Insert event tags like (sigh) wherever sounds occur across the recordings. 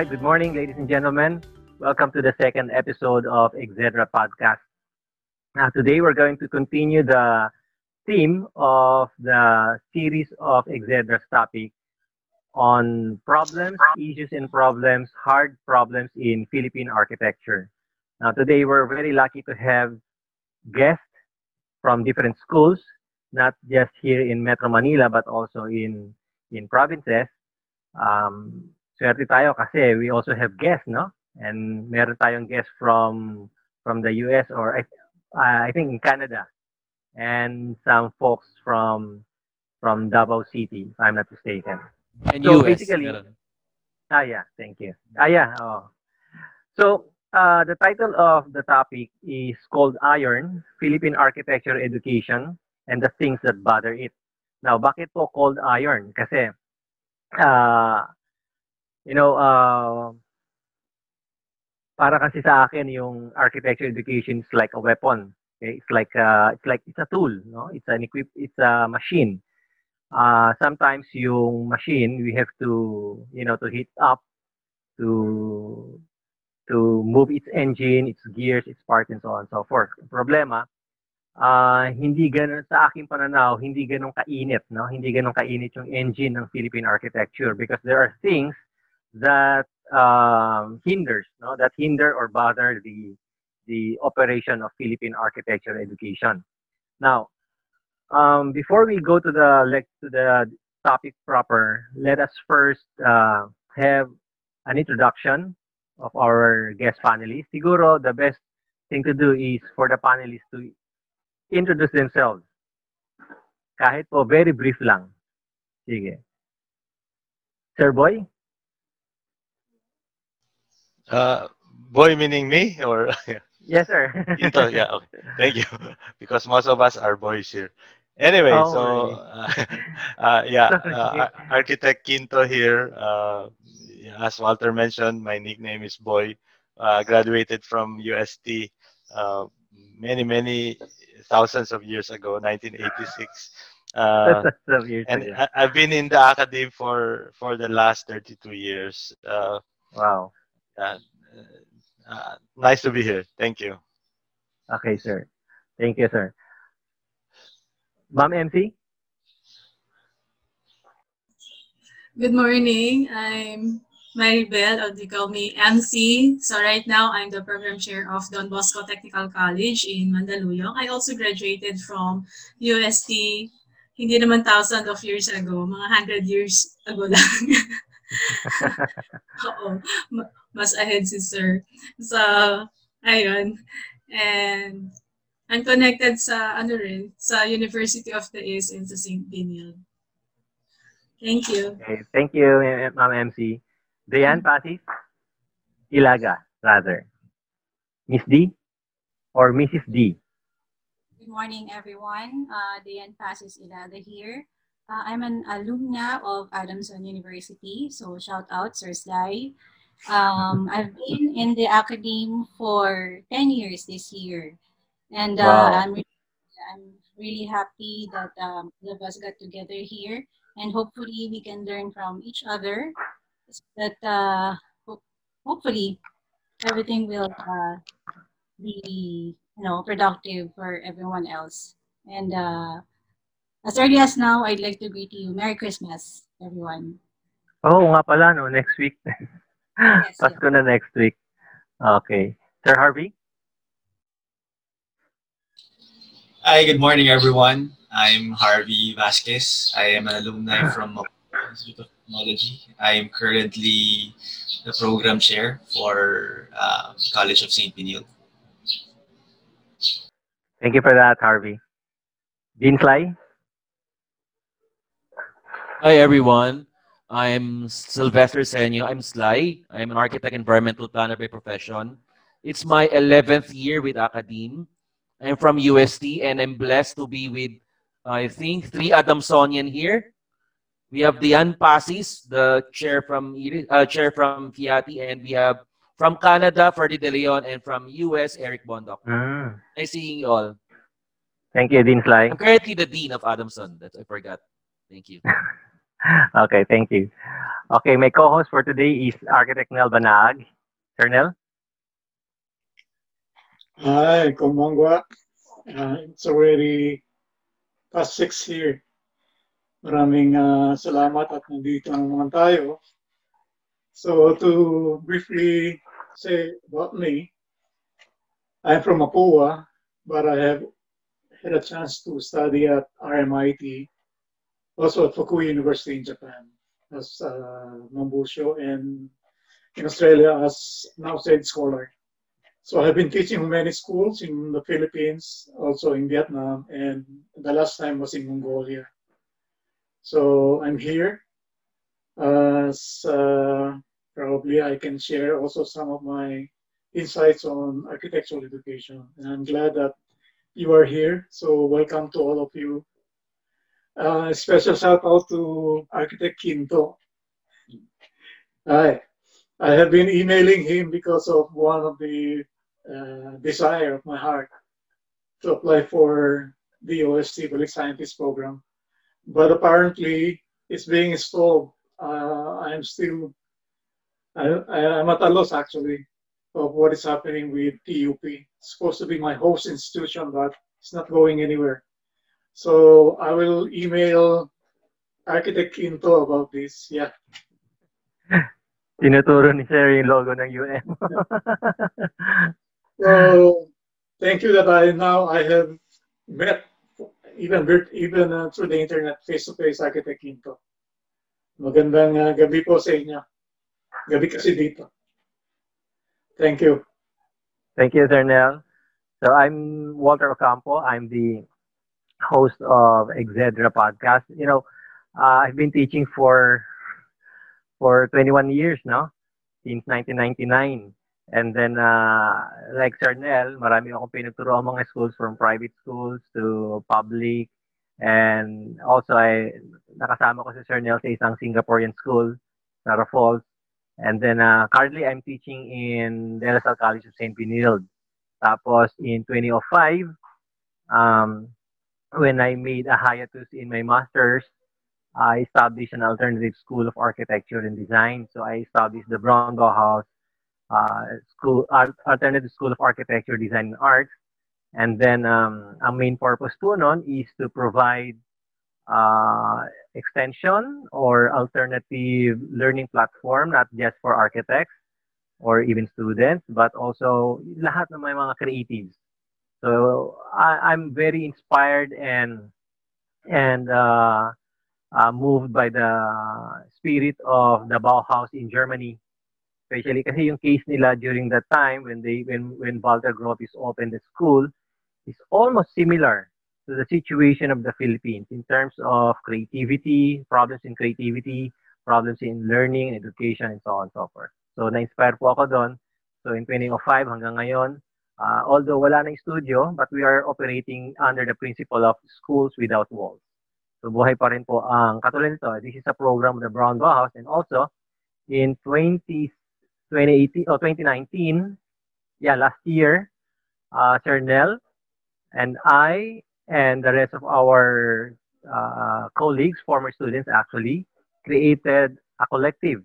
Right, good morning, ladies and gentlemen. Welcome to the second episode of Exedra podcast. Now, today we're going to continue the theme of the series of Exedra's topic on problems, issues and problems, hard problems in Philippine architecture. Now, today we're very lucky to have guests from different schools, not just here in Metro Manila, but also in in provinces. Um, swerte tayo kasi we also have guests, no? And meron tayong guests from from the US or I, uh, I think in Canada. And some folks from from Davao City, if I'm not mistaken. And so US, basically, ah yeah, thank you. Ah yeah, oh. So uh, the title of the topic is called Iron, Philippine Architecture Education and the Things That Bother It. Now, bakit po called iron? Kasi uh, you know, uh, para kasi sa akin yung architecture education is like a weapon. Okay? It's like uh, it's like it's a tool, no? It's an equip it's a machine. Uh, sometimes yung machine we have to, you know, to heat up to to move its engine, its gears, its parts and so on and so forth. Problema, uh, hindi ganun sa aking pananaw, hindi ganun kainit, no? Hindi ganun kainit yung engine ng Philippine architecture because there are things that um, hinders, no, that hinder or bother the the operation of Philippine architecture education. Now, um, before we go to the to the topic proper, let us first uh, have an introduction of our guest panelists. Siguro, the best thing to do is for the panelists to introduce themselves. Kahit po, very brief lang. Sige. Sir Boy? Uh, boy meaning me or? (laughs) Yes sir. Quinto, yeah okay. Thank you. (laughs) Because most of us are boys here. Anyway oh, so uh, (laughs) uh, yeah uh, architect Quinto here. Uh, as Walter mentioned my nickname is boy. Uh, graduated from UST uh, many many thousands of years ago 1986 uh, and. I, have been in the academy for for the last 32 years. Uh, wow uh, uh, nice to be here. Thank you. Okay, sir. Thank you, sir. Ma'am MC? Good morning. I'm Maribel, or they call me MC. So right now, I'm the program chair of Don Bosco Technical College in Mandaluyong. I also graduated from UST, hindi naman thousand of years ago, mga hundred years ago lang. (laughs) (laughs) Oo mas ahead si Sir. So, ayun. And I'm connected sa ano rin, sa University of the East in sa St. Benil. Thank you. Okay, thank you, Ma'am MC. Diane Pasis? Ilaga, rather. Miss D? Or Mrs. D? Good morning, everyone. Uh, Diane Pasis Ilaga here. Uh, I'm an alumna of Adamson University, so shout out, Sir Sly. Um, I've been in the academy for 10 years this year. And uh, wow. I'm, really, I'm really happy that um, all of us got together here. And hopefully we can learn from each other. That uh, ho- hopefully everything will uh, be you know productive for everyone else. And uh, as early as now, I'd like to greet you. Merry Christmas, everyone. Oh, nga pala, no? Next week. (laughs) Yes, Pasko na next week. Okay. Sir Harvey? Hi, good morning, everyone. I'm Harvey Vasquez. I am an alumni (laughs) from Institute of Technology. I am currently the program chair for uh, College of St. Benil. Thank you for that, Harvey. Dean Sly? Hi, everyone. I'm Sylvester Senyo. I'm Sly. I'm an architect environmental planner by profession. It's my 11th year with Academe. I'm from UST and I'm blessed to be with, I think, three Adamsonian here. We have Diane Pasis, the chair from uh, chair from Fiati, and we have from Canada, Ferdy De Leon, and from US, Eric Bondoc. Mm. Nice seeing you all. Thank you, Dean Sly. I'm currently the Dean of Adamson. That I forgot. Thank you. (laughs) okay, thank you. Okay, my co-host for today is architect Nel Banag. Sir Nel? Hi, Komangwa. Uh, it's already past six here. Maraming uh, salamat at nandito naman tayo. So to briefly say about me, I'm from Mapua, but I have had a chance to study at RMIT, also at Fukui University in Japan as uh, Mambusho and in Australia as an outside scholar. So I've been teaching many schools in the Philippines, also in Vietnam, and the last time was in Mongolia. So I'm here. As uh, probably I can share also some of my insights on architectural education. And I'm glad that you are here. So welcome to all of you. Special shout out to Architect Quinto. Hi. I have been emailing him because of one of the uh, desire of my heart to apply for the OST Balik Scientist program. But apparently it's being stalled. Uh, I'm still, I, I'm at a loss actually of what is happening with TUP. It's supposed to be my host institution, but it's not going anywhere. So I will email Architect Quinto about this. Yeah. (laughs) Tinuturo ni Sir yung logo ng UM. (laughs) so, thank you that I now I have met even even uh, through the internet face-to-face Architect Quinto. Magandang uh, gabi po sa inyo. Gabi kasi dito. Thank you. Thank you, Sir Nel. So I'm Walter Ocampo. I'm the host of Exedra podcast. You know, uh, I've been teaching for for 21 years now, since 1999. And then, uh, like Sir Nel, marami akong pinagturo ang mga schools from private schools to public. And also, I nakasama ko si Sir Nel sa isang Singaporean school, Sarah Falls. And then, uh, currently, I'm teaching in De La Salle College of St. Benilde. Tapos, in 2005, um, when I made a hiatus in my master's, I established an alternative school of architecture and design. So I established the Brown Bauhaus uh, school, alternative school of architecture, design, and arts. And then um, main purpose po nun is to provide uh, extension or alternative learning platform, not just for architects or even students, but also lahat ng may mga creatives. So I, I'm very inspired and and uh, uh, moved by the spirit of the Bauhaus in Germany. Especially kasi yung case nila during that time when they when when Walter Gropius opened the school is almost similar to the situation of the Philippines in terms of creativity, problems in creativity, problems in learning, education, and so on and so forth. So, na-inspire po ako doon. So, in 2005 hanggang ngayon, uh, although wala na studio, but we are operating under the principle of schools without walls. So buhay pa rin po ang katulad nito. This is a program of the Brown Bauhaus and also in 20, 2018 or 2019, yeah, last year, uh, Sir Nel and I and the rest of our uh, colleagues, former students actually, created a collective.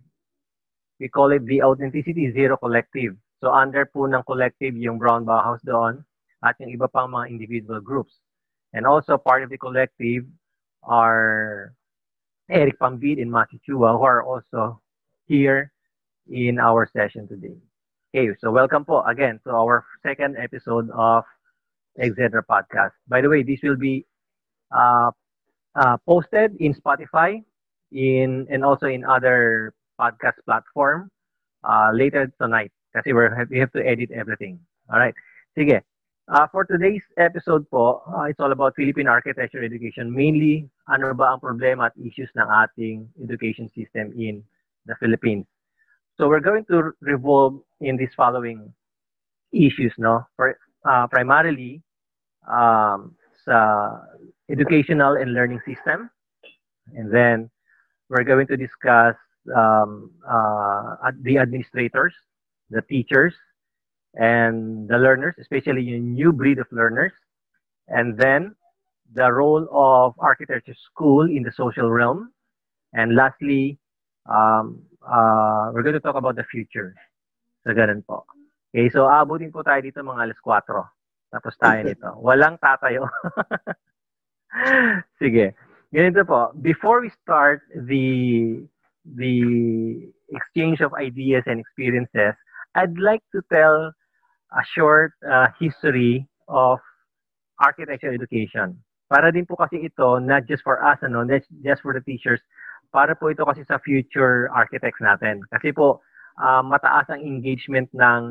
We call it the Authenticity Zero Collective. So under po ng collective yung Brown Bauhaus doon at yung iba pang mga individual groups. And also part of the collective are Eric Pambid and Matthew Chua, who are also here in our session today. Okay, so welcome po again to our second episode of Exeter Podcast. By the way, this will be uh, uh, posted in Spotify in and also in other podcast platform uh, later tonight kasi we're, we have to edit everything. All right. Sige. Uh, for today's episode po, uh, it's all about Philippine architecture education. Mainly, ano ba ang problema at issues ng ating education system in the Philippines. So we're going to revolve in these following issues, no? For, uh, primarily, um, sa educational and learning system. And then, we're going to discuss um, uh, the administrators, the teachers, and the learners, especially a new breed of learners. And then the role of architecture school in the social realm. And lastly, um, uh, we're going to talk about the future. So, ganun po. Okay, so abutin po tayo dito mga alas 4. Tapos tayo nito. Walang tatayo. (laughs) Sige. Ganito po. Before we start the the exchange of ideas and experiences, I'd like to tell a short uh, history of architecture education. Para din po kasi ito, not just for us, ano, not just for the teachers, para po ito kasi sa future architects natin. Kasi po, uh, mataas ang engagement ng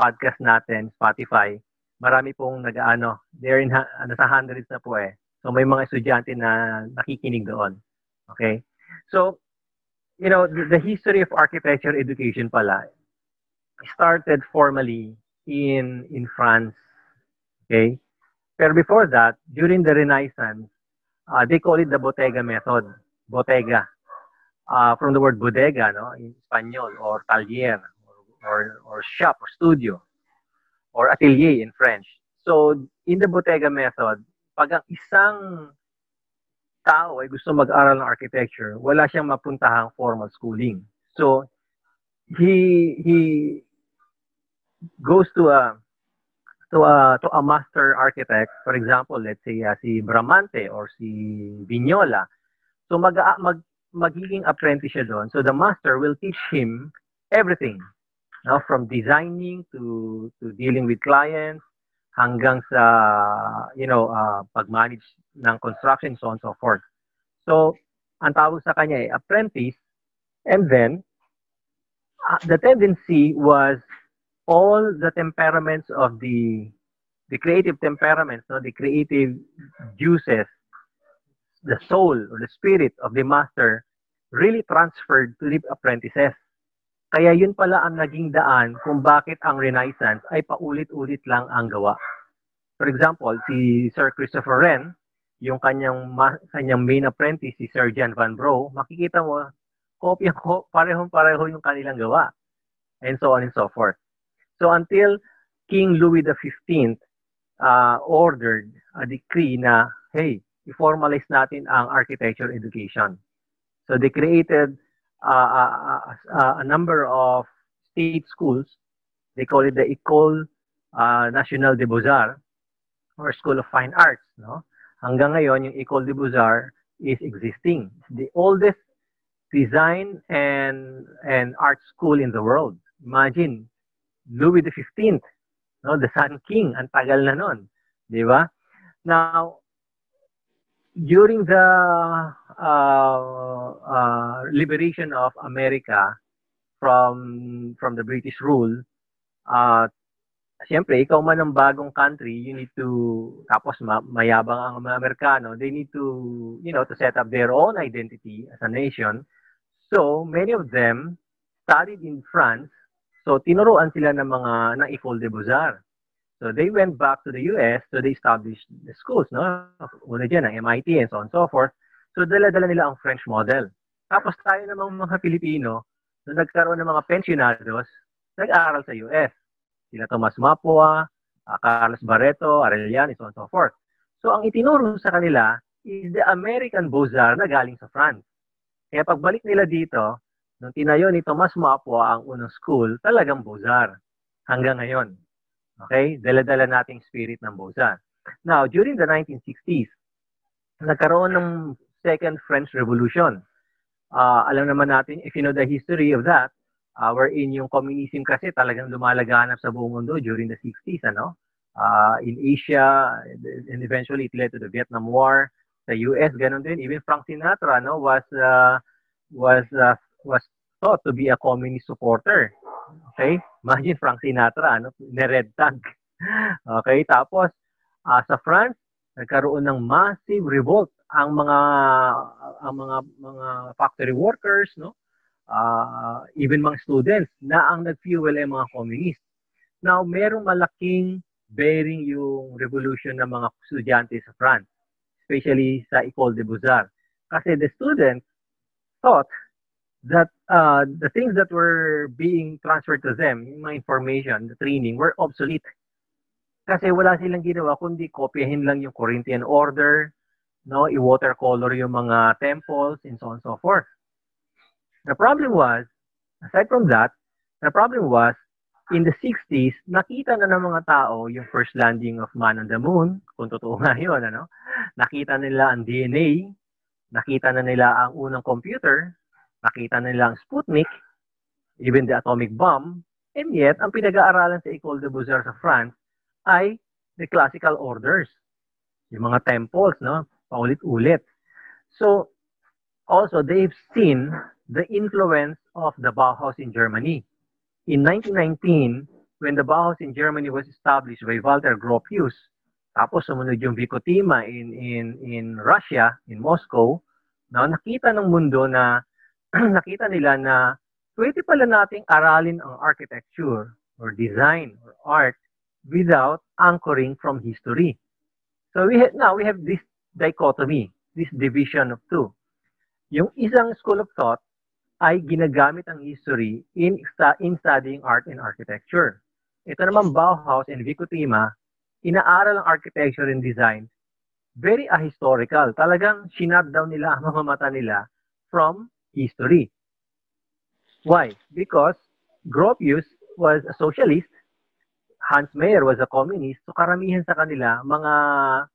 podcast natin, Spotify. Marami pong nag-ano, they're in, ano, sa hundreds na po eh. So may mga estudyante na nakikinig doon. Okay? So, you know, the, the history of architecture education pala started formally in in France. Okay? Pero before that, during the Renaissance, uh, they call it the Bottega method. Bottega. Uh, from the word bodega, no, in Spanish, or taller, or, or, or shop, or studio, or atelier in French. So, in the Bottega method, pag ang isang tao ay gusto mag-aral ng architecture, wala siyang mapuntahang formal schooling. So, he he goes to a to a to a master architect, for example, let's say uh, si Bramante or si Vignola. So mag, mag magiging apprentice siya doon. So the master will teach him everything. No? From designing to to dealing with clients hanggang sa you know uh, pag-manage ng construction so on and so forth. So ang tawag sa kanya ay apprentice and then uh, the tendency was all the temperaments of the the creative temperaments, no, the creative juices the soul or the spirit of the master really transferred to the apprentices. Kaya yun pala ang naging daan kung bakit ang Renaissance ay paulit-ulit lang ang gawa. For example, si Sir Christopher Wren, yung kanyang kanyang main apprentice si Sir John Van Bro, makikita mo kopya ko (laughs) parehong-pareho yung kanilang gawa. And so on and so forth. So until King Louis XV uh, ordered a decree na, hey, i-formalize natin ang architecture education. So they created uh, a, a, a number of state schools. They call it the École uh, Nationale des Beaux-Arts or School of Fine Arts. No? Hanggang ngayon, yung École des Beaux-Arts is existing. It's the oldest design and and art school in the world. Imagine, Louis XV, no, the Sun King, ang tagal na nun. Di ba? Now, during the uh, uh, liberation of America from from the British rule, uh, siyempre, ikaw man ng bagong country, you need to, tapos ma- mayabang ang mga Amerikano, they need to, you know, to set up their own identity as a nation. So, many of them studied in France. So, tinuruan sila ng mga, ng École des Beaux-Arts. So they went back to the US, so they established the schools, no? Una dyan, ang MIT and so on and so forth. So dala-dala nila ang French model. Tapos tayo namang mga Pilipino, nung nagkaroon ng mga pensionados, nag-aaral sa US. Sila Tomas Mapua, uh, Carlos Barreto, Arellano, so on and so forth. So ang itinuro sa kanila is the American Beaux-Arts na galing sa France. Kaya pagbalik nila dito, nung tinayo ni Tomas Mapua ang unang school, talagang Beaux-Arts hanggang ngayon. Okay? Dala-dala nating spirit ng Boza. Now, during the 1960s, nagkaroon ng Second French Revolution. Uh, alam naman natin, if you know the history of that, uh, wherein yung communism kasi talagang lumalaganap sa buong mundo during the 60s, ano? Uh, in Asia, and eventually it led to the Vietnam War. Sa US, ganun din. Even Frank Sinatra, no, was uh, was uh, was thought to be a communist supporter. Okay? Imagine Frank Sinatra, ano, ni-red tag. (laughs) Okay? Tapos, uh, sa France, nagkaroon ng massive revolt ang mga ang mga mga factory workers, no? Uh, even mga students na ang nag-fuel ay mga communist. Now, merong malaking bearing yung revolution ng mga estudyante sa France, especially sa École des Beaux-Arts. Kasi the students thought that uh, the things that were being transferred to them, yung mga information, the training, were obsolete. Kasi wala silang ginawa kundi kopyahin lang yung Corinthian order, no, i-watercolor yung mga temples, and so on and so forth. The problem was, aside from that, the problem was, in the 60s, nakita na ng mga tao yung first landing of man on the moon, kung totoo nga yun, ano? Nakita nila ang DNA, nakita na nila ang unang computer, nakita na nila ang Sputnik, even the atomic bomb, and yet, ang pinag-aaralan sa École de Beaux-Arts sa France ay the classical orders. Yung mga temples, no? Paulit-ulit. So, also, they've seen the influence of the Bauhaus in Germany. In 1919, when the Bauhaus in Germany was established by Walter Gropius, tapos sumunod yung Vikotima in, in, in Russia, in Moscow, no, nakita ng mundo na, (clears throat) nakita nila na pwede pala nating aralin ang architecture or design or art without anchoring from history. So we have, now we have this dichotomy, this division of two. Yung isang school of thought ay ginagamit ang history in, in studying art and architecture. Ito naman Bauhaus and Vikutima, inaaral ang architecture and design very ahistorical. Talagang shinut down nila ang mga mata nila from history. Why? Because Gropius was a socialist, Hans Meyer was a communist, so karamihan sa kanila mga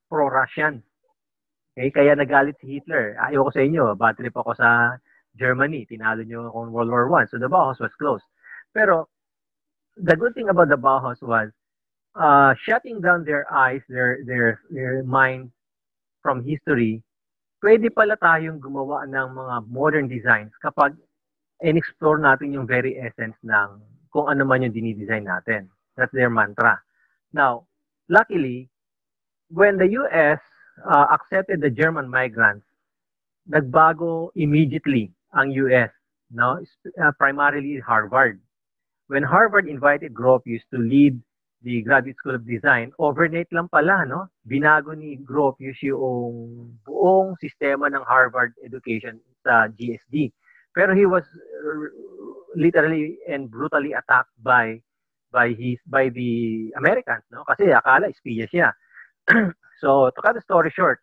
pro-Russian. Okay, kaya nagalit si Hitler. Ayaw ko sa inyo, bad trip ako sa Germany, tinalo nyo akong World War I. So the Bauhaus was closed. Pero the good thing about the Bauhaus was uh, shutting down their eyes, their their their mind from history. Pwede pala tayong gumawa ng mga modern designs kapag in-explore natin yung very essence ng kung ano man yung dinidesign natin. That's their mantra. Now, luckily, when the US uh, accepted the German migrants, nagbago immediately ang US, no? Uh, primarily Harvard. When Harvard invited Gropius to lead the Graduate School of Design, overnight lang pala, no? Binago ni Gropius yung buong sistema ng Harvard education sa GSD. Pero he was literally and brutally attacked by by his by the Americans, no? Kasi akala espiya siya. (clears throat) so, to cut the story short,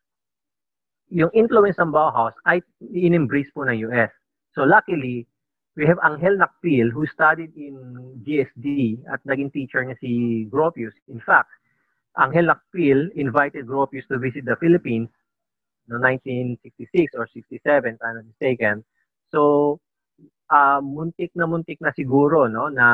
yung influence ng Bauhaus ay in-embrace po ng US. So luckily, we have Angel Nakpil who studied in GSD at naging teacher niya si Gropius. In fact, Angel Nakpil invited Gropius to visit the Philippines no 1966 or 67, if I'm not mistaken. So, uh, muntik na muntik na siguro no na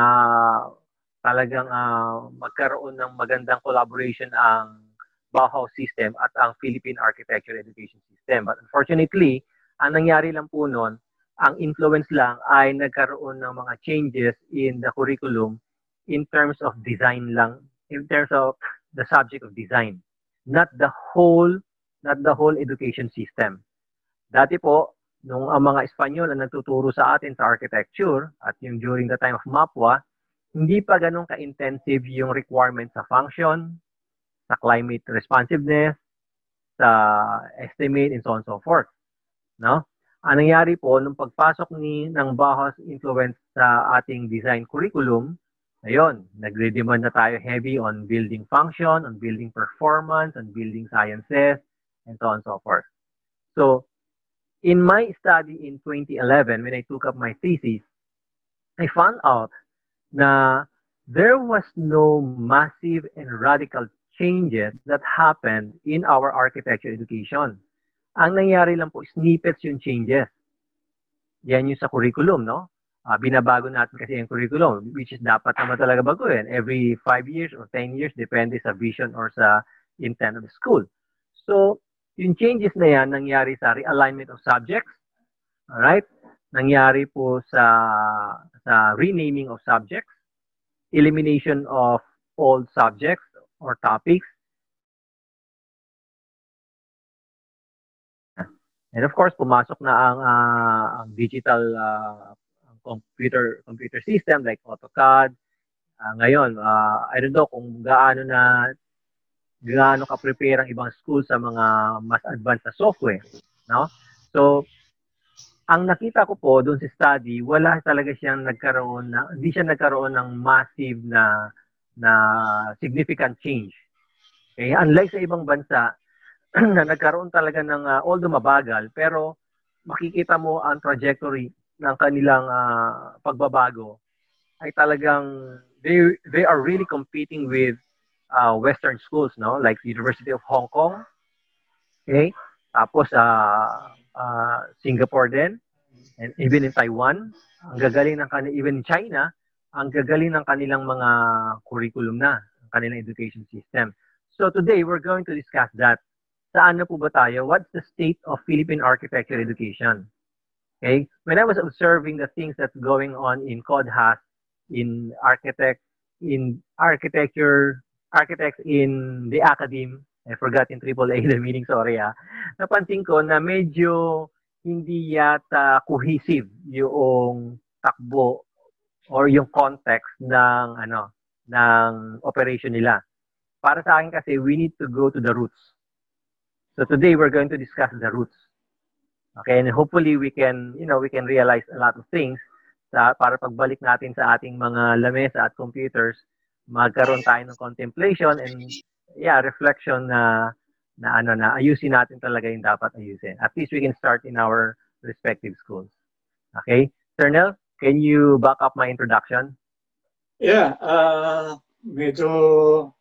talagang uh, magkaroon ng magandang collaboration ang Bauhaus system at ang Philippine Architecture Education System. But unfortunately, ang nangyari lang po noon, ang influence lang ay nagkaroon ng mga changes in the curriculum in terms of design lang, in terms of the subject of design, not the whole, not the whole education system. Dati po, nung ang mga Espanyol ang nagtuturo sa atin sa architecture at yung during the time of MAPWA, hindi pa ganun ka-intensive yung requirement sa function, sa climate responsiveness, sa estimate, and so on and so forth. No? Ang nangyari po, nung pagpasok ni ng Bauhaus influence sa ating design curriculum, ayun, nagre-demand na tayo heavy on building function, on building performance, on building sciences, and so on and so forth. So, in my study in 2011, when I took up my thesis, I found out na there was no massive and radical changes that happened in our architecture education. Ang nangyari lang po, snippets yung changes. Yan yung sa curriculum, no? Uh, binabago natin kasi yung curriculum, which is dapat naman talaga baguhin. Every 5 years or 10 years, depende sa vision or sa intent of the school. So, yung changes na yan, nangyari sa realignment of subjects, alright? Nangyari po sa, sa renaming of subjects, elimination of old subjects or topics, And of course, pumasok na ang, uh, ang digital uh, computer computer system like AutoCAD. Uh, ngayon, uh, I don't know kung gaano na gaano ka-prepare ang ibang school sa mga mas advanced na software, no? So, ang nakita ko po doon sa study, wala talaga siyang nagkaroon na hindi siya nagkaroon ng massive na na significant change. Okay, unlike sa ibang bansa, (clears throat) na nagkaroon talaga ng uh, although mabagal pero makikita mo ang trajectory ng kanilang uh, pagbabago ay talagang they they are really competing with uh, western schools no? Like University of Hong Kong okay? Tapos uh, uh, Singapore din and even in Taiwan ang gagaling ng kanila even in China ang gagaling ng kanilang mga curriculum na ang kanilang education system. So today we're going to discuss that saan na po ba tayo? What's the state of Philippine architecture education? Okay? When I was observing the things that's going on in CODHAS in architect in architecture architects in the academy I forgot in AAA (laughs) the meaning sorry ah. Napansin ko na medyo hindi yata cohesive yung takbo or yung context ng ano ng operation nila. Para sa akin kasi we need to go to the roots so today we're going to discuss the roots okay and hopefully we can you know we can realize a lot of things sa, para pagbalik natin sa ating mga lamesa at computers, magkaroon tayo ng contemplation and yeah, reflection na na ano na ayusin natin talaga yung dapat ayusin. At least we can start in our respective schools. Okay? Sir Nel, can you back up my introduction? Yeah, uh, medyo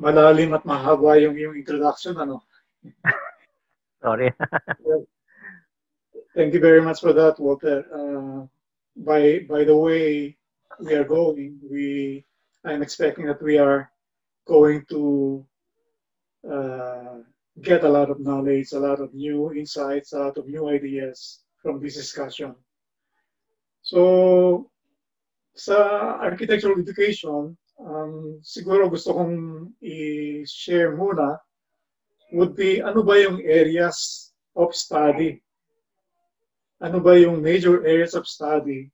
malalim at mahaba yung yung introduction ano. (laughs) Sorry. Thank you very much for that, Walter. Uh, by by the way we are going, we I'm expecting that we are going to uh, get a lot of knowledge, a lot of new insights, a lot of new ideas from this discussion. So, sa architectural education, um, siguro gusto kong i-share muna would be ano ba yung areas of study? Ano ba yung major areas of study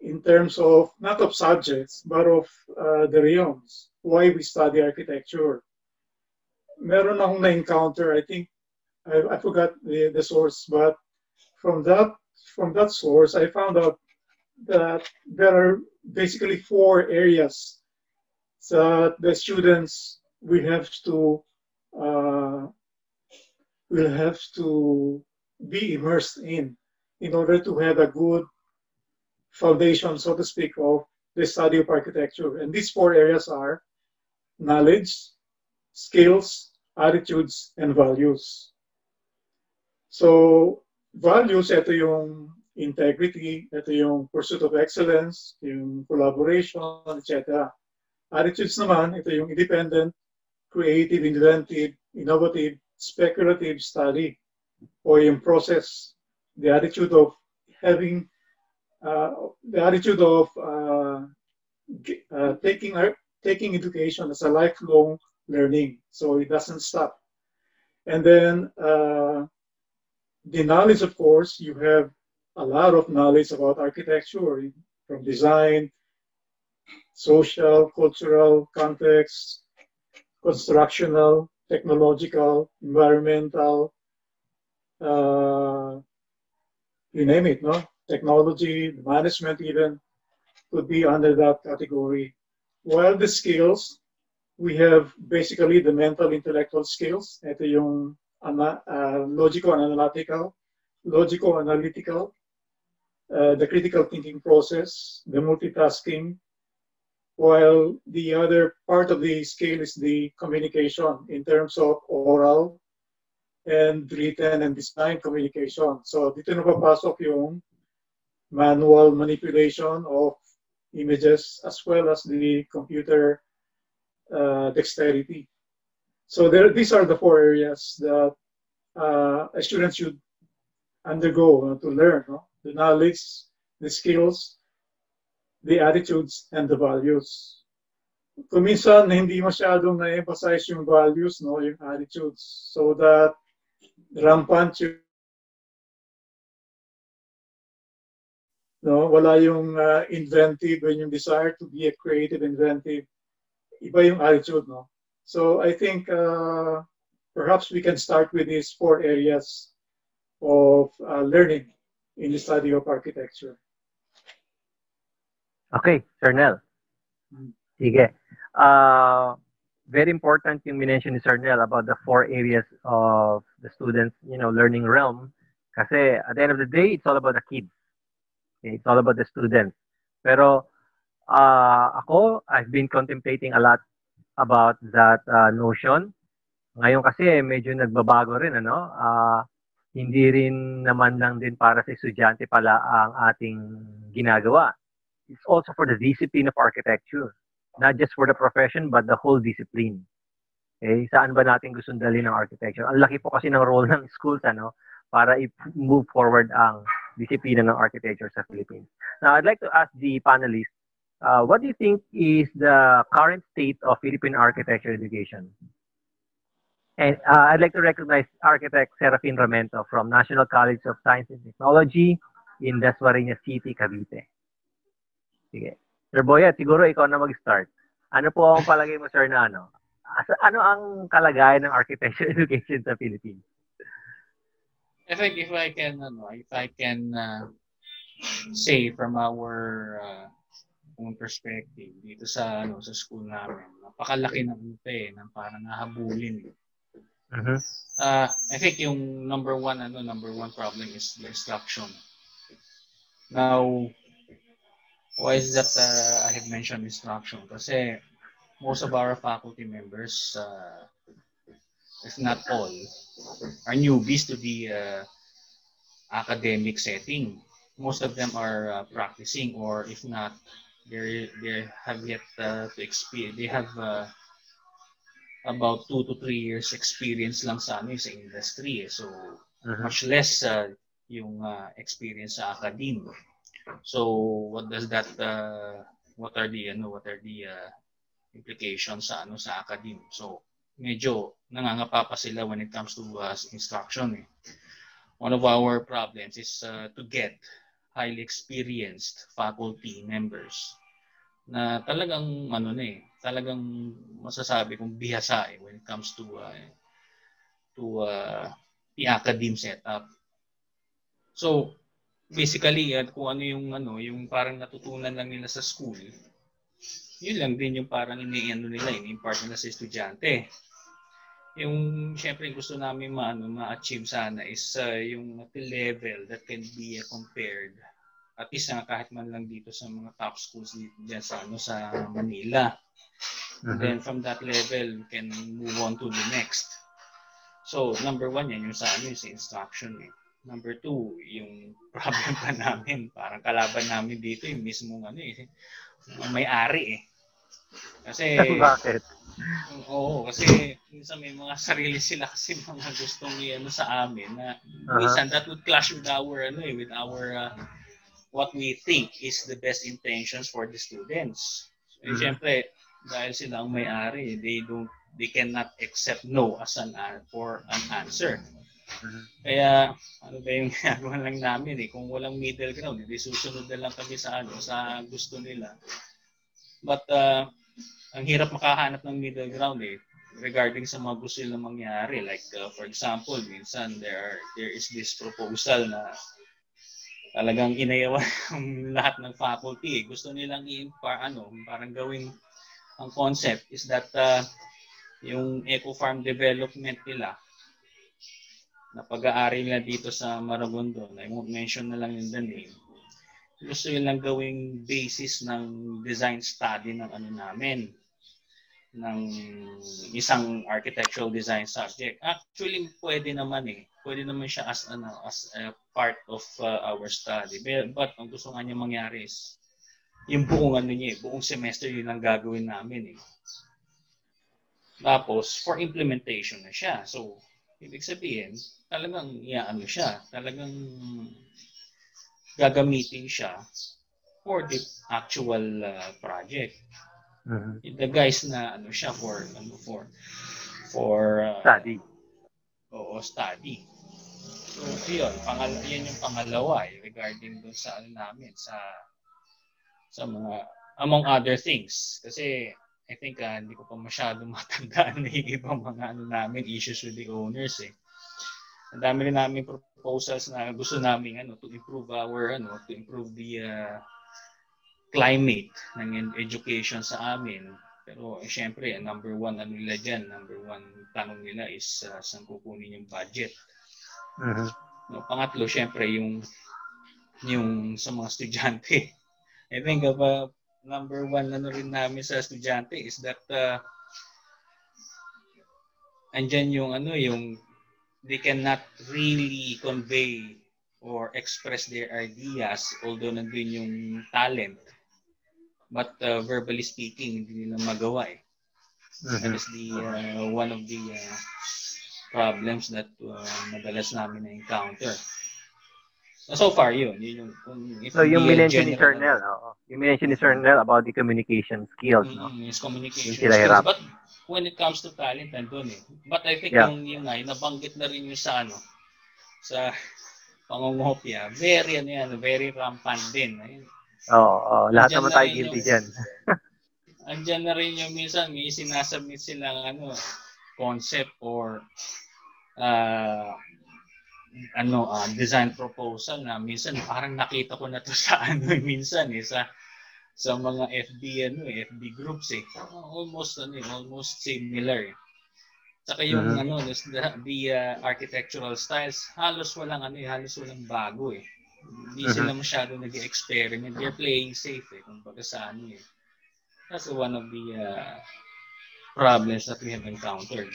in terms of not of subjects but of uh, the realms? Why we study architecture? Meron akong na-encounter I think I, I forgot the, the source but from that from that source I found out that there are basically four areas that the students will have to uh, will have to be immersed in in order to have a good foundation, so to speak, of the study of architecture. And these four areas are knowledge, skills, attitudes, and values. So, values, ito yung integrity, ito yung pursuit of excellence, yung collaboration, etc. Attitudes naman, ito yung independent, creative, inventive, innovative, speculative study, o yung process the attitude of having uh, the attitude of uh, uh, taking taking education as a lifelong learning, so it doesn't stop. And then uh, the knowledge, of course, you have a lot of knowledge about architecture from design, social, cultural context, constructional, technological, environmental, uh, you name it, no? Technology, management even could be under that category. While the skills, we have basically the mental intellectual skills. Ito yung uh, logical and analytical, logical analytical, uh, the critical thinking process, the multitasking, while the other part of the scale is the communication in terms of oral, and written and design communication. So dito na papasok yung manual manipulation of images as well as the computer uh, dexterity. So there, these are the four areas that uh, a student should undergo uh, to learn. No? The knowledge, the skills, the attitudes, and the values. Kung minsan, hindi masyadong na-emphasize yung values, no, yung attitudes, so that rampant yung no wala yung uh, inventive and yung desire to be a creative inventive. Iba yung attitude no. So i think uh, perhaps we can start with these four areas of uh, learning in the study of architecture okay sir nel sige uh, very important yung minention ni Sir Nel about the four areas of the students, you know, learning realm. Kasi at the end of the day, it's all about the kids. Okay? It's all about the students. Pero uh, ako, I've been contemplating a lot about that uh, notion. Ngayon kasi medyo nagbabago rin ano. Uh, hindi rin naman lang din para sa estudyante pala ang ating ginagawa. It's also for the discipline of architecture. Not just for the profession, but the whole discipline. Okay? Saan ba natin gusto dalhin ng architecture? Ang laki po kasi ng role ng schools ano, para i-move forward ang disiplina ng architecture sa Philippines. Now, I'd like to ask the panelists, uh, what do you think is the current state of Philippine architecture education? And uh, I'd like to recognize architect Serafin Ramento from National College of Science and Technology in Dasmariñas City, Cavite. Sige. Sir Boyet, siguro ikaw na mag-start. Ano po ang palagay mo, sir, na ano? Ano ang kalagayan ng architecture (laughs) education sa Philippines? I think if I can, ano, if I can uh, say from our uh, own perspective dito sa ano sa school namin, napakalaki ng ito eh, ng parang nahabulin. Uh-huh. Uh, I think yung number one, ano, number one problem is the instruction. Now, why is that uh, I have mentioned instruction? Kasi most of our faculty members, uh, if not all, are newbies to the uh, academic setting. Most of them are uh, practicing, or if not, they they have yet uh, to experience. They have uh, about two to three years experience lang sa ano sa industry eh. So uh-huh. much less uh, yung uh, experience sa academe. So what does that uh, what are the ano what are the uh, implications sa ano sa academe? So medyo nangangapa pa sila when it comes to uh, instruction eh. One of our problems is uh, to get highly experienced faculty members na talagang ano na eh, talagang masasabi kong bihasa eh when it comes to uh, to uh, the academe setup. So, basically, at kung ano yung ano, yung parang natutunan lang nila sa school, yun lang din yung parang ini-ano nila, ini-impart nila sa estudyante. Yung syempre gusto namin ma ano, ma-achieve sana is uh, yung level that can be uh, compared at least nga kahit man lang dito sa mga top schools dito dyan sa ano sa Manila. And then from that level, we can move on to the next. So, number one yan, yung sa ano, yung sa instruction eh. Number two, yung (laughs) problem pa namin, parang kalaban namin dito, yung mismong ano eh, may-ari eh. Kasi, (laughs) Bakit? Oo, kasi minsan may mga sarili sila kasi mga gustong ano sa amin na uh-huh. minsan that would clash with our ano eh, with our uh, what we think is the best intentions for the students. And mm-hmm. syempre, dahil sila ang may-ari, they don't they cannot accept no as an uh, for an answer. Mm-hmm. Kaya ano ba yung (laughs) ginagawa lang namin eh kung walang middle ground, hindi susunod na lang kami sa ano sa gusto nila. But uh, ang hirap makahanap ng middle ground eh regarding sa mga gusto nilang mangyari. Like uh, for example, minsan there are, there is this proposal na talagang inayawan (laughs) ng lahat ng faculty. Eh. Gusto nilang i-impar, ano, parang gawing ang concept is that uh, yung eco farm development nila na pag-aari nila dito sa Maragondon, I won't mention na lang yung the name, gusto nilang gawing basis ng design study ng ano namin, ng isang architectural design subject. Actually, pwede naman eh. Pwede naman siya as ano as a part of uh, our study. But, but ang gusto nga niya mangyari is yung buong ano niya, eh, buong semester yun ang gagawin namin eh. Tapos, for implementation na siya. So, ibig sabihin, talagang iaano siya, talagang gagamitin siya for the actual uh, project. Uh-huh. The guys na ano siya for ano for for uh, study. Oo, study. So, yun, pangal yan yung pangalawa eh, regarding dun sa ano namin sa sa mga among other things kasi I think uh, hindi ko pa masyadong (laughs) matandaan na yung ibang mga ano namin issues with the owners eh. Ang dami rin namin proposals na gusto namin ano to improve our ano to improve the uh, climate ng education sa amin. Pero eh, syempre, number one ano nila dyan, number one tanong nila is uh, saan kukunin yung budget. Uh-huh. No, pangatlo, syempre, yung yung sa mga estudyante. (laughs) I think of uh, number one ano rin namin sa estudyante is that uh, andyan yung ano yung they cannot really convey or express their ideas although nandun yung talent but uh, verbally speaking hindi nila magawa eh mm-hmm. that is the uh, one of the uh, problems that uh, madalas namin na encounter So far, yun. yun yung, kung, so yung minention ni Sir Nel, oh, yung minention ni Sir Nel about the communication skills, no? Mm, his communication hirap. But when it comes to talent, nandun eh. But I think yeah. yung, yung nga, nabanggit na rin yung sa ano, sa pangungopia, very ano yan, very rampant din. Oo, oh, oh, lahat naman tayo guilty dyan. (laughs) andyan na rin yung minsan, may sinasubmit silang ano, concept or uh, ano uh, design proposal na minsan parang nakita ko na to (laughs) sa ano minsan eh sa sa mga FB ano eh, FB groups eh almost ano eh, almost similar eh. Saka yung uh-huh. ano the, the uh, architectural styles halos walang ano eh, halos walang bago eh. Hindi uh-huh. sila masyado nag-experiment. They're playing safe eh kumbaga sa ano eh. That's one of the uh, problems that we have encountered.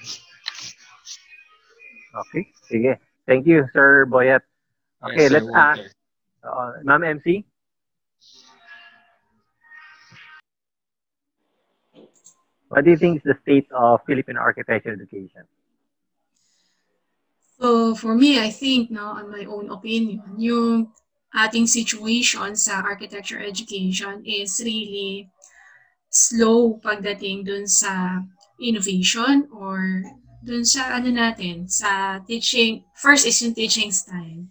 Okay, sige. Thank you, Sir Boyet. Okay, yes, let's Walter. ask uh, Ma'am MC. What do you think is the state of Philippine architecture education? So for me, I think, no, on my own opinion, yung ating situation sa architecture education is really slow pagdating dun sa innovation or dun sa ano natin, sa teaching, first is yung teaching style.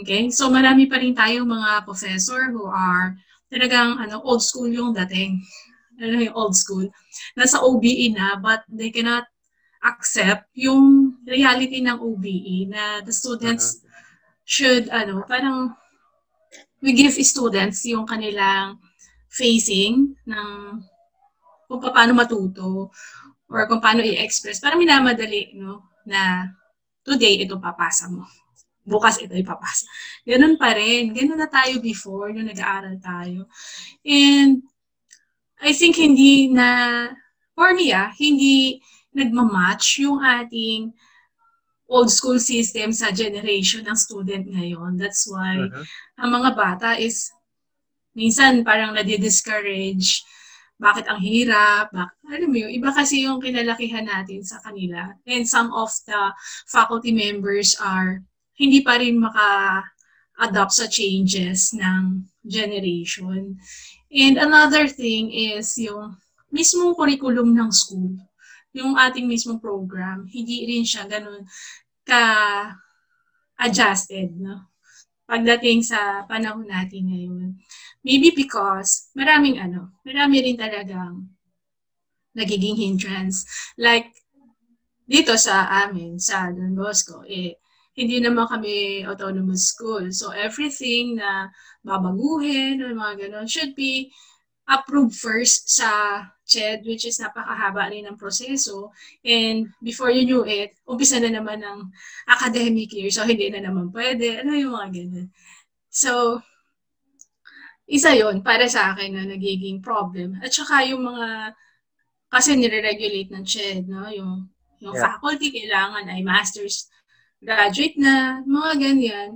Okay? So marami pa rin tayong mga professor who are talagang ano, old school yung dating. Ano yung old school? Nasa OBE na, but they cannot accept yung reality ng OBE na the students uh-huh. should, ano, parang we give students yung kanilang facing ng kung paano matuto or kung paano i-express. Parang minamadali, no? Na today, ito papasa mo. Bukas, ito ipapasa. Ganun pa rin. Ganun na tayo before, nung nag-aaral tayo. And I think hindi na, for me ah, hindi nagmamatch yung ating old school system sa generation ng student ngayon. That's why uh-huh. ang mga bata is minsan parang nadi-discourage bakit ang hirap, bakit, alam mo yun, iba kasi yung kinalakihan natin sa kanila. And some of the faculty members are hindi pa rin maka-adapt sa changes ng generation. And another thing is yung mismong curriculum ng school, yung ating mismong program, hindi rin siya ganun ka-adjusted, no? Pagdating sa panahon natin ngayon. Maybe because maraming ano, marami rin talagang nagiging hindrance. Like, dito sa amin, sa Don Bosco, eh, hindi naman kami autonomous school. So, everything na babaguhin or mga ganun should be approved first sa CHED, which is napakahaba rin ng proseso. And before you knew it, umpisa na naman ng academic year. So, hindi na naman pwede. Ano yung mga ganun. So, isa yon para sa akin na nagiging problem. At saka yung mga, kasi nire-regulate ng CHED, no? yung, yung yeah. faculty kailangan ay master's graduate na, mga ganyan.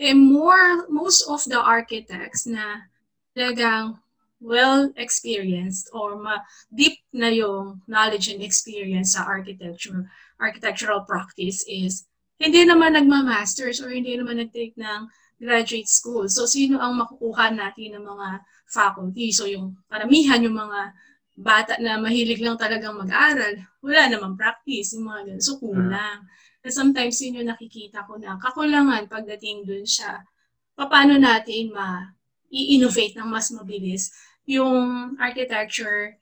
Eh, more, most of the architects na talagang well-experienced or ma deep na yung knowledge and experience sa architecture, architectural practice is hindi naman nagma-masters or hindi naman nag-take ng graduate school. So, sino ang makukuha natin ng mga faculty? So, yung paramihan, yung mga bata na mahilig lang talagang mag-aral, wala namang practice, yung mga ganun. So, kulang. And sometimes, yun yung nakikita ko na kakulangan pagdating dun siya. Paano natin ma-i-innovate ng mas mabilis yung architecture,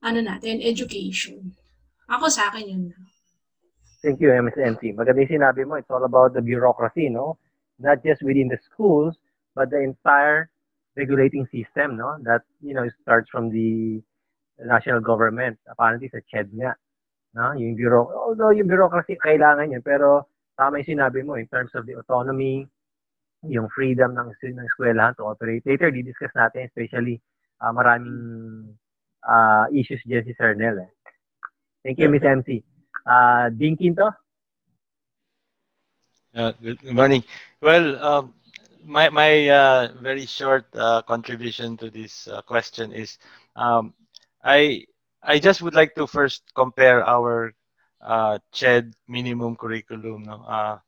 ano natin, education. Ako sa akin yun. Thank you, MSNC. Maganda yung sinabi mo, it's all about the bureaucracy, no? not just within the schools, but the entire regulating system, no? That, you know, starts from the national government. Apparently sa CHED nga. No? Yung bureau, although yung bureaucracy kailangan yun, pero tama yung sinabi mo in terms of the autonomy, yung freedom ng, ng eskwelahan to operate. Later, di-discuss natin, especially uh, maraming uh, issues dyan si Sir Nel. Eh. Thank you, Miss MC. Uh, Dean Quinto? Uh, good morning. Well, um, my my uh, very short uh, contribution to this uh, question is, um, I I just would like to first compare our uh, CHED minimum curriculum no, uh,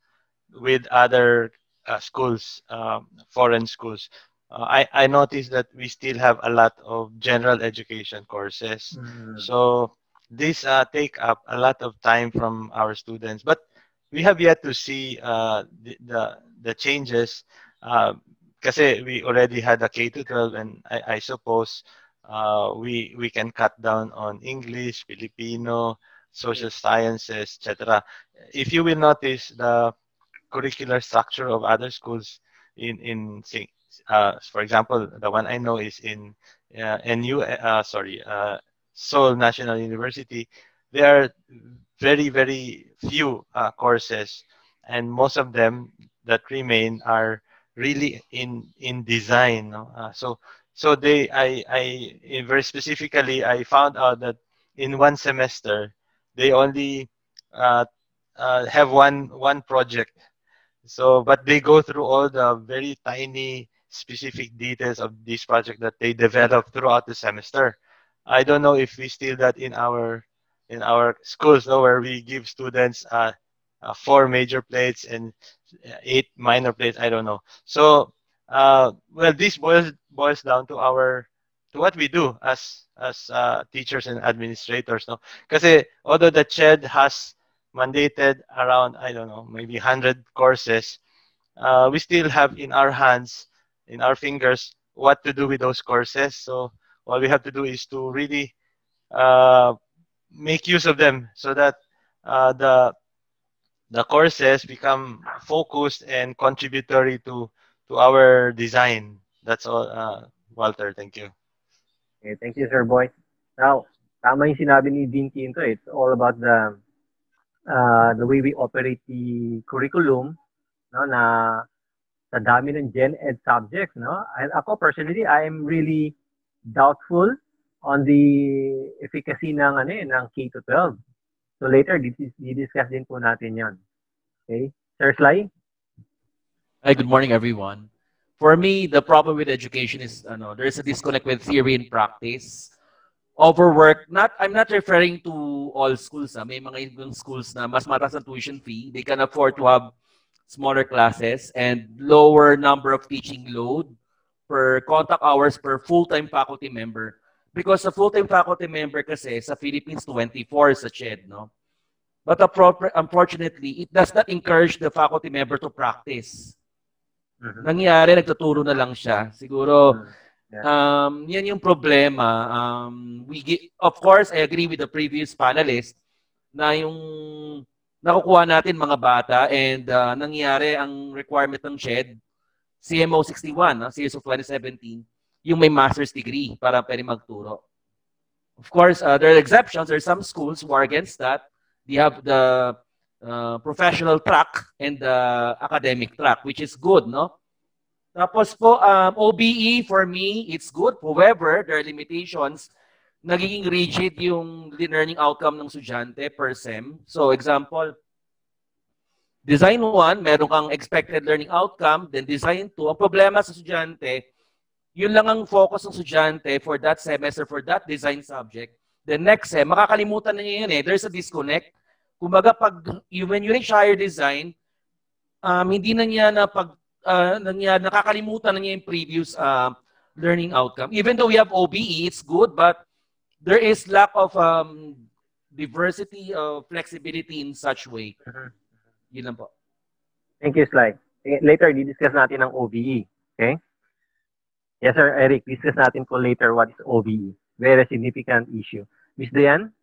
with other uh, schools, um, foreign schools. Uh, I, I noticed that we still have a lot of general education courses. Mm. So these uh, take up a lot of time from our students. But we have yet to see uh, the, the, the changes because we already had a K to 12 and I, I suppose uh, we we can cut down on English, Filipino, social sciences, etc. If you will notice the curricular structure of other schools in in uh, for example, the one I know is in uh, NU, uh, sorry, uh, Seoul National University. There are very very few uh, courses, and most of them that remain are really in in design. No? Uh, so so they I I very specifically I found out that in one semester they only uh, uh, have one one project. So, but they go through all the very tiny specific details of this project that they develop throughout the semester. I don't know if we still that in our in our schools, where we give students uh, uh, four major plates and eight minor plates. I don't know. So, uh, well, this boils boils down to our to what we do as as uh, teachers and administrators no? Kasi although the CHED has mandated around I don't know maybe 100 courses uh, we still have in our hands in our fingers what to do with those courses. So all we have to do is to really uh, make use of them so that uh, the the courses become focused and contributory to to our design that's all uh, Walter thank you Okay, thank you, Sir Boy. Now, tama yung sinabi ni Dean Quinto. It's all about the uh, the way we operate the curriculum no, na sa dami ng gen ed subjects. No? And ako personally, I am really doubtful on the efficacy ng, ano, eh, ng K-12. So later, di-discuss din po natin yan. Okay? Sir Sly? Hi, good morning everyone for me, the problem with education is ano, there's a disconnect with theory and practice. Overwork, not I'm not referring to all schools. Ha. Ah. May mga ibang schools na mas mataas ang tuition fee. They can afford to have smaller classes and lower number of teaching load per contact hours per full-time faculty member. Because sa full-time faculty member kasi sa Philippines 24 sa CHED, no? But unfortunately, it does not encourage the faculty member to practice. Mm-hmm. Nangyari, nagtuturo na lang siya. Siguro, mm-hmm. um, yan yung problema. Um, we get, of course, I agree with the previous panelist na yung nakukuha natin mga bata and uh, nangyari ang requirement ng SHED, CMO 61, uh, of 2017, yung may master's degree para pwede magturo. Of course, uh, there are exceptions. There are some schools who are against that. They have the uh, professional track and the academic track, which is good, no? Tapos po, um, OBE, for me, it's good. However, there are limitations. Nagiging rigid yung learning outcome ng estudyante per SEM. So, example, Design 1, meron kang expected learning outcome. Then Design 2, ang problema sa estudyante, yun lang ang focus ng estudyante for that semester, for that design subject. The next SEM, makakalimutan na niya yun eh. There's a disconnect Kumbaga, pag, when you reach higher design, um, hindi na niya na pag, uh, na niya, nakakalimutan na niya yung previous uh, learning outcome. Even though we have OBE, it's good, but there is lack of um, diversity of flexibility in such way. Uh-huh. Yun lang po. Thank you, Sly. Later, di-discuss natin ang OBE. Okay? Yes, sir, Eric. Discuss natin po later what is OBE. Very significant issue. Miss Diane?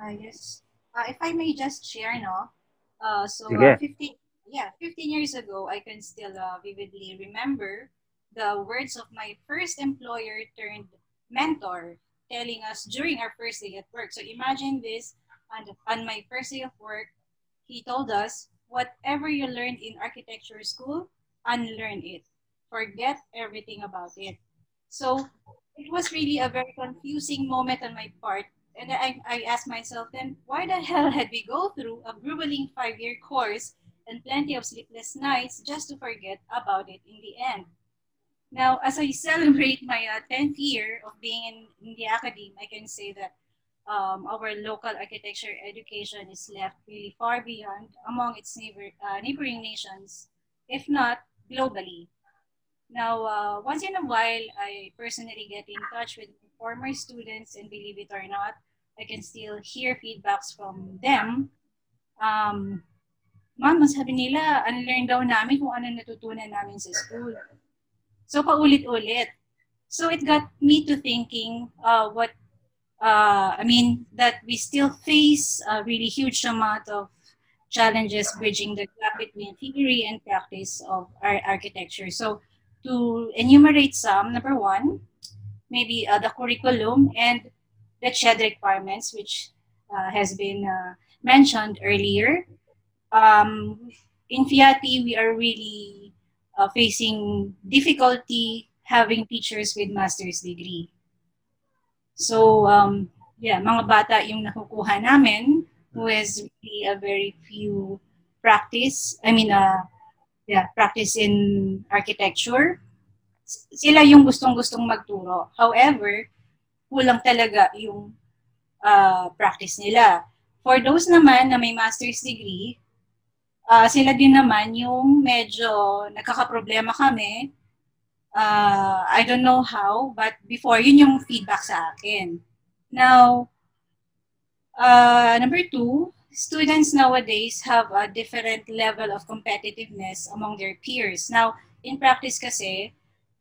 Uh, yes. Uh, if I may just share, no? Uh, so, uh, 15, yeah, 15 years ago, I can still uh, vividly remember the words of my first employer turned mentor telling us during our first day at work. So imagine this, and on my first day of work, he told us, whatever you learned in architecture school, unlearn it. Forget everything about it. So it was really a very confusing moment on my part. And I, I asked myself then, why the hell had we go through a grueling five-year course and plenty of sleepless nights just to forget about it in the end? Now, as I (laughs) celebrate my uh, 10th year of being in, in the academy, I can say that um, our local architecture education is left really far beyond among its neighbor, uh, neighboring nations, if not globally. Now, uh, once in a while, I personally get in touch with former students, and believe it or not, I can still hear feedbacks from them. Um, Ma'am, sabi nila, unlearn daw namin kung ano natutunan namin sa school. So, paulit-ulit. So, it got me to thinking uh, what, uh, I mean, that we still face a really huge amount of challenges bridging the gap between theory and practice of our architecture. So, to enumerate some, number one, maybe uh, the curriculum and the CHED requirements, which uh, has been uh, mentioned earlier. Um, in FIATI, we are really uh, facing difficulty having teachers with master's degree. So, um, yeah, mga bata yung nakukuha namin who has really a very few practice, I mean, uh, yeah, practice in architecture. Sila yung gustong-gustong magturo. However, kulang talaga yung uh, practice nila. For those naman na may master's degree, uh, sila din naman yung medyo nagkakaproblema kami. Uh, I don't know how, but before, yun yung feedback sa akin. Now, uh, number two, students nowadays have a different level of competitiveness among their peers. Now, in practice kasi,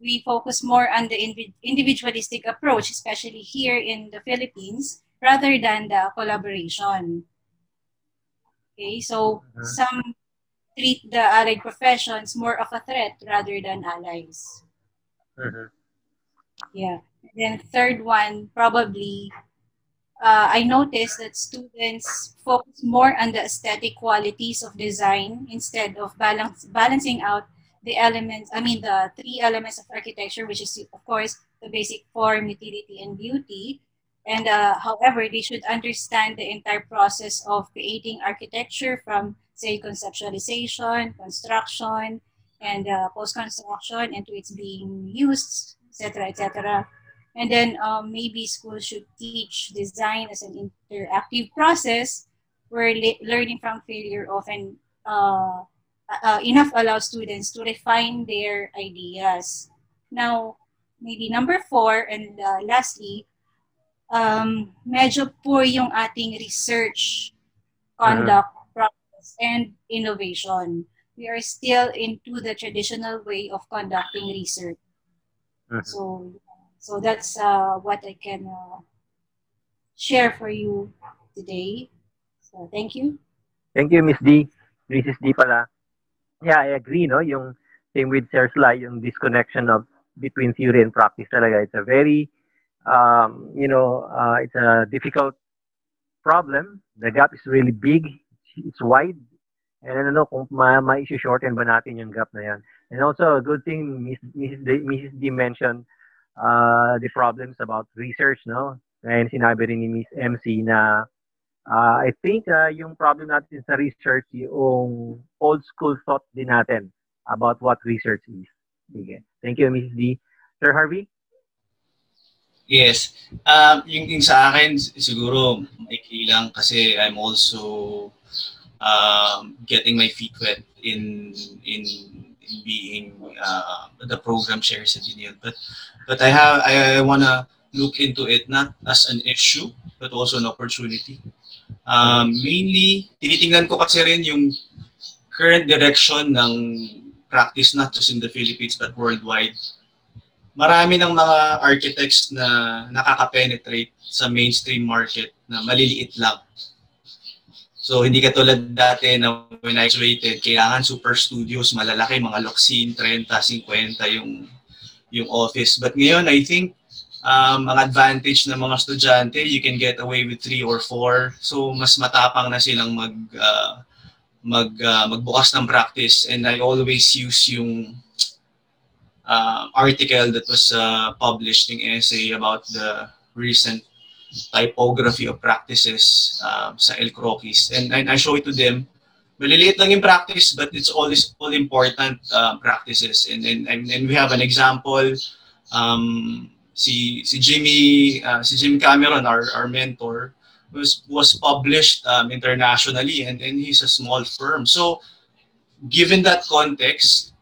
we focus more on the individualistic approach, especially here in the Philippines, rather than the collaboration. Okay, so mm-hmm. some treat the allied professions more of a threat rather than allies. Mm-hmm. Yeah. And then third one, probably, uh, I noticed that students focus more on the aesthetic qualities of design instead of balance, balancing out the elements, I mean, the three elements of architecture, which is, of course, the basic form, utility, and beauty. And uh, however, they should understand the entire process of creating architecture from, say, conceptualization, construction, and uh, post-construction, and to its being used, etc., etc. And then um, maybe schools should teach design as an interactive process where learning from failure often uh, uh, enough allows students to refine their ideas. Now, maybe number four, and uh, lastly, um, medyo poor yung ating research, conduct, uh-huh. process, and innovation. We are still into the traditional way of conducting research. Uh-huh. So, so that's uh, what I can uh, share for you today. So, thank you. Thank you, Miss D. Mrs. D pala. Yeah, I agree, no? Yung same with Sir Sly, yung disconnection of between theory and practice talaga. It's a very, um, you know, uh, it's a difficult problem. The gap is really big. It's wide. And I don't know kung ma- ma-shorten ba natin yung gap na yan. And also, a good thing Miss, Mrs. D, Mrs. D mentioned uh, the problems about research, no? And sinabi rin ni Miss MC na Uh, I think uh, yung problem natin sa research, yung old school thought din natin about what research is. Sige. Thank you, Mrs. D. Sir Harvey? Yes. Um, yung, yung sa akin, siguro, maikli lang kasi I'm also um, getting my feet wet in in, in being uh, the program sa Dinion. But but I have I, I wanna look into it not as an issue but also an opportunity. Um, mainly, tinitingnan ko kasi rin yung current direction ng practice not just in the Philippines but worldwide. Marami ng mga architects na nakaka-penetrate sa mainstream market na maliliit lang. So, hindi katulad dati na when I graduated, kailangan super studios, malalaki, mga Loxin, 30, 50 yung, yung office. But ngayon, I think um, ang advantage ng mga estudyante, you can get away with three or four. So, mas matapang na silang mag, uh, mag uh, magbukas ng practice and I always use yung uh, article that was uh, published in essay about the recent typography of practices uh, sa El Croquis. And, and I show it to them. Maliliit lang yung practice, but it's all, all important uh, practices. And, and, and we have an example. Um, si, si Jimmy, uh, si Jim Cameron, our, our mentor, was, was published um, internationally and, and he's a small firm. So given that context,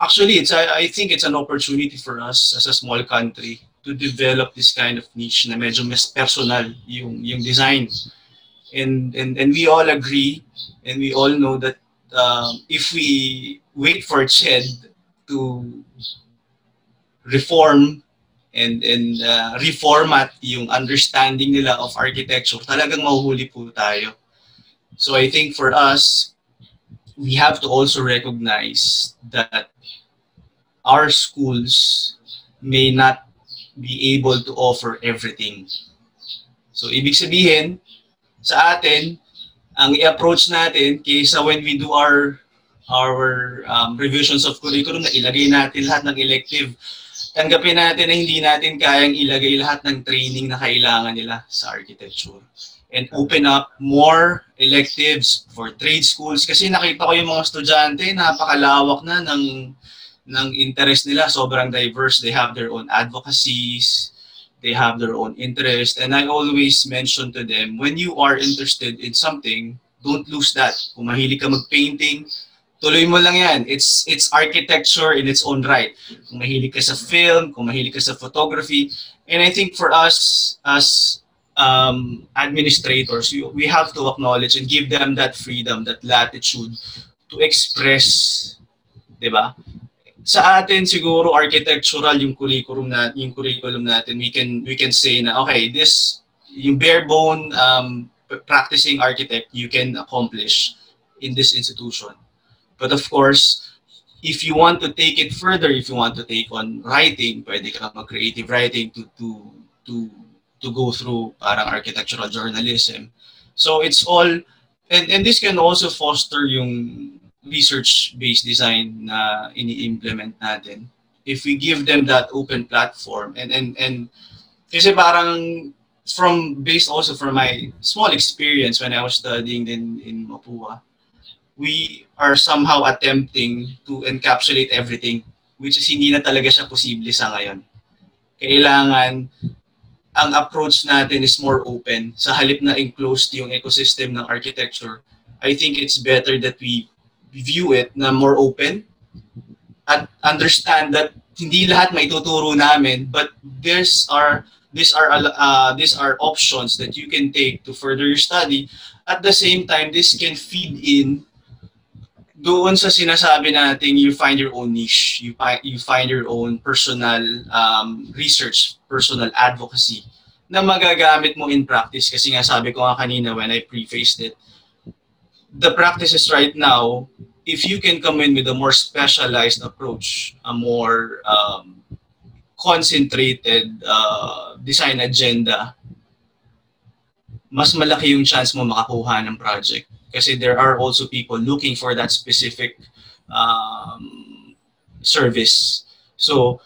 actually, it's I, I think it's an opportunity for us as a small country to develop this kind of niche na medyo mas personal yung, yung design. And, and, and we all agree and we all know that um, if we wait for CHED to reform and, and uh, reformat yung understanding nila of architecture, talagang mahuhuli po tayo. So I think for us, we have to also recognize that our schools may not be able to offer everything. So, ibig sabihin, sa atin, ang i-approach natin kaysa when we do our our um, revisions of curriculum na ilagay natin lahat ng elective, tanggapin natin na hindi natin kayang ilagay lahat ng training na kailangan nila sa architecture. And open up more electives for trade schools. Kasi nakita ko yung mga estudyante, napakalawak na ng ng interest nila, sobrang diverse. They have their own advocacies, they have their own interest. And I always mention to them, when you are interested in something, don't lose that. Kung mahilig ka mag-painting, tuloy mo lang yan. It's, it's architecture in its own right. Kung mahilig ka sa film, kung mahilig ka sa photography. And I think for us as um, administrators, we have to acknowledge and give them that freedom, that latitude to express, di ba? sa atin siguro architectural yung curriculum na yung curriculum natin we can we can say na okay this yung bare bone um, practicing architect you can accomplish in this institution but of course if you want to take it further if you want to take on writing pwede ka mag creative writing to to to to go through parang architectural journalism. So it's all and and this can also foster yung research-based design na ini-implement natin, if we give them that open platform and and and kasi parang from based also from my small experience when I was studying in in Mapua, we are somehow attempting to encapsulate everything which is hindi na talaga siya posible sa ngayon. Kailangan ang approach natin is more open. Sa halip na enclosed yung ecosystem ng architecture, I think it's better that we view it na more open at understand that hindi lahat maituturo namin but there's are these are uh, these are options that you can take to further your study at the same time this can feed in doon sa sinasabi nating you find your own niche you find you find your own personal um, research personal advocacy na magagamit mo in practice kasi nga sabi ko nga kanina when I prefaced it the practices right now, if you can come in with a more specialized approach, a more um, concentrated uh, design agenda, mas malaki yung chance mo makakuha ng project. Kasi there are also people looking for that specific um, service. So,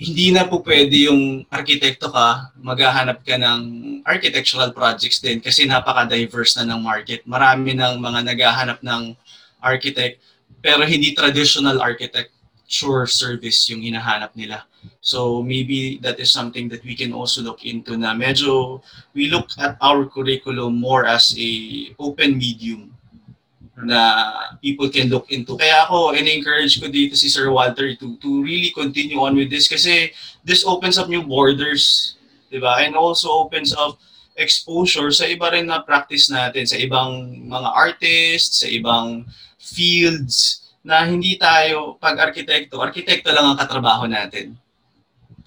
hindi na po pwede yung arkitekto ka, maghahanap ka ng architectural projects din kasi napaka-diverse na ng market. Marami ng mga naghahanap ng architect pero hindi traditional architecture service yung hinahanap nila. So maybe that is something that we can also look into na medyo we look at our curriculum more as a open medium na people can look into. Kaya ako, in-encourage ko dito si Sir Walter to, to really continue on with this kasi this opens up new borders, di ba? And also opens up exposure sa iba rin na practice natin, sa ibang mga artists, sa ibang fields na hindi tayo, pag arkitekto, arkitekto lang ang katrabaho natin.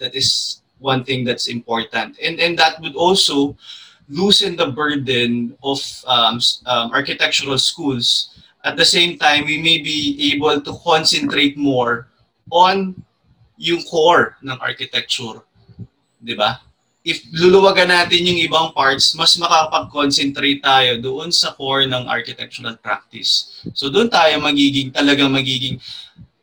That is one thing that's important. And, and that would also loosen the burden of um, um, architectural schools. At the same time, we may be able to concentrate more on yung core ng architecture. Di ba? if luluwagan natin yung ibang parts, mas makapag-concentrate tayo doon sa core ng architectural practice. So doon tayo magiging, talagang magiging,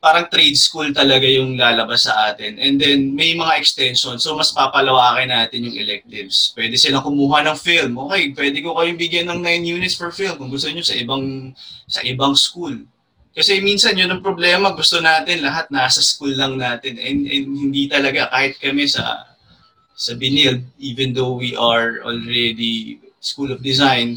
parang trade school talaga yung lalabas sa atin. And then may mga extension. So mas papalawakin natin yung electives. Pwede silang kumuha ng film. Okay, pwede ko kayong bigyan ng 9 units per film kung gusto niyo sa ibang sa ibang school. Kasi minsan yun ang problema, gusto natin lahat nasa school lang natin and, and hindi talaga kahit kami sa sa Binil, even though we are already School of Design,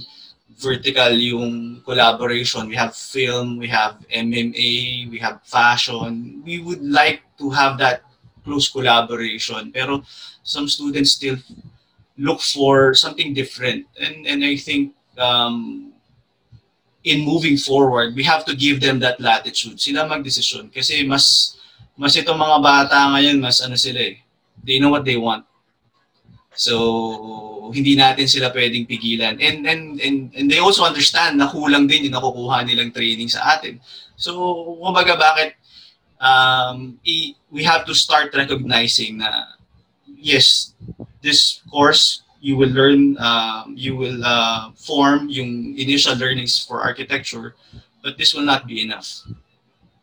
vertical yung collaboration. We have film, we have MMA, we have fashion. We would like to have that close collaboration. Pero some students still look for something different. And, and I think um, in moving forward, we have to give them that latitude. Sila magdesisyon. Kasi mas, mas itong mga bata ngayon, mas ano sila eh. They know what they want So, hindi natin sila pwedeng pigilan. And, and, and, and they also understand na kulang din yung nakukuha nilang training sa atin. So, kumbaga bakit um, i- we have to start recognizing na yes, this course you will learn, um, you will uh, form yung initial learnings for architecture, but this will not be enough.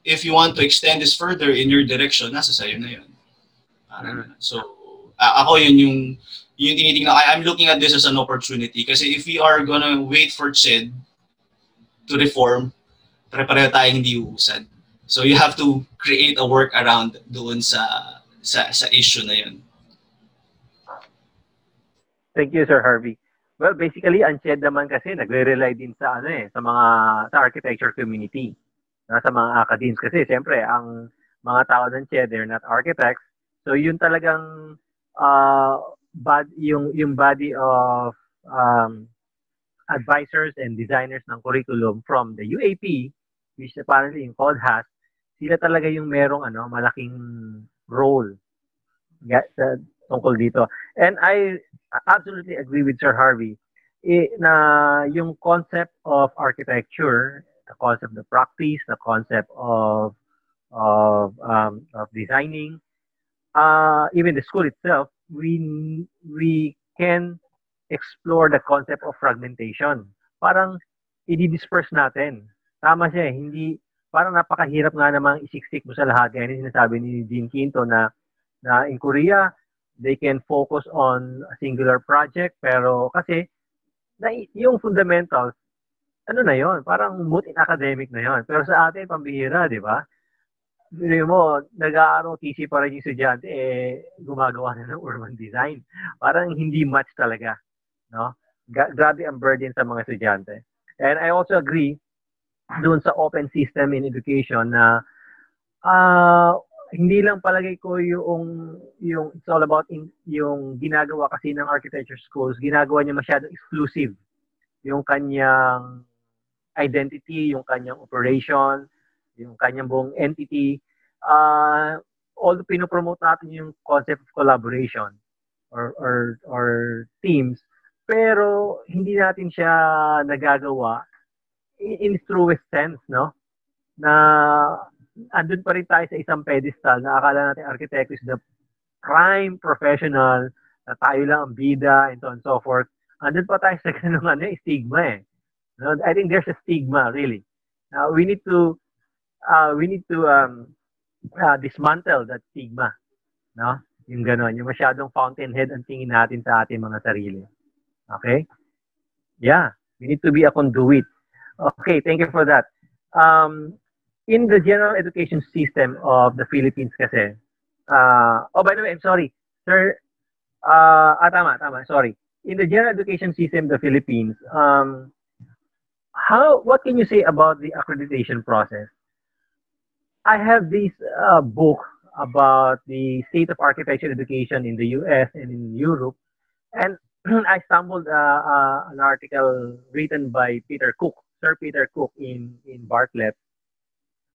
If you want to extend this further in your direction, nasa sayo na yun. Parang, so, uh, ako yun yung yung tinitingnan, I'm looking at this as an opportunity kasi if we are gonna wait for CHED to reform, pare-pareho tayong hindi uusad. So you have to create a work around doon sa sa sa issue na yun. Thank you, Sir Harvey. Well, basically, ang CHED naman kasi nagre-rely din sa ano eh, sa mga sa architecture community. Sa mga academics kasi siyempre ang mga tao ng CHED they're not architects. So yun talagang uh, bad yung yung body of um, advisors and designers ng curriculum from the UAP which apparently in COD has sila talaga yung merong ano malaking role. Sa tungkol dito. And I absolutely agree with Sir Harvey na yung concept of architecture the concept of practice the concept of of um, of designing uh, even the school itself we we can explore the concept of fragmentation. Parang i-disperse natin. Tama siya, eh, hindi parang napakahirap nga namang isiksik mo sa lahat. Kaya sinasabi ni Dean Quinto na na in Korea, they can focus on a singular project pero kasi na, yung fundamentals ano na yon parang moot in academic na yon pero sa atin pambihira di ba Bili mo, nag-aaral TC pa rin yung estudyante, eh, gumagawa na ng urban design. Parang hindi match talaga. No? Grabe ang burden sa mga estudyante. And I also agree doon sa open system in education na uh, hindi lang palagay ko yung yung it's all about in, yung ginagawa kasi ng architecture schools, ginagawa niya masyadong exclusive yung kanyang identity, yung kanyang operation, yung kanyang buong entity, uh, although pinopromote natin yung concept of collaboration or, or, or teams, pero hindi natin siya nagagawa in, in truest sense, no? Na andun pa rin tayo sa isang pedestal na akala natin architect is the prime professional, na tayo lang ang bida, and so on and so forth. Andun pa tayo sa ganung ano, stigma eh. No? I think there's a stigma, really. Now, we need to uh, we need to um, uh, dismantle that stigma. No? Yung gano'n. Yung masyadong fountainhead ang tingin natin sa ating mga sarili. Okay? Yeah. We need to be a conduit. Okay, thank you for that. Um, in the general education system of the Philippines kasi, uh, oh, by the way, I'm sorry. Sir, uh, ah, tama, tama, sorry. In the general education system of the Philippines, um, how, what can you say about the accreditation process? I have this uh, book about the state of architecture education in the US and in Europe, and (clears throat) I stumbled uh, uh, an article written by Peter Cook, Sir Peter Cook in in Bartlett.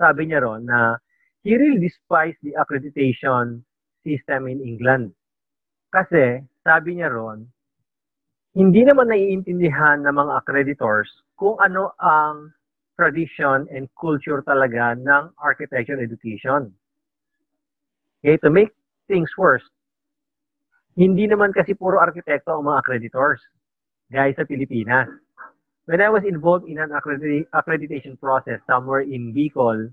Sabi niya ron na he really despised the accreditation system in England. Kasi sabi niya ron, hindi naman naiintindihan ng mga accreditors kung ano ang tradition and culture talaga ng architecture education. Okay, to make things worse, hindi naman kasi puro arkitekto ang mga accreditors, guys, sa Pilipinas. When I was involved in an accreditation process somewhere in Bicol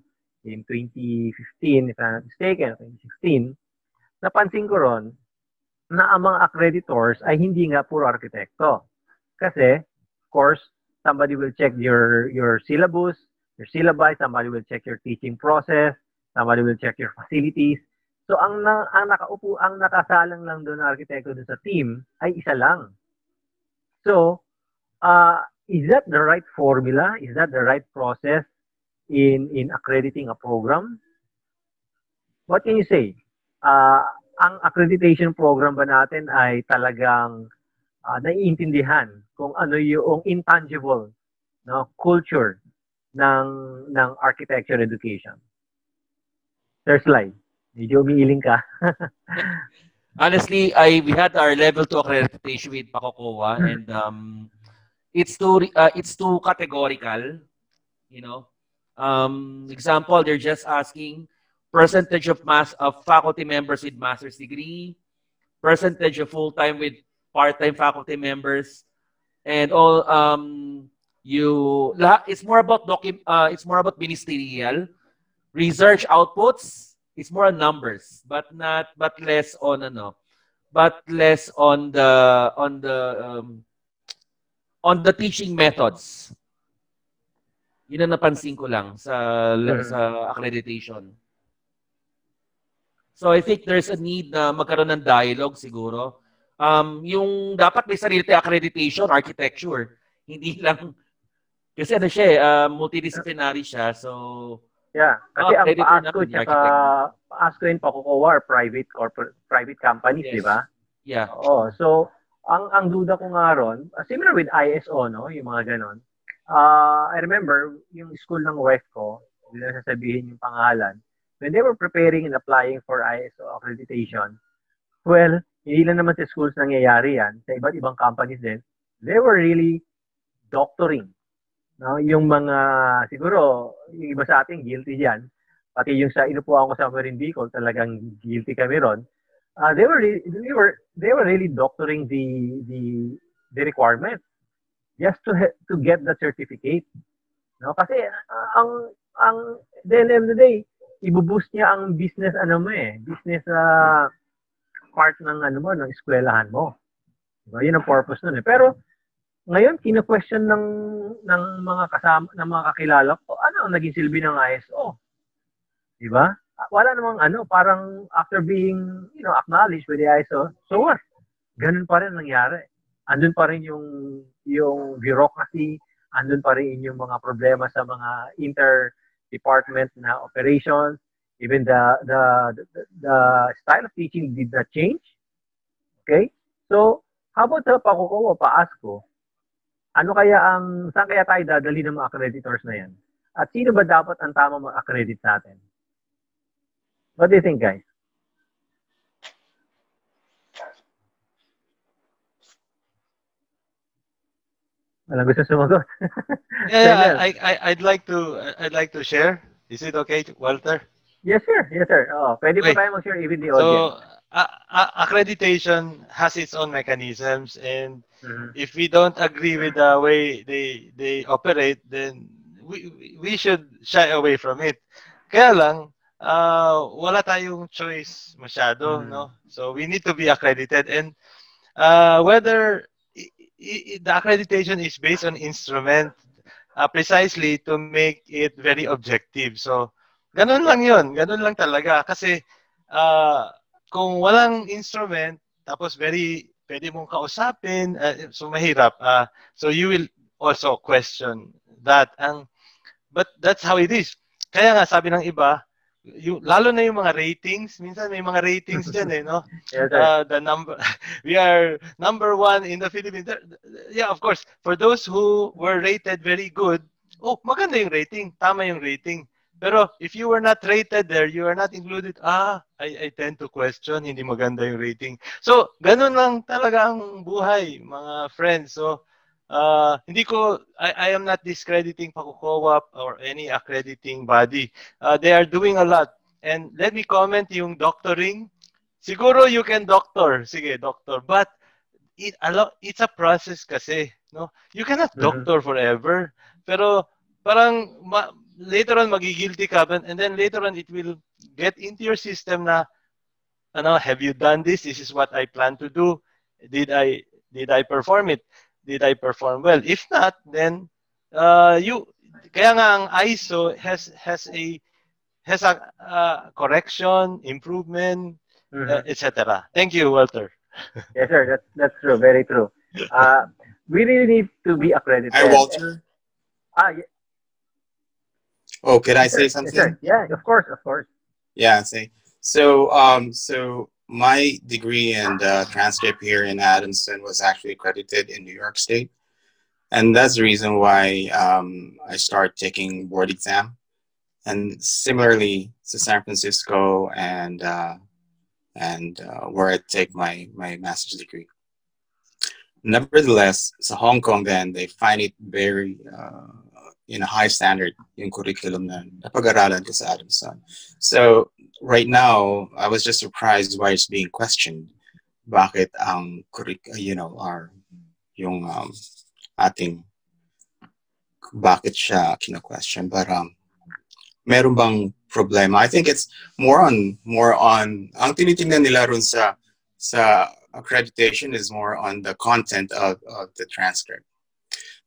in 2015, if I'm not mistaken, 2016, napansin ko ron na ang mga accreditors ay hindi nga puro arkitekto. Kasi, of course, somebody will check your your syllabus, your syllabi, somebody will check your teaching process, somebody will check your (laughs) facilities. So ang na, ang nakaupo ang nakasalang lang doon na arkitekto doon sa team ay isa lang. So, uh, is that the right formula? Is that the right process in in accrediting a program? What can you say? Uh, ang accreditation program ba natin ay talagang uh, naiintindihan kung ano yung intangible no culture ng ng architecture education. There's slide. Medyo umiiling ka. (laughs) Honestly, I we had our level 2 accreditation with Pacocoa and um it's too uh, it's too categorical, you know. Um example, they're just asking percentage of mass of faculty members with master's degree, percentage of full-time with part-time faculty members, and all um you it's more about docu uh, it's more about ministerial research outputs. It's more on numbers but not but less on ano but less on the on the um, on the teaching methods. Yun ang napansin ko lang sa sa accreditation. So i think there's a need na magkaroon ng dialogue siguro um yung dapat may sarili tayong accreditation architecture hindi lang kasi ano siya, uh, multidisciplinary siya. So, yeah. Kasi oh, ang PASCO tsaka PASCO yun pakukuha or private corporate private companies, yes. di ba? Yeah. Oo. So, ang ang duda ko nga ron, uh, similar with ISO, no? Yung mga ganon. Uh, I remember, yung school ng wife ko, hindi na sasabihin yung pangalan, when they were preparing and applying for ISO accreditation, well, hindi lang naman sa schools nangyayari yan, sa iba't ibang companies din, they were really doctoring No? Yung mga, siguro, yung iba sa atin, guilty diyan. Pati yung sa inupuan ko sa Marine Bicol, talagang guilty kami ron. Uh, they were they were they were really doctoring the the the requirement just to to get the certificate. No? Kasi uh, ang ang the end of the day, ibuboost niya ang business ano mo eh, business uh, part ng ano mo, ng eskwelahan mo. Diba? Yun ang purpose nun eh. Pero ngayon, kino-question ng, ng mga kasama, ng mga kakilala ko, ano ang naging silbi ng ISO? Di ba? Wala namang ano, parang after being, you know, acknowledged by the ISO, so what? Ganun pa rin nangyari. Andun pa rin yung, yung bureaucracy, andun pa rin yung mga problema sa mga inter-department na operations, even the, the, the, the style of teaching did not change. Okay? So, how about sa pakukuha, pa-ASCO? ano kaya ang, saan kaya tayo dadali ng mga accreditors na yan? At sino ba dapat ang tama mag-accredit sa atin? What do you think, guys? Walang gusto sumagot. (laughs) yeah, I, I, I'd like to, I'd like to share. Is it okay, Walter? Yes, sir. Yes, sir. Oh, pwede Wait. pa tayo mag-share even the audience. So, uh, accreditation has its own mechanisms and mm-hmm. if we don't agree with the way they they operate then we we should shy away from it kaya lang uh, wala tayong choice masyado mm-hmm. no so we need to be accredited and uh, whether the accreditation is based on instrument uh, precisely to make it very objective so ganun lang yun ganun lang talaga kasi uh, kung walang instrument, tapos very, pwede mong kausapin, uh, so mahirap. Uh, so you will also question that. Ang, but that's how it is. Kaya nga, sabi ng iba, yung, lalo na yung mga ratings, minsan may mga ratings dyan eh, no? (laughs) uh, the number, (laughs) we are number one in the Philippines. Yeah, of course, for those who were rated very good, oh, maganda yung rating, tama yung rating. Pero if you were not rated there, you are not included, ah, I, I tend to question, hindi maganda yung rating. So, ganun lang talaga ang buhay, mga friends. So, uh, hindi ko, I, I am not discrediting Pakukowa or any accrediting body. Uh, they are doing a lot. And let me comment yung doctoring. siguro you can doctor. Sige, doctor. But it, it's a process kasi. No? You cannot mm-hmm. doctor mm-hmm. forever. Pero parang ma, later on magigilty ka and then later on it will get into your system na ano, have you done this? This is what I plan to do. Did I did I perform it? Did I perform well? If not, then uh, you kaya nga ang ISO has has a has a uh, correction, improvement, mm-hmm. uh, etc. Thank you, Walter. (laughs) yes, sir. That's that's true. Very true. Uh, we really need to be accredited. Hi, Walter. Ah, yeah. Oh, could I say something? Yes, yeah, of course, of course. Yeah, say. So, um, so my degree and uh, transcript here in Adamson was actually accredited in New York State, and that's the reason why um, I started taking board exam. And similarly to San Francisco and uh, and uh, where I take my my master's degree. Nevertheless, so Hong Kong then they find it very uh, in a high standard in curriculum na napag-aralan ko sa Adamson. So right now, I was just surprised why it's being questioned. Bakit ang you know, our yung um, ating bakit siya kina-question but um meron bang problema I think it's more on more on ang tinitingnan nila ron sa sa accreditation is more on the content of, of the transcript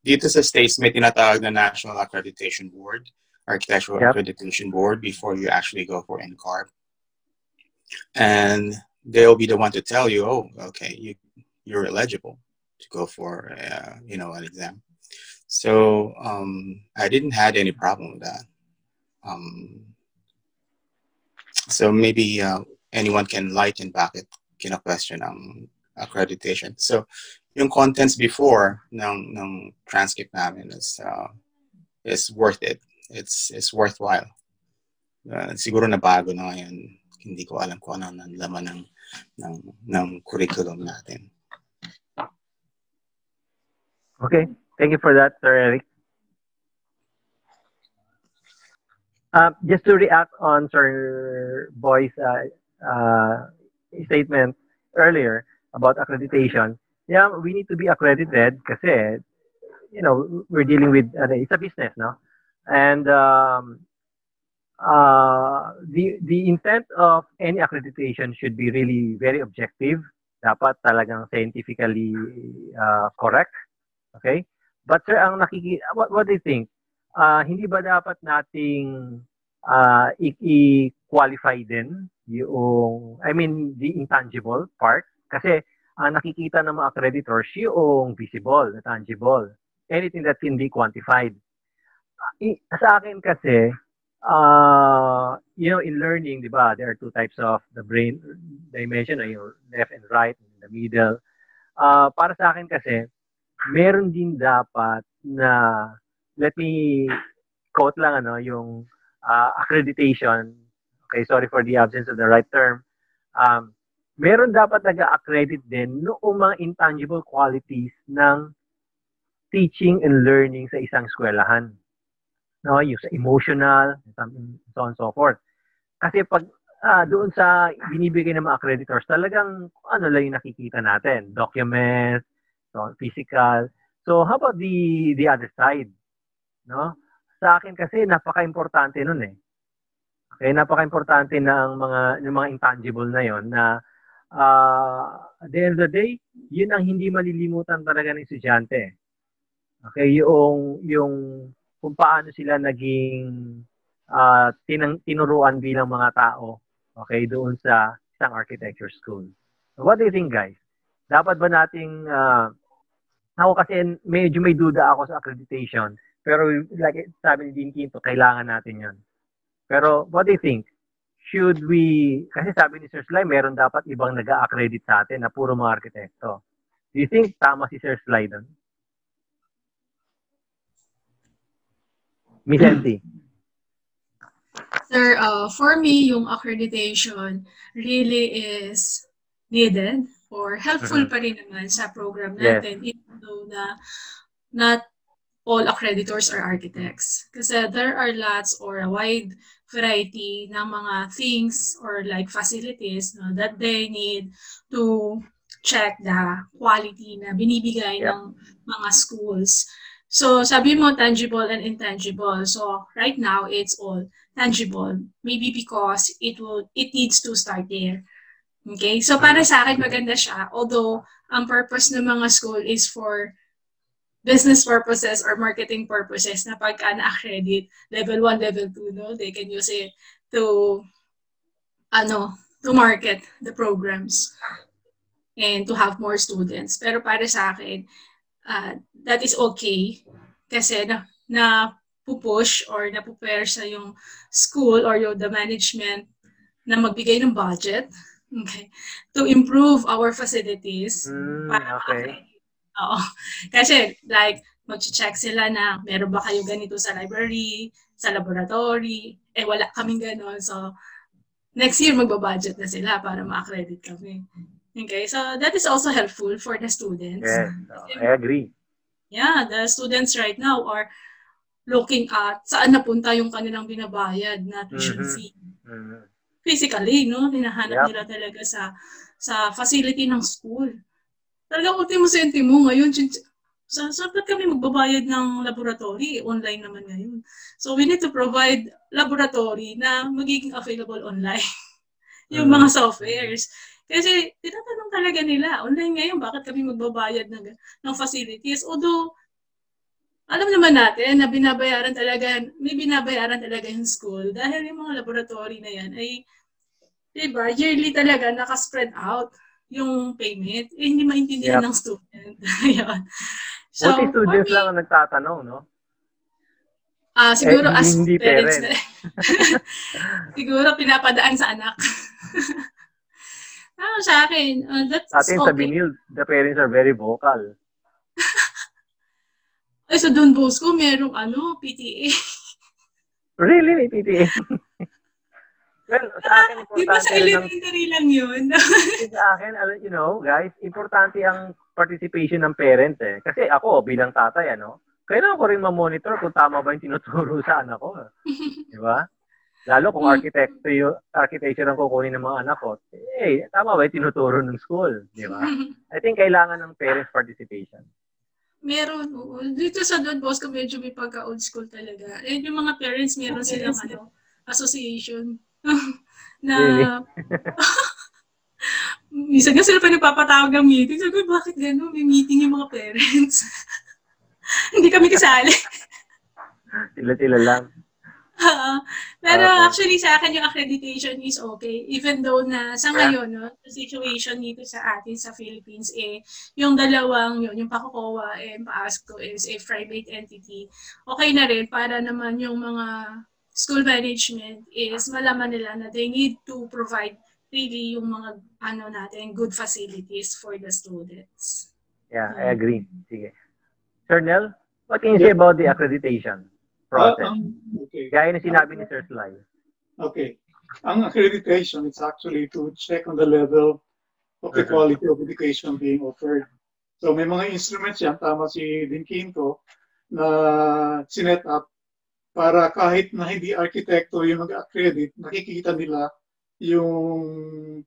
dito sa States, may tinatawag na National Accreditation Board, Architectural yep. Accreditation Board, before you actually go for NCARB. And they'll be the one to tell you, oh, okay, you, you're eligible to go for, uh, you know, an exam. So um, I didn't had any problem with that. Um, so maybe uh, anyone can lighten back it, question on accreditation. So yung contents before ng ng transcript namin is uh, is worth it. It's it's worthwhile. Uh, siguro na bago na ngayon. Hindi ko alam kung ano ang laman ng ng ng curriculum natin. Okay. Thank you for that, Sir Eric. Uh, just to react on Sir Boy's uh, uh, statement earlier about accreditation, yeah, we need to be accredited kasi, you know, we're dealing with, uh, it's a business, no? And um, uh, the, the intent of any accreditation should be really very objective. Dapat talagang scientifically uh, correct. Okay? But sir, ang nakiki what, what do you think? Uh, hindi ba dapat nating uh, i-qualify din yung, I mean, the intangible part? Kasi uh, nakikita ng mga accreditors yung visible, tangible. Anything that's hindi quantified. Uh, sa akin kasi, uh, you know, in learning, di ba, there are two types of the brain dimension, yung left and right, and the middle. Uh, para sa akin kasi, meron din dapat na, let me quote lang, ano, yung uh, accreditation. Okay, sorry for the absence of the right term. Um, meron dapat nag-accredit din noong mga intangible qualities ng teaching and learning sa isang eskwelahan. No, yung sa emotional, so on and so forth. Kasi pag ah, doon sa binibigay ng mga accreditors, talagang ano lang yung nakikita natin, documents, so physical. So how about the the other side? No? Sa akin kasi napaka-importante noon eh. Okay, napaka-importante ng mga ng mga intangible na 'yon na uh, at the end of the day, yun ang hindi malilimutan talaga ng estudyante. Okay, yung, yung kung paano sila naging uh, tinang, tinuruan bilang mga tao, okay, doon sa isang architecture school. So what do you think, guys? Dapat ba nating, uh, ako kasi medyo may duda ako sa accreditation, pero like sabi ni Dean Quinto, kailangan natin yon. Pero what do you think? Should we, kasi sabi ni Sir Sly, meron dapat ibang nag accredit sa atin na puro mga arkitekto. Do you think tama si Sir Sly doon? Miss Enty. Sir, uh, for me, yung accreditation really is needed or helpful mm-hmm. pa rin naman sa program natin yes. even though na not all accreditors are architects. Kasi there are lots or a wide variety ng mga things or like facilities no, that they need to check the quality na binibigay Yep. ng mga schools. So, sabi mo tangible and intangible. So, right now, it's all tangible. Maybe because it will it needs to start there. Okay? So, para sa akin, maganda siya. Although, ang purpose ng mga school is for business purposes or marketing purposes na pagka na-accredit, level 1, level 2, no? They can use it to, ano, to market the programs and to have more students. Pero para sa akin, uh, that is okay kasi na, na pupush or na sa yung school or yung the management na magbigay ng budget (laughs) okay, to improve our facilities Mm, para okay. Oo. (laughs) Kasi, like, mag-check sila na meron ba kayo ganito sa library, sa laboratory, eh wala kaming ganon. So, next year magbabudget na sila para ma-accredit kami. Okay, so that is also helpful for the students. Yes, oh, I agree. Yeah, the students right now are looking at saan napunta yung kanilang binabayad na tuition Mhm. fee. Physically, no? Hinahanap Yep. nila talaga sa sa facility ng school. Talaga ultimo sentimo ngayon. Sa, sa ba't kami magbabayad ng laboratory? Online naman ngayon. So we need to provide laboratory na magiging available online. (laughs) yung mga softwares. Kasi tinatanong talaga nila, online ngayon, bakit kami magbabayad ng, ng facilities? Although, alam naman natin na binabayaran talaga, may binabayaran talaga yung school dahil yung mga laboratory na yan ay, diba, yearly talaga nakaspread out yung payment. Eh, hindi maintindihan Yep. ng student. (laughs) Ayun. So, Buti students me, lang ang nagtatanong, no? ah, siguro Eh, as hindi parents, parents. (laughs) siguro pinapadaan sa anak. (laughs) Ah, sa akin, uh, that's Sa atin sa okay. Binil, the parents are very vocal. Ay, sa Don Bosco, merong ano, PTA. Really, may PTA. Well, sa akin, Di ba importante lang, elementary lang yun? (laughs) sa akin, you know, guys, importante ang participation ng parents eh. Kasi ako, bilang tatay, ano, kailangan ko rin ma-monitor kung tama ba yung tinuturo sa anak ko. eh. (laughs) Di ba? Lalo kung Mm. architecture, yung architecture ang kukunin ng mga anak ko, eh, tama ba yung tinuturo ng school? Di ba? (laughs) I think kailangan ng parents participation. meron, oo. Dito sa Don Bosco, medyo may pagka-old school talaga. And yung mga parents, meron silang ano, association. (laughs) na, Really? (laughs) minsan nga sila pa nagpapatawag ng meeting. Sabi ko, bakit gano'n? May meeting yung mga parents. (laughs) Hindi kami kasali. Sila-sila lang. Oo. Pero Okay. actually sa akin yung accreditation is okay. Even though na sa ngayon, no, the situation dito sa atin sa Philippines, eh, yung dalawang yun, yung PACOCOA and PASCO is a private entity. Okay na rin para naman yung mga school management is malaman nila na they need to provide really yung mga ano natin, good facilities for the students. Yeah, I agree. Sige. Sir Nel, what can you say about the accreditation process? Ah, um, okay. Gaya na sinabi ni Sir Sly. Okay. Ang accreditation is actually to check on the level of the Mhm. quality of education being offered. So may mga instruments yan, tama si Dean Quinto, na sinet up para kahit na hindi arkitekto yung mag-accredit, nakikita nila yung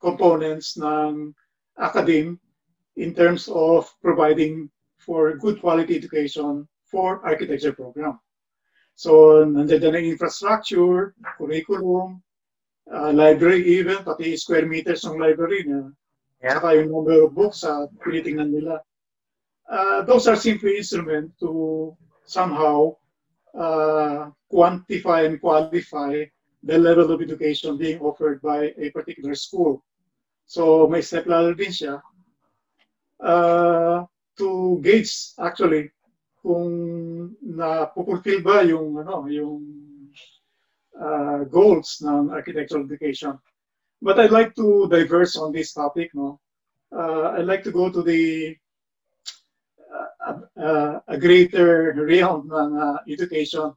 components ng academe in terms of providing for good quality education for architecture program. So, nandiyan ang infrastructure, curriculum, uh, library even, pati square meters ng library na, Yeah. saka yung number of books sa tinitingnan nila. Uh, those are simply instruments to somehow uh, quantify and qualify the level of education being offered by a particular school. So, may step ladder din siya uh, to gauge actually kung na-fulfill ba yung ano yung uh, goals ng architectural education. But I'd like to diverse on this topic, no. Uh, I'd like to go to the uh, a greater realm ng uh, education.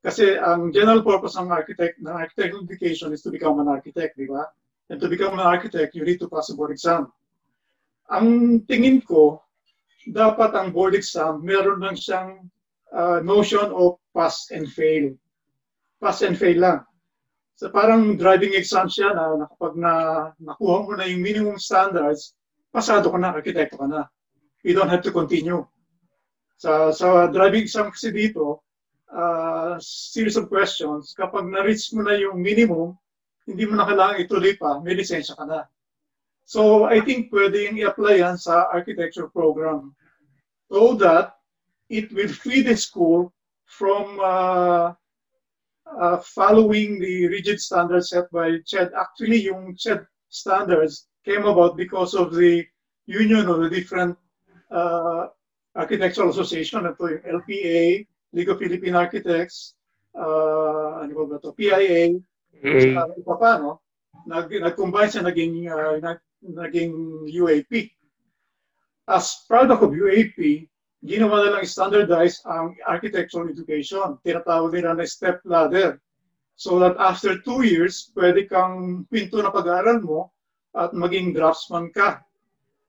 Kasi ang general purpose ng architect ng architectural education is to become an architect, di ba? And to become an architect, you need to pass a board exam. Ang tingin ko, dapat ang board exam, meron lang siyang uh, notion of pass and fail. Pass and fail lang. So parang driving exam siya na, na kapag na, nakuha mo na yung minimum standards, pasado ka na, arkitekto ka na. You don't have to continue. Sa, sa driving exam kasi dito, uh, series of questions, kapag na-reach mo na yung minimum, hindi mo na kailangan ituloy pa, may lisensya ka na. So I think pwedeng i-apply yan sa architecture program so that it will free the school from uh, uh, following the rigid standards set by CHED. Actually, yung CHED standards came about because of the union of the different uh, architectural association. Ito yung LPA, League of Philippine Architects, uh, ano ba ito, PIA, Hey. uh, iba pa, no? Nag, nag-combine siya, naging, uh, nag, naging UAP. As product of UAP, ginawa na lang standardize ang architectural education. Tinatawag nila na step ladder. So that after two years, pwede kang pinto na pag-aaral mo at maging draftsman ka.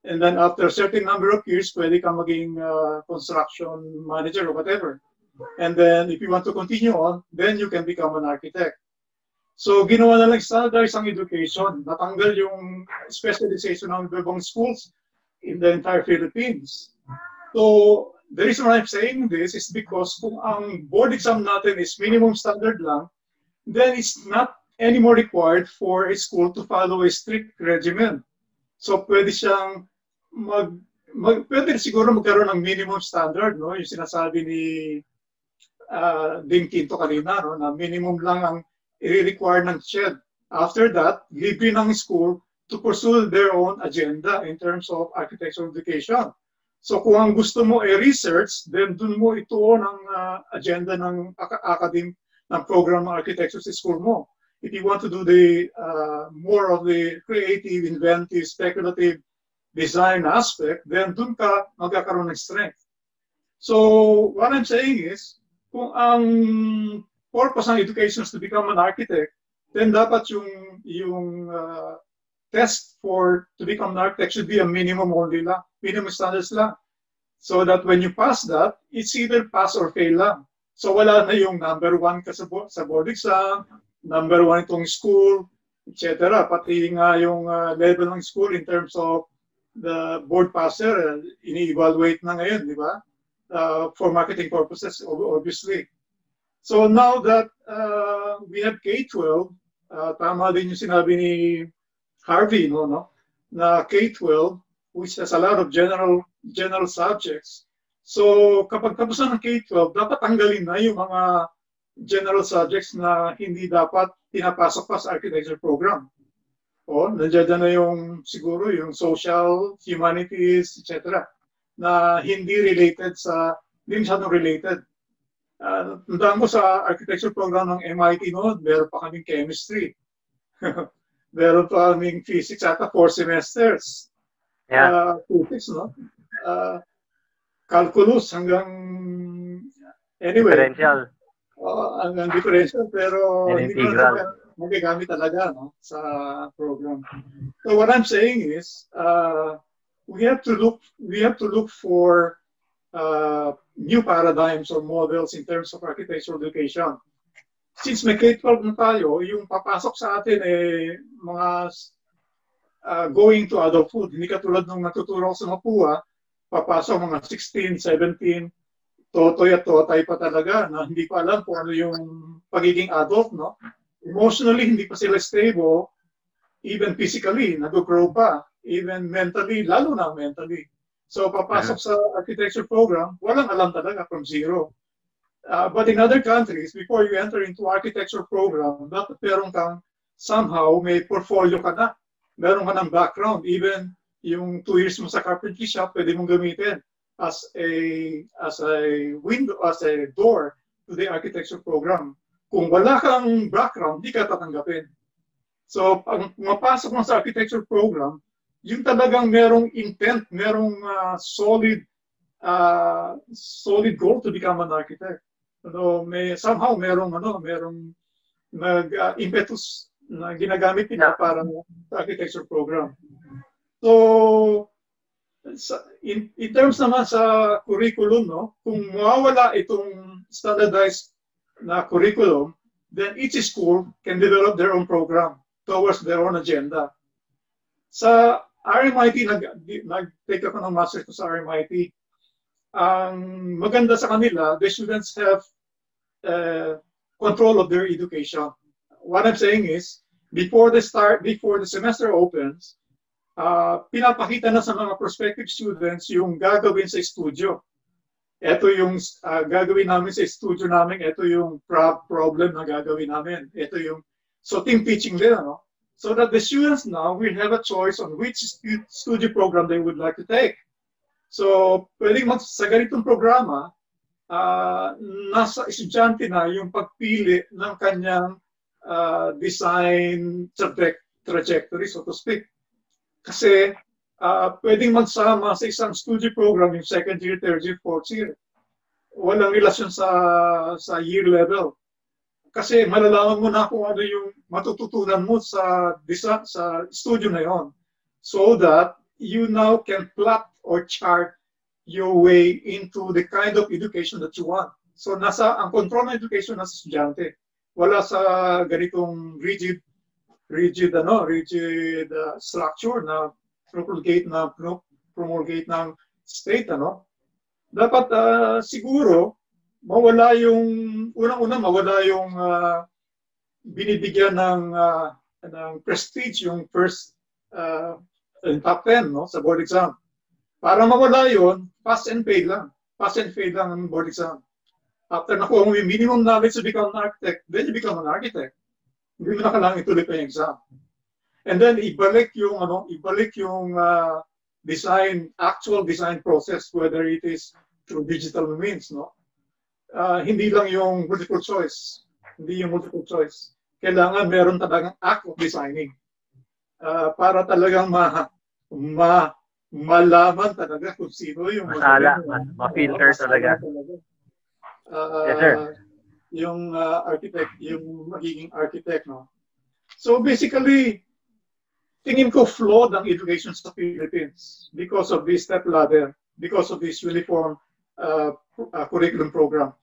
And then after a certain number of years, pwede kang maging uh, construction manager or whatever. And then if you want to continue on, then you can become an architect. So ginawa na lang standardize ang education. Natanggal yung specialization ng ibang schools in the entire Philippines. So, the reason why I'm saying this is because kung ang board exam natin is minimum standard lang, then it's not anymore required for a school to follow a strict regimen. So, pwede siyang mag, mag pwede siguro magkaroon ng minimum standard, no? Yung sinasabi ni uh, Ding Quinto kanina, no? Na minimum lang ang i-require ng CHED. After that, libre ng school to pursue their own agenda in terms of architectural education. So kung ang gusto mo ay research, then dun mo ituon ang uh, agenda ng academic ng program ng architecture sa school mo. If you want to do the uh, more of the creative, inventive, speculative design aspect, then dun ka magkakaroon ng strength. So what I'm saying is, kung ang purpose ng education is to become an architect, then dapat yung yung uh, test for to become an architect should be a minimum only lang, minimum standards lang. So that when you pass that, it's either pass or fail lang. So wala na yung number one ka sa, sa board exam, number one itong school, etc. Pati nga yung uh, level ng school in terms of the board passer, uh, ini-evaluate na ngayon, di ba? Uh, for marketing purposes, obviously. So now that uh, we have K-12, uh, tama din yung sinabi ni Harvey, no, no, na K-12, which has a lot of general general subjects. So kapag tapos na ng K-12, dapat tanggalin na yung mga general subjects na hindi dapat pinapasok pa sa architecture program. O, nandiyan na yung siguro yung social, humanities, etc. na hindi related sa, hindi masyadong related. Uh, tandaan ko sa architecture program ng MIT noon, meron pa kaming chemistry. (laughs) meron pa kaming physics ata four semesters. Yeah. Uh, physics, no? Uh, calculus hanggang anyway. Differential. Uh, hanggang differential pero hindi ko integral. na magagamit talaga no, sa program. So what I'm saying is uh, we have to look we have to look for uh, new paradigms or models in terms of architectural education. Since may K-12 na tayo, yung papasok sa atin eh mga uh, going to adulthood. Hindi katulad nung natuturo ko sa Mapua, papasok mga 16, 17, totoy at totay pa talaga na hindi pa alam kung ano yung pagiging adult, no? Emotionally, hindi pa sila stable, even physically, nag-grow pa, even mentally, lalo na mentally. So, papasok sa architecture program, walang alam talaga from zero. Uh, but in other countries, before you enter into architecture program, dapat meron kang somehow may portfolio ka na. Meron ka ng background. Even yung two years mo sa carpentry shop, pwede mong gamitin as a as a window, as a door to the architecture program. Kung wala kang background, di ka tatanggapin. So, pag mapasok mo sa architecture program, yung talagang merong intent, merong uh, solid uh, solid goal to become an architect. Ano, may somehow merong ano, merong nag uh, impetus na ginagamit nila para sa architecture program. So sa, in, in terms naman sa curriculum, no, kung mawawala itong standardized na curriculum, then each school can develop their own program towards their own agenda. Sa RMIT, nag, nag-take ako ng master's ko sa RMIT. Ang maganda sa kanila, the students have uh, control of their education. What I'm saying is, before the start, before the semester opens, uh, pinapakita na sa mga prospective students yung gagawin sa studio ito yung uh, gagawin namin sa studio namin, ito yung pro- problem na gagawin namin. Ito yung, so team teaching din, ano? So that the students now will have a choice on which studio program they would like to take. So, pwedeng mag, sa ganitong programa, uh, nasa estudyante na yung pagpili ng kanyang uh, design trajectory, so to speak. Kasi uh, pwedeng magsama sa isang study program yung second year, third year, fourth year. Walang relasyon sa sa year level. Kasi malalaman mo na kung ano yung matututunan mo sa design, sa studio na yon. So that you now can plot or chart your way into the kind of education that you want. So nasa ang control ng education nasa estudyante. Wala sa ganitong rigid rigid ano, rigid uh, structure na promulgate na promulgate ng state ano? Dapat uh, siguro mawala yung unang-una mawala yung uh, binibigyan ng uh, ng prestige yung first uh, top 10 no sa board exam. Para mawala yon pass and fail lang. Pass and fail lang ang board exam. After nakuha mo yung minimum knowledge to become an architect then you become an architect. Hindi mo na kailangan ituloy pa yung exam And then ibalik yung ano, ibalik yung uh, design, actual design process, whether it is through digital means, no? Uh, hindi lang yung multiple choice. Hindi yung multiple choice. Kailangan meron talagang act of designing. Uh, para talagang ma, ma, malaman talaga kung sino yung masala, ma-filter talaga. talaga. Uh, yes, sir. Yung uh, architect, yung magiging architect, no? So basically, tingin ko flawed ang education sa Philippines because of this step ladder, because of this uniform uh, uh, curriculum program.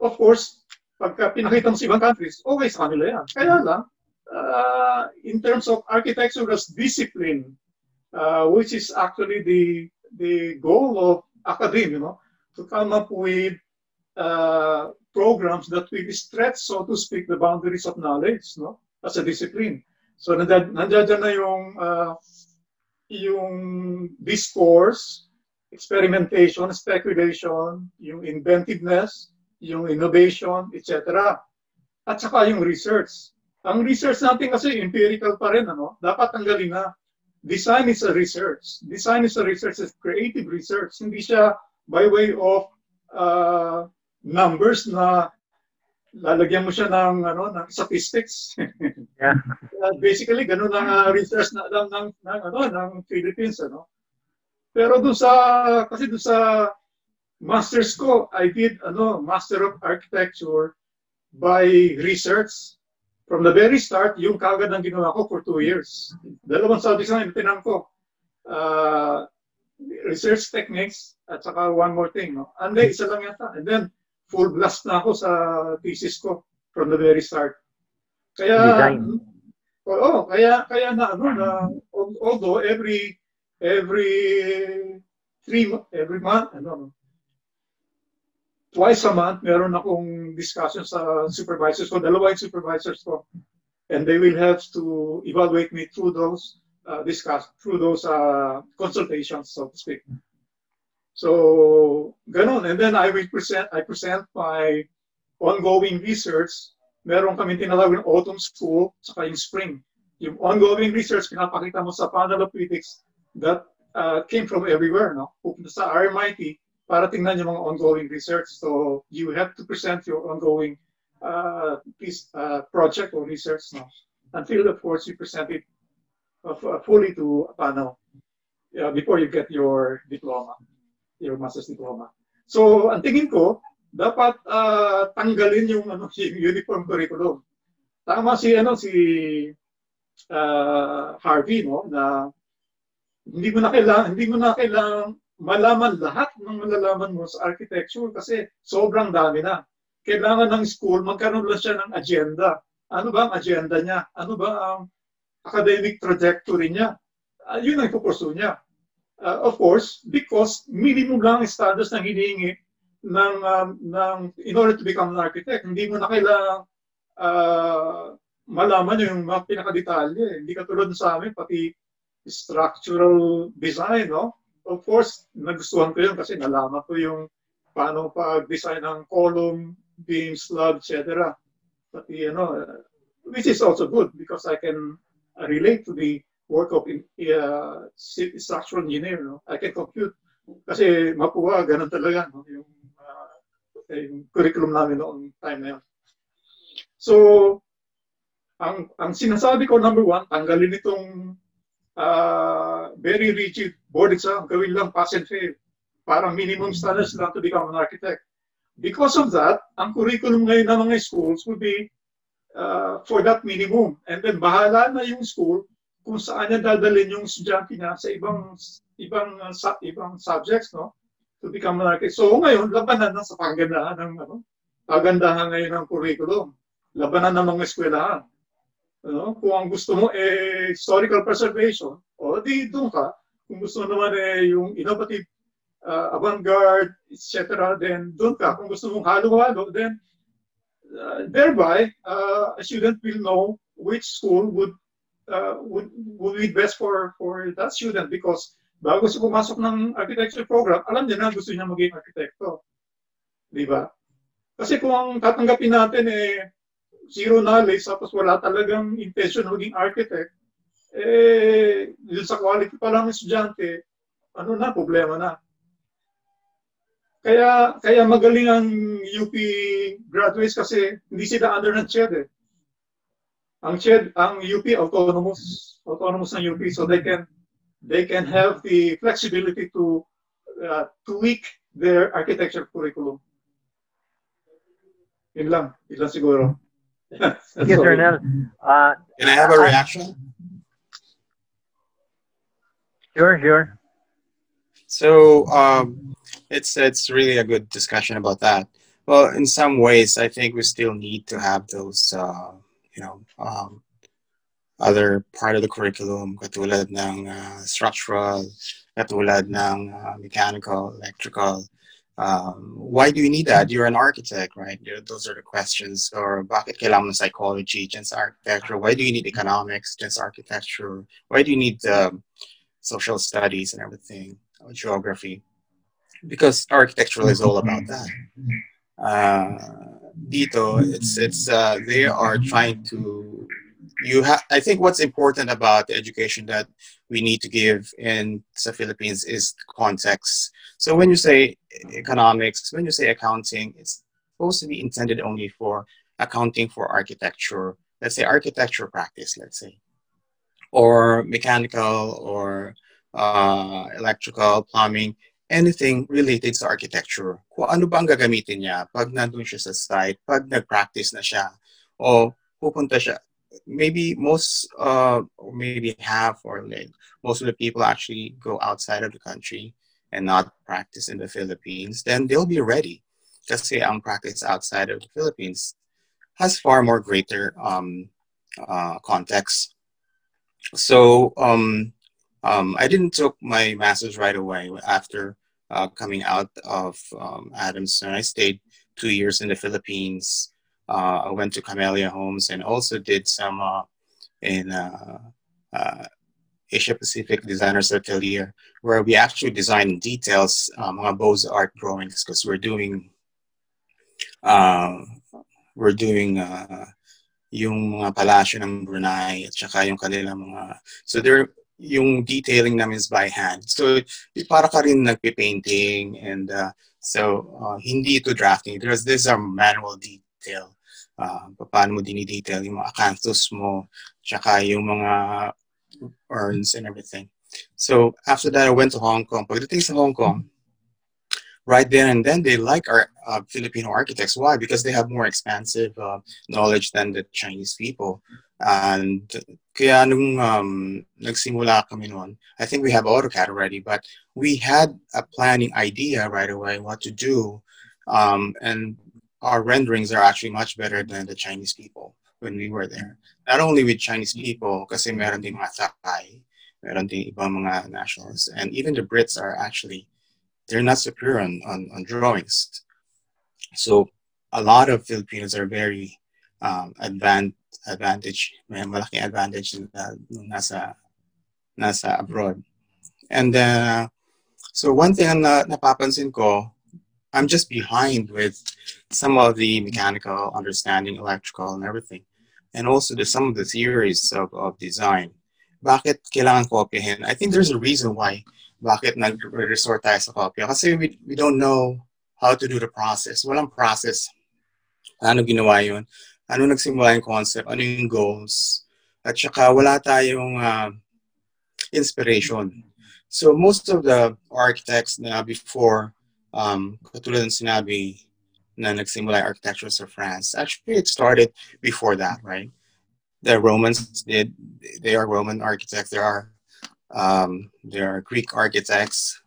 Of course, pagka pinakita mo sa ibang countries, okay sa kanila yan. Kaya lang, uh, in terms of architecture as discipline, uh, which is actually the the goal of academia, you know, to come up with uh, programs that will stretch, so to speak, the boundaries of knowledge, no, as a discipline. So nandiyan, nandiyan na yung uh, yung discourse, experimentation, speculation, yung inventiveness, yung innovation, etc. At saka yung research. Ang research natin kasi empirical pa rin, ano? Dapat tanggalin na. Design is a research. Design is a research, is creative research. Hindi siya by way of uh, numbers na lalagyan mo siya ng ano ng statistics. (laughs) yeah. uh, basically ganun ang uh, research na ng, ng, ng ano ng Philippines ano. Pero doon sa kasi doon sa masters ko, I did ano Master of Architecture by research. From the very start, yung kagad ang ginawa ko for two years. Dalawang subjects ang itinan ko. Uh, research techniques at saka one more thing. No? And then, isa lang yata. And then, full blast na ako sa thesis ko from the very start. Kaya Design. Oo, oh, kaya kaya na ano na although every every three every month ano twice a month meron akong discussion sa supervisors ko, dalawa yung supervisors ko. And they will have to evaluate me through those uh, discuss through those uh, consultations, so to speak. So, ganun. And then I will present, I present my ongoing research. Meron kami tinatawag ng autumn school, saka yung spring. Yung ongoing research, pinapakita mo sa panel of critics that uh, came from everywhere, no? Pupunta sa RMIT para tingnan yung mga ongoing research. So, you have to present your ongoing uh, piece, uh, project or research, no? Until, of course, you present it uh, fully to a panel uh, before you get your diploma your master's diploma. So, ang tingin ko, dapat uh, tanggalin yung ano (laughs) yung uniform curriculum. Tama si ano si uh, Harvey no na hindi mo na kailangan hindi mo na kailangan malaman lahat ng malalaman mo sa architecture kasi sobrang dami na. kailangan ng school magkaroon lang siya ng agenda. Ano ba ang agenda niya? Ano ba ang academic trajectory niya? Uh, yun ang ipupursue niya. Uh, of course, because minimum lang standards na hinihingi ng, um, ng, in order to become an architect. Hindi mo na kailangan uh, malaman yung mga pinakadetalye. Hindi katulad sa amin, pati structural design, no? Of course, nagustuhan ko yun kasi nalaman ko yung paano pag-design ng column, beam, slab, etc. Pati, you know, which is also good because I can relate to the work of uh, structural engineer. No? I can compute. Kasi mapuwa, ganun talaga no? yung, uh, yung curriculum namin noong time na yun. So, ang, ang sinasabi ko, number one, tanggalin itong uh, very rigid board exam, gawin lang pass and fail. Para minimum standards lang to become an architect. Because of that, ang curriculum ngayon ng mga schools will be uh, for that minimum. And then bahala na yung school kung saan niya dadalhin yung estudyante niya sa ibang ibang uh, sa, ibang subjects, no? To become an architect. So ngayon, labanan na sa pagandahan ng ano, pagandahan ngayon ng curriculum. Labanan ng mga eskwelahan. Ano? Kung ang gusto mo eh historical preservation, o di doon ka. Kung gusto naman eh yung innovative uh, avant-garde, etc., then doon ka. Kung gusto mong halo-halo, then uh, thereby uh, a student will know which school would uh, would would be best for for that student because bago siya pumasok ng architecture program, alam niya na gusto niya maging arkitekto. Di ba? Kasi kung ang tatanggapin natin eh zero knowledge tapos wala talagang intention maging architect, eh, yun sa quality pa lang ng estudyante, ano na, problema na. Kaya kaya magaling ang UP graduates kasi hindi sila under ng CHED eh. Ang CHED, ang UP autonomous, autonomous ng UP so they can they can have the flexibility to uh, tweak their architecture curriculum. Yun lang, yun lang siguro. Thank you, Sir Nel. Uh, Can I have a reaction? Sure, sure. So um, it's it's really a good discussion about that. Well, in some ways, I think we still need to have those, uh, you know, um, other part of the curriculum, katulad ng uh, structural, katulad ng uh, mechanical, electrical. Um, why do you need that? You're an architect, right? those are the questions. Or bakit kailangan psychology, just architecture? Why do you need economics, just architecture? Why do you need um, social studies and everything, geography? because architectural is all about that. Uh, dito, it's it's uh, they are trying to. You have. I think what's important about the education that we need to give in the Philippines is context. So when you say economics, when you say accounting, it's supposed to be intended only for accounting for architecture. Let's say architecture practice. Let's say, or mechanical or uh, electrical, plumbing anything related sa architecture. Kung ano ba ang gagamitin niya pag nandun siya sa site, pag nag-practice na siya, o pupunta siya. Maybe most, uh, maybe half or like, most of the people actually go outside of the country and not practice in the Philippines, then they'll be ready. Kasi ang practice outside of the Philippines has far more greater um, uh, context. So um, um, I didn't took my master's right away after uh, coming out of um, Adamson. I stayed two years in the Philippines. Uh, I went to Camellia Homes and also did some uh, in uh, uh, Asia Pacific Designers Atelier, where we actually design details, um, mga Bose art drawings, because we're doing uh, we're doing uh, yung mga palasyo ng Brunei at saka yung kanilang mga so there yung detailing namin is by hand. So, para ka rin nagpe-painting and uh, so uh, hindi ito drafting. There's this are manual detail. Uh, paano mo dinidetail yung mga canthus mo, tsaka yung mga urns and everything. So, after that, I went to Hong Kong. Pagdating sa Hong Kong, right then and then they like our uh, Filipino architects. Why? Because they have more expansive uh, knowledge than the Chinese people. And kaya nung um, nagsimula kami noon, I think we have AutoCAD already, but we had a planning idea right away what to do. Um, and our renderings are actually much better than the Chinese people when we were there. Not only with Chinese people, kasi meron din mga Thai, meron din ibang mga nationals, and even the Brits are actually, they're not superior on, on, on drawings. So a lot of Filipinos are very um, advan- advantage, may malaking advantage na nasa, nasa abroad. And uh, so one thing na napapansin ko, I'm just behind with some of the mechanical understanding, electrical and everything. And also the, some of the theories of, of design. Bakit kailangan kopyahin? I think there's a reason why bakit nag-resort tayo sa kopya. Kasi we, we don't know how to do the process. Walang process. Ano ginawa yun? Ano nagsimula yung concept? Ano yung goals? At saka wala tayong uh, inspiration. So most of the architects na before um, katulad ng sinabi na nagsimula architecture sa France, actually it started before that, right? The Romans did, they are Roman architects, there are, um, there are Greek architects,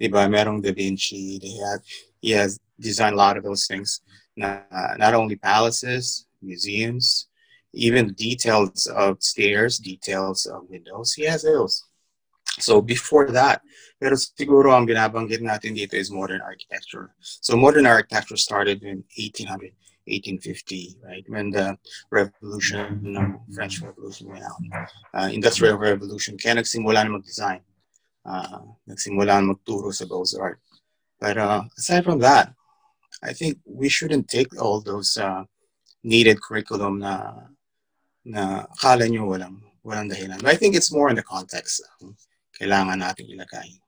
diba? Merong Da Vinci, they have, he has designed a lot of those things, not, not only palaces, museums, even details of stairs, details of windows, he has those. So before that, pero siguro ang binabanggit natin dito is modern architecture. So modern architecture started in 1800, 1850, right? When the revolution, the French Revolution went out. Uh, Industrial Revolution, kaya nagsimula na mag-design. Uh, nagsimula na magturo sa Beaux-Arts. But uh, aside from that, I think we shouldn't take all those uh, needed curriculum na na akala nyo walang, walang dahilan. But I think it's more in the context. kailangan natin ilagay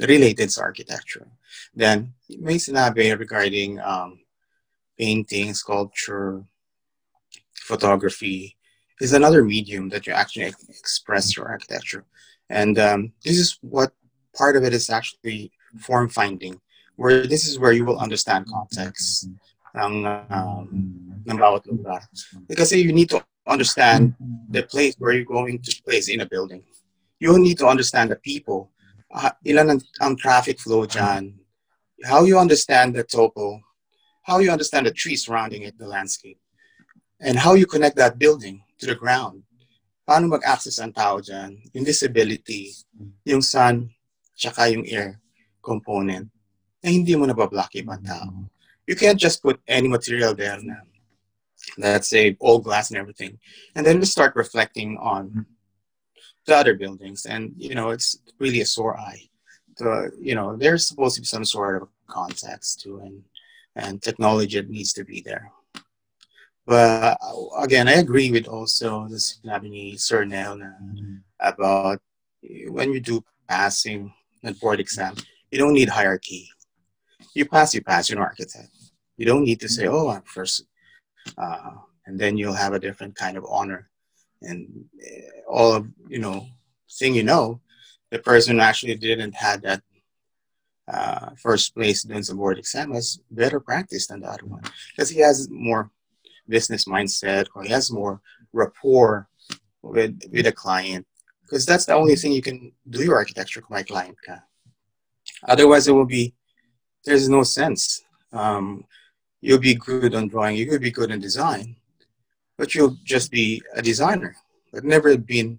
related to architecture. Then, may sinabi regarding um, painting, sculpture, photography is another medium that you actually express your architecture. And um, this is what part of it is actually form finding, where this is where you will understand context ng, um, ng bawat lugar. Because you need to understand the place where you're going to place in a building. You need to understand the people. Uh, ilan ang, ang traffic flow dyan. How you understand the topo. How you understand the tree surrounding it, the landscape. And how you connect that building to the ground. Paano mag-access ang tao dyan? Yung visibility, yung sun, tsaka yung air component na hindi mo nabablock ibang tao. Mm-hmm. You can't just put any material there na let's say all glass and everything. And then we start reflecting on mm-hmm. the other buildings. And, you know, it's really a sore eye. So, you know, there's supposed to be some sort of context to and and technology that needs to be there. But again, I agree with also the sinabi ni Sir Nel mm-hmm. about when you do passing and board exam, you don't need hierarchy. You pass, you pass, you're an architect. You don't need to say, oh, I'm first. Uh, and then you'll have a different kind of honor. And uh, all of you know thing you know the person actually didn't had that uh, first place doing some board exam has better practice than the other one. Because he has more business mindset or he has more rapport with with a client. Because that's the only thing you can do your architecture with my client otherwise it will be there's no sense um, you'll be good on drawing, you could be good in design, but you'll just be a designer, but never been,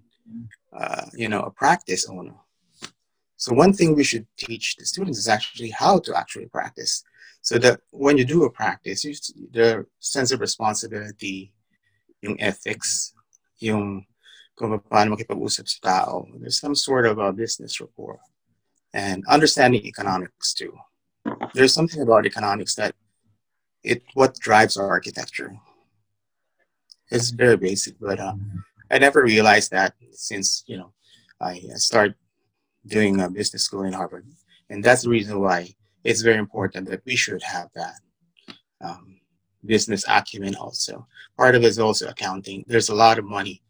uh, you know, a practice owner. So one thing we should teach the students is actually how to actually practice. So that when you do a practice, you, the sense of responsibility, yung ethics, yung kung paano makipag-usap sa tao, there's some sort of a business rapport. And understanding economics too. There's something about economics that it what drives our architecture. It's very basic, but uh, I never realized that since you know I started doing a business school in Harvard, and that's the reason why it's very important that we should have that um, business acumen. Also, part of it is also accounting. There's a lot of money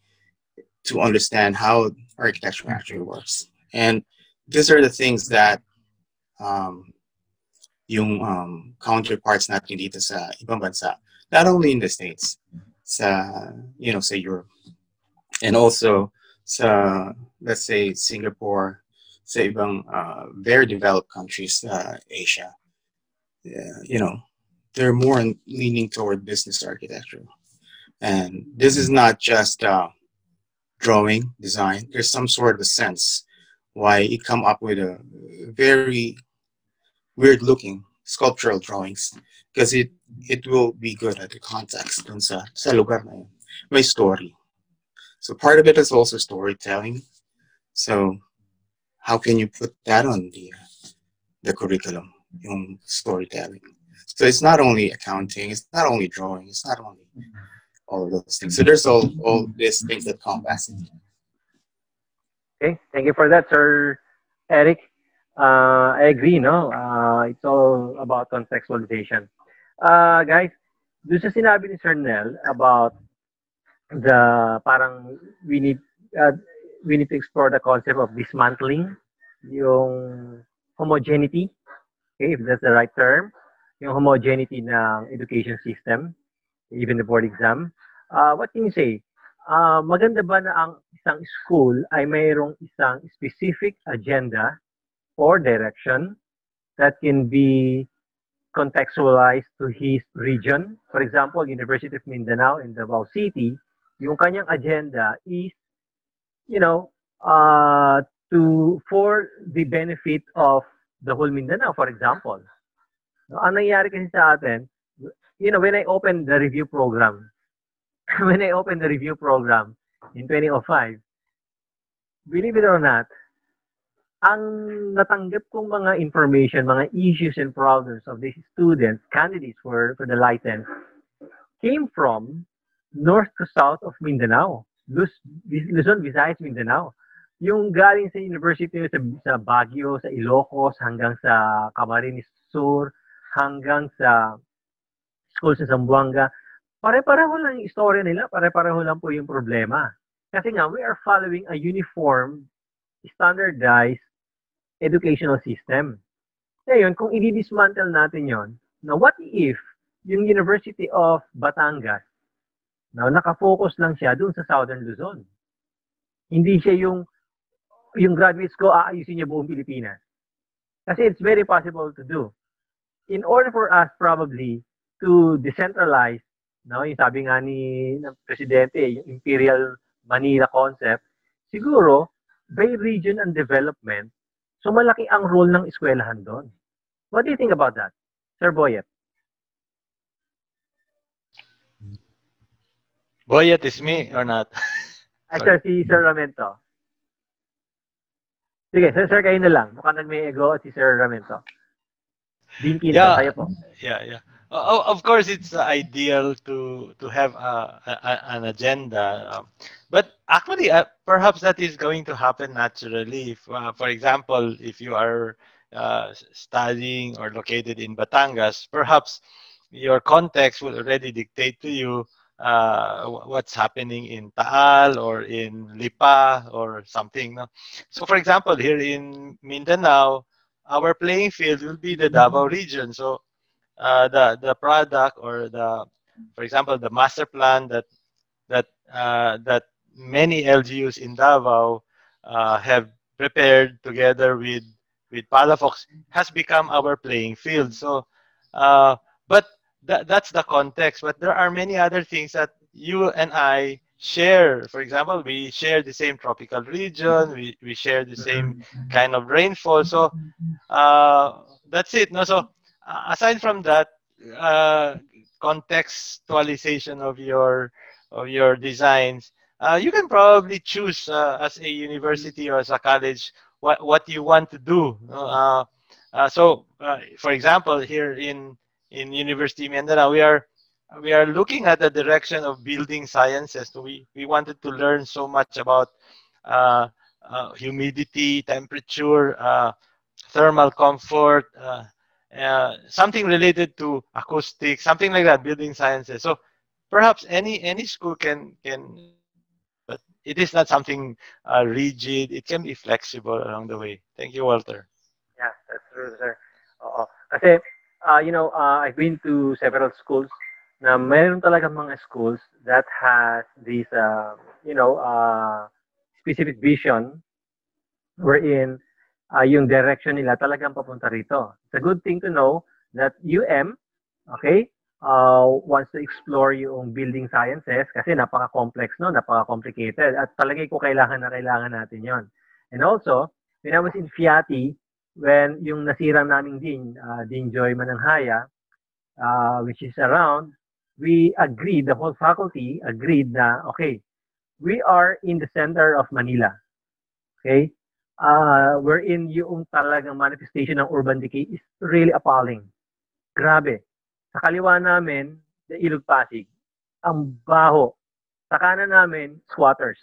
to understand how architecture actually works, and these are the things that um, yung um, counterparts natin dito sa ibang bansa. Not only in the States, sa, you know, sa Europe. And also sa, let's say, Singapore, sa ibang uh, very developed countries, uh, Asia. Uh, you know, they're more leaning toward business architecture. And this is not just uh, drawing, design. There's some sort of a sense why it come up with a very weird looking sculptural drawings because it it will be good at the context dun sa, sa lugar na yun. May story. So part of it is also storytelling. So how can you put that on the the curriculum, yung storytelling? So it's not only accounting, it's not only drawing, it's not only all of those things. So there's all all these things that come it. Okay, thank you for that, Sir Eric. Uh, I agree, no? Uh, it's all about contextualization. Uh, guys, doon sa sinabi ni Sir Nel about the parang we need uh, we need to explore the concept of dismantling yung homogeneity, okay, if that's the right term, yung homogeneity ng education system, even the board exam. Uh, what can you say? Uh, maganda ba na ang isang school ay mayroong isang specific agenda or direction that can be contextualized to his region. For example, University of Mindanao in Davao City, yung kanyang agenda is, you know, uh, to for the benefit of the whole Mindanao, for example. No, ang nangyayari kasi sa atin, you know, when I opened the review program, (laughs) when I opened the review program in 2005, believe it or not, ang natanggap kong mga information, mga issues and problems of these students, candidates for, for the license, came from north to south of Mindanao. Luz, Luzon, Visayas, Mindanao. Yung galing sa university sa, sa Baguio, sa Ilocos, hanggang sa Camarines Sur, hanggang sa school sa Zamboanga, pare-pareho lang yung istorya nila, pare-pareho lang po yung problema. Kasi nga, we are following a uniform, standardized educational system. Ngayon, kung i-dismantle natin yon, na what if yung University of Batangas, na nakafocus lang siya doon sa Southern Luzon. Hindi siya yung yung graduates ko aayusin niya buong Pilipinas. Kasi it's very possible to do. In order for us probably to decentralize, no, yung sabi nga ni ng presidente, yung Imperial Manila concept, siguro by region and development, So malaki ang role ng eskwelahan doon. What do you think about that, Sir Boyet? Boyet is me or not? Ay, (laughs) sir, si Sir Ramento. Sige, sir, sir, kayo na lang. Mukhang nag-may ego at si Sir Ramento. Dean Quinto, yeah, kayo po. Yeah, yeah. Uh, of course, it's ideal to to have a, a, an agenda, um, but actually, uh, perhaps that is going to happen naturally. If, uh, for example, if you are uh, studying or located in Batangas, perhaps your context will already dictate to you uh, what's happening in Taal or in Lipa or something. No? So, for example, here in Mindanao, our playing field will be the Davao region. So uh, the the product or the for example the master plan that that uh, that many LGUs in Davao uh, have prepared together with with Palafox has become our playing field. So, uh, but that, that's the context. But there are many other things that you and I share. For example, we share the same tropical region. We, we share the same kind of rainfall. So uh, that's it. No, so aside from that, uh, contextualization of your of your designs, uh, you can probably choose uh, as a university or as a college what what you want to do. Uh, uh, so, for example, here in in University Mindanao, we are we are looking at the direction of building sciences. We we wanted to learn so much about humidity, temperature, thermal comfort uh, something related to acoustics, something like that, building sciences. So perhaps any any school can can, but it is not something uh, rigid. It can be flexible along the way. Thank you, Walter. Yeah, that's true, sir. Oo. Uh, you know, uh, I've been to several schools na mayroon talaga mga schools that has this, uh, you know, uh, specific vision wherein uh, yung direction nila talagang papunta rito. It's a good thing to know that UM Okay? Uh, wants to explore yung building sciences kasi napaka-complex no, napaka-complicated at talaga ko kailangan na kailangan natin yon. And also, when I was in Fiati, when yung nasira naming din, uh, Dean Joy Mananghaya, uh, which is around, we agreed, the whole faculty agreed na, okay, we are in the center of Manila. Okay? Uh, wherein yung talagang manifestation ng urban decay is really appalling. Grabe. Sa kaliwa namin, the Ilog Pasig, ang baho. Sa kanan namin, squatters.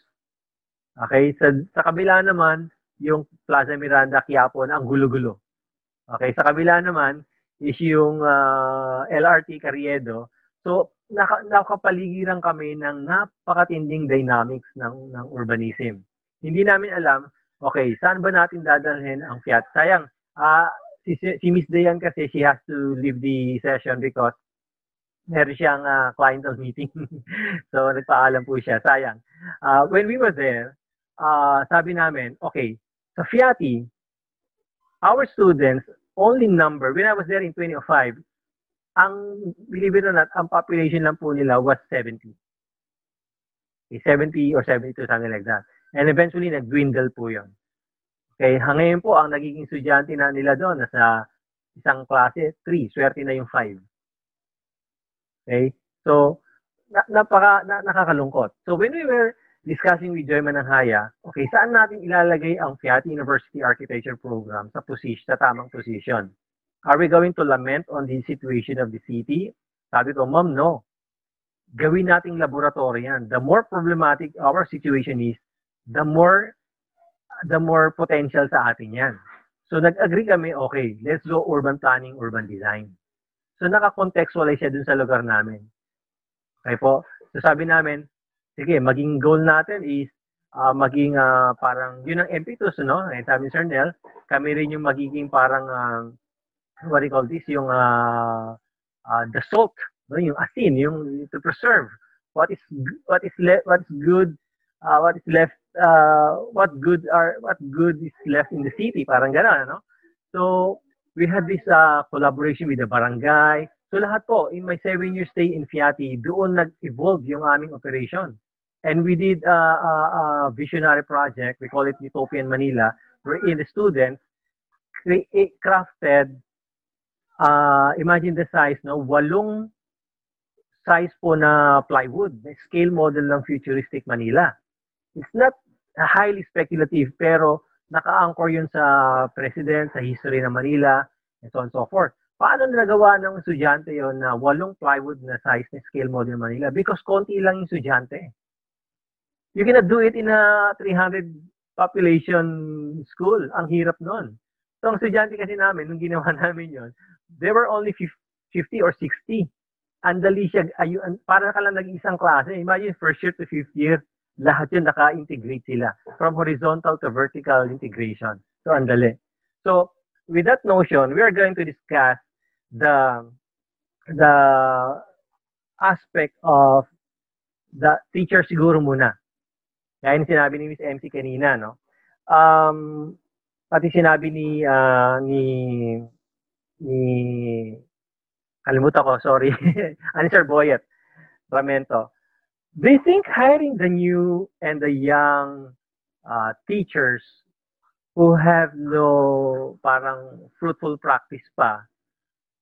Okay? Sa, sa kabila naman, yung Plaza Miranda, Quiapo na ang gulo-gulo. Okay? Sa kabila naman, is yung uh, LRT Carriedo. So, naka, nakapaligiran kami ng napakatinding dynamics ng, ng urbanism. Hindi namin alam okay, saan ba natin dadalhin ang Fiat? Sayang, uh, si, si Miss Dayan kasi she has to leave the session because meron siyang uh, clientele meeting. (laughs) so, nagpaalam po siya. Sayang. Uh, when we were there, uh, sabi namin, okay, sa Fiati, our students only number, when I was there in 2005, ang, believe it or not, ang population lang po nila was 70. Okay, 70 or 72, something like that. And eventually, nag-dwindle po yun. Okay, ngayon po, ang nagiging estudyante na nila doon, nasa isang klase, 3. Swerte na yung 5. Okay? So, na, napaka, na, nakakalungkot. So, when we were discussing with Joy Mananghaya, okay, saan natin ilalagay ang Fiat University Architecture Program sa position, sa tamang position? Are we going to lament on the situation of the city? Sabi ko, Ma'am, no. Gawin nating laboratory yan. The more problematic our situation is, the more the more potential sa atin yan. So nag-agree kami, okay, let's go urban planning, urban design. So naka-contextualize siya dun sa lugar namin. Okay po? So sabi namin, sige, maging goal natin is uh, maging uh, parang, yun ang impetus, no? Eh, sabi ni Sir Nel, kami rin yung magiging parang, uh, what do you call this, yung uh, uh, the salt, no? yung asin, yung to preserve what is what is le- what is good, uh, what is left uh, what good are what good is left in the city parang gano'n no so we had this uh, collaboration with the barangay. So lahat po in my seven year stay in Fiati doon nag-evolve yung aming operation. And we did a, a, a visionary project we call it Utopian Manila wherein the students create, crafted uh, imagine the size no? Walong size po na plywood scale model ng futuristic Manila. It's not highly speculative pero naka-anchor yun sa president, sa history ng Manila, and so on and so forth. Paano nagawa ng estudyante yon na walong plywood na size na scale model Manila? Because konti lang yung estudyante. You cannot do it in a 300 population school. Ang hirap nun. So, ang estudyante kasi namin, nung ginawa (laughs) namin yon there were only 50 or 60. Andali siya, ayun, para ka lang nag-isang klase. Imagine, first year to fifth year, lahat yun naka-integrate sila from horizontal to vertical integration. So, andali. So, with that notion, we are going to discuss the the aspect of the teacher siguro muna. Kaya yung sinabi ni Miss MC kanina, no? Um, pati sinabi ni uh, ni ni kalimutan ko, sorry. (laughs) ani Sir Boyet Ramento do you think hiring the new and the young uh, teachers who have no parang fruitful practice pa,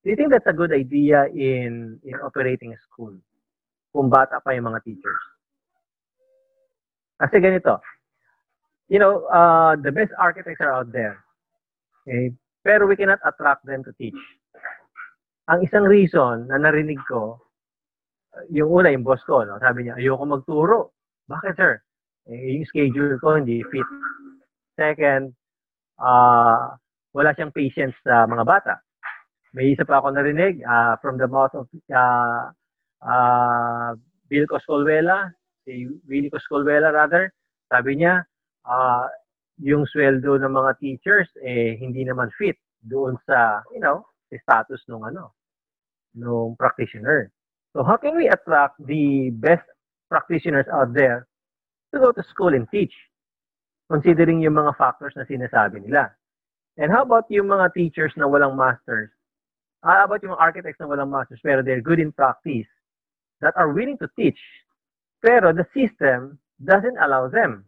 do you think that's a good idea in in operating a school? Kung bata pa yung mga teachers. Kasi ganito, you know, uh, the best architects are out there. Okay? Pero we cannot attract them to teach. Ang isang reason na narinig ko yung una, yung boss ko, no, sabi niya, ayoko magturo. Bakit, sir? Eh, yung schedule ko hindi fit. Second, uh, wala siyang patience sa mga bata. May isa pa ako narinig uh, from the mouth of uh, uh, Bill Coscolwela, si Willie Coscolwela rather, sabi niya, uh, yung sweldo ng mga teachers eh hindi naman fit doon sa, you know, status nung ano, nung practitioner. So how can we attract the best practitioners out there to go to school and teach? Considering yung mga factors na sinasabi nila. And how about yung mga teachers na walang masters? How about yung architects na walang masters pero they're good in practice that are willing to teach pero the system doesn't allow them.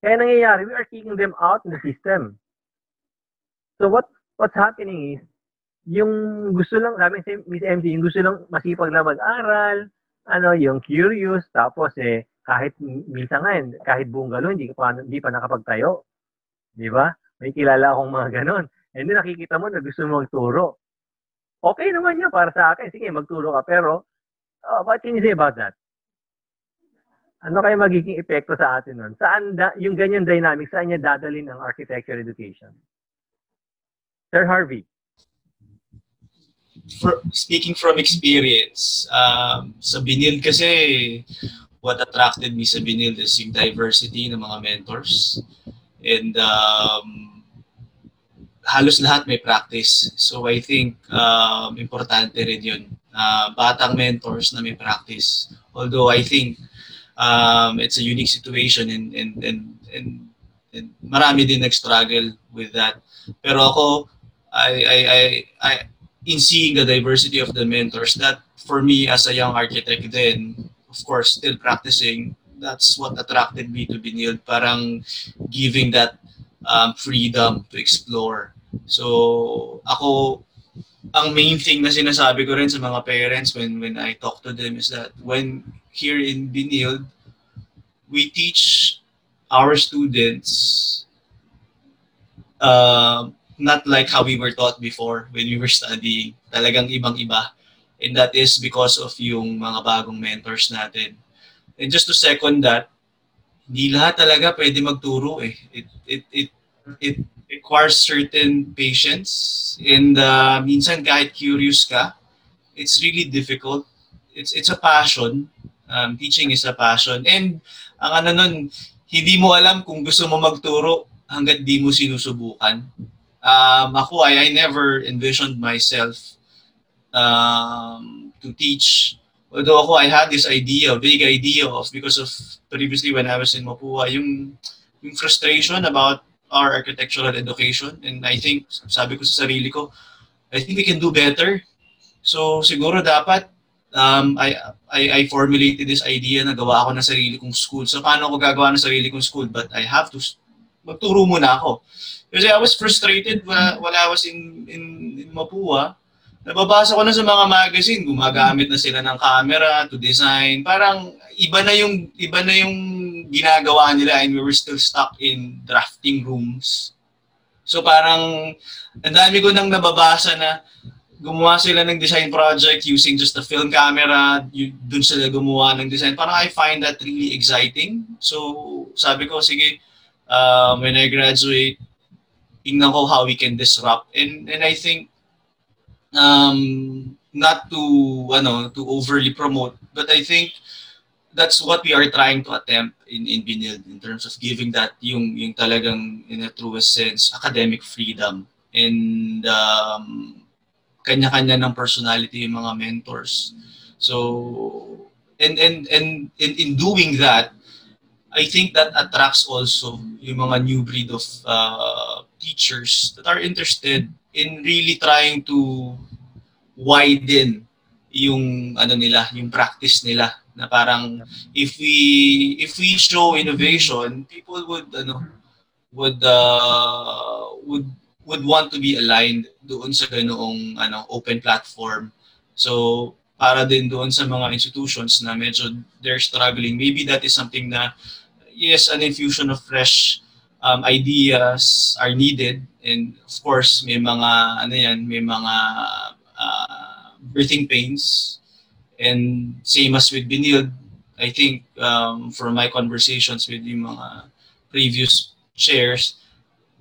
Kaya nangyayari, we are kicking them out in the system. So what what's happening is, yung gusto lang, sabi si Miss MC, yung gusto lang masipag na mag-aral, ano, yung curious, tapos eh, kahit minsan nga, kahit buong galo, hindi pa, hindi pa nakapagtayo. Di ba? May kilala akong mga ganon. And then nakikita mo na gusto mo magturo. Okay naman yan para sa akin. Sige, magturo ka. Pero, uh, what can you say about that? Ano kaya magiging epekto sa atin nun? Saan da, yung ganyan dynamic, saan niya dadalhin ang architecture education? Sir Harvey. For, speaking from experience, um, sa Binil kasi, what attracted me sa Binil is yung diversity ng mga mentors. And um, halos lahat may practice. So I think um, importante rin yun. Uh, batang mentors na may practice. Although I think um, it's a unique situation and, and, and, and, and marami din nag-struggle with that. Pero ako, I, I, I, I, in seeing the diversity of the mentors, that for me as a young architect then, of course, still practicing, that's what attracted me to Binil. Parang giving that um, freedom to explore. So, ako, ang main thing na sinasabi ko rin sa mga parents when when I talk to them is that when here in Binil, we teach our students uh, not like how we were taught before when we were studying. Talagang ibang-iba. And that is because of yung mga bagong mentors natin. And just to second that, hindi lahat talaga pwede magturo eh. It, it, it, it requires certain patience. And uh, minsan kahit curious ka, it's really difficult. It's, it's a passion. Um, teaching is a passion. And ang ano nun, hindi mo alam kung gusto mo magturo hanggat di mo sinusubukan um, ako, I, I never envisioned myself um, to teach. Although ako, I had this idea, big idea of, because of previously when I was in Mapua, yung, yung frustration about our architectural education. And I think, sabi ko sa sarili ko, I think we can do better. So siguro dapat um, I, I, I formulated this idea na gawa ako ng sarili kong school. So paano ako gagawa ng sarili kong school? But I have to magturo muna ako. Kasi I was frustrated while, while I was in, in, in Mapua. Nababasa ko na sa mga magazine, gumagamit na sila ng camera to design. Parang iba na yung iba na yung ginagawa nila and we were still stuck in drafting rooms. So parang ang dami ko nang nababasa na gumawa sila ng design project using just a film camera, yun, dun sila gumawa ng design. Parang I find that really exciting. So sabi ko, sige, uh, when I graduate, tingnan ko how we can disrupt. And and I think um, not to ano to overly promote, but I think that's what we are trying to attempt in in Binil in terms of giving that yung yung talagang in a truest sense academic freedom and um, kanya-kanya ng personality yung mga mentors. So and and and in, in doing that, I think that attracts also yung mga new breed of uh, teachers that are interested in really trying to widen yung ano nila, yung practice nila na parang if we if we show innovation, people would ano would uh, would would want to be aligned doon sa ganoong ano open platform. So para din doon sa mga institutions na medyo they're struggling. Maybe that is something na yes, an infusion of fresh um, ideas are needed. And of course may mga ano yan may mga uh, birthing pains. And same as with Benil I think um, from my conversations with yung mga previous chairs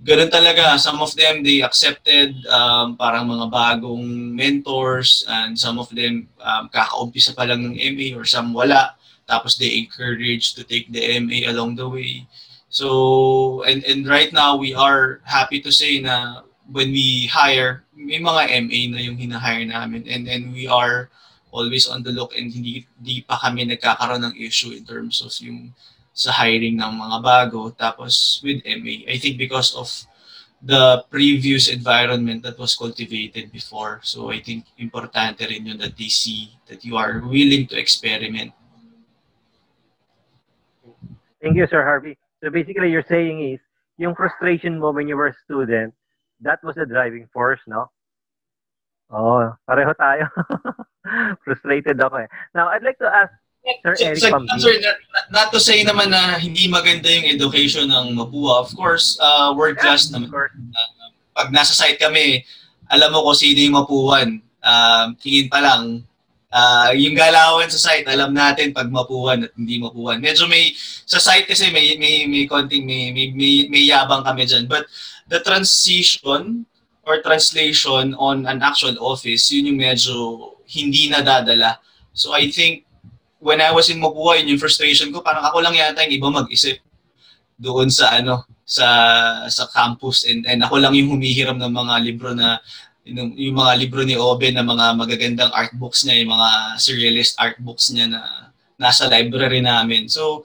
ganun talaga. Some of them they accepted um, parang mga bagong mentors and some of them um, kakaumpisa pa lang ng MA or some wala. Tapos they encouraged to take the MA along the way So, and, and right now, we are happy to say na when we hire, may mga MA na yung hinahire namin and, and we are always on the look and hindi, hindi pa kami nagkakaroon ng issue in terms of yung sa hiring ng mga bago. Tapos with MA, I think because of the previous environment that was cultivated before. So I think importante rin yun that they see that you are willing to experiment. Thank you, Sir Harvey. So basically, you're saying is, yung frustration mo when you were a student, that was the driving force, no? Oh, pareho tayo. (laughs) Frustrated ako eh. Now, I'd like to ask Sir Eric so, Pampi. Sir, not, not to say naman na hindi maganda yung education ng Mapua. Of course, uh, world class Yeah, naman. Uh, pag nasa site kami, alam mo kung sino yung Mapuan. Uh, tingin pa lang, uh, yung galawan sa site, alam natin pag Mapuan at hindi Mapuan. Medyo may, sa site kasi may, may, may konting, may, may, may, may yabang kami dyan. But the transition or translation on an actual office, yun yung medyo hindi nadadala. So I think when I was in Mapua, yun yung frustration ko, parang ako lang yata yung iba mag-isip doon sa ano sa sa campus and and ako lang yung humihiram ng mga libro na yung, yung mga libro ni Obe na mga magagandang art books niya, yung mga surrealist art books niya na nasa library namin. So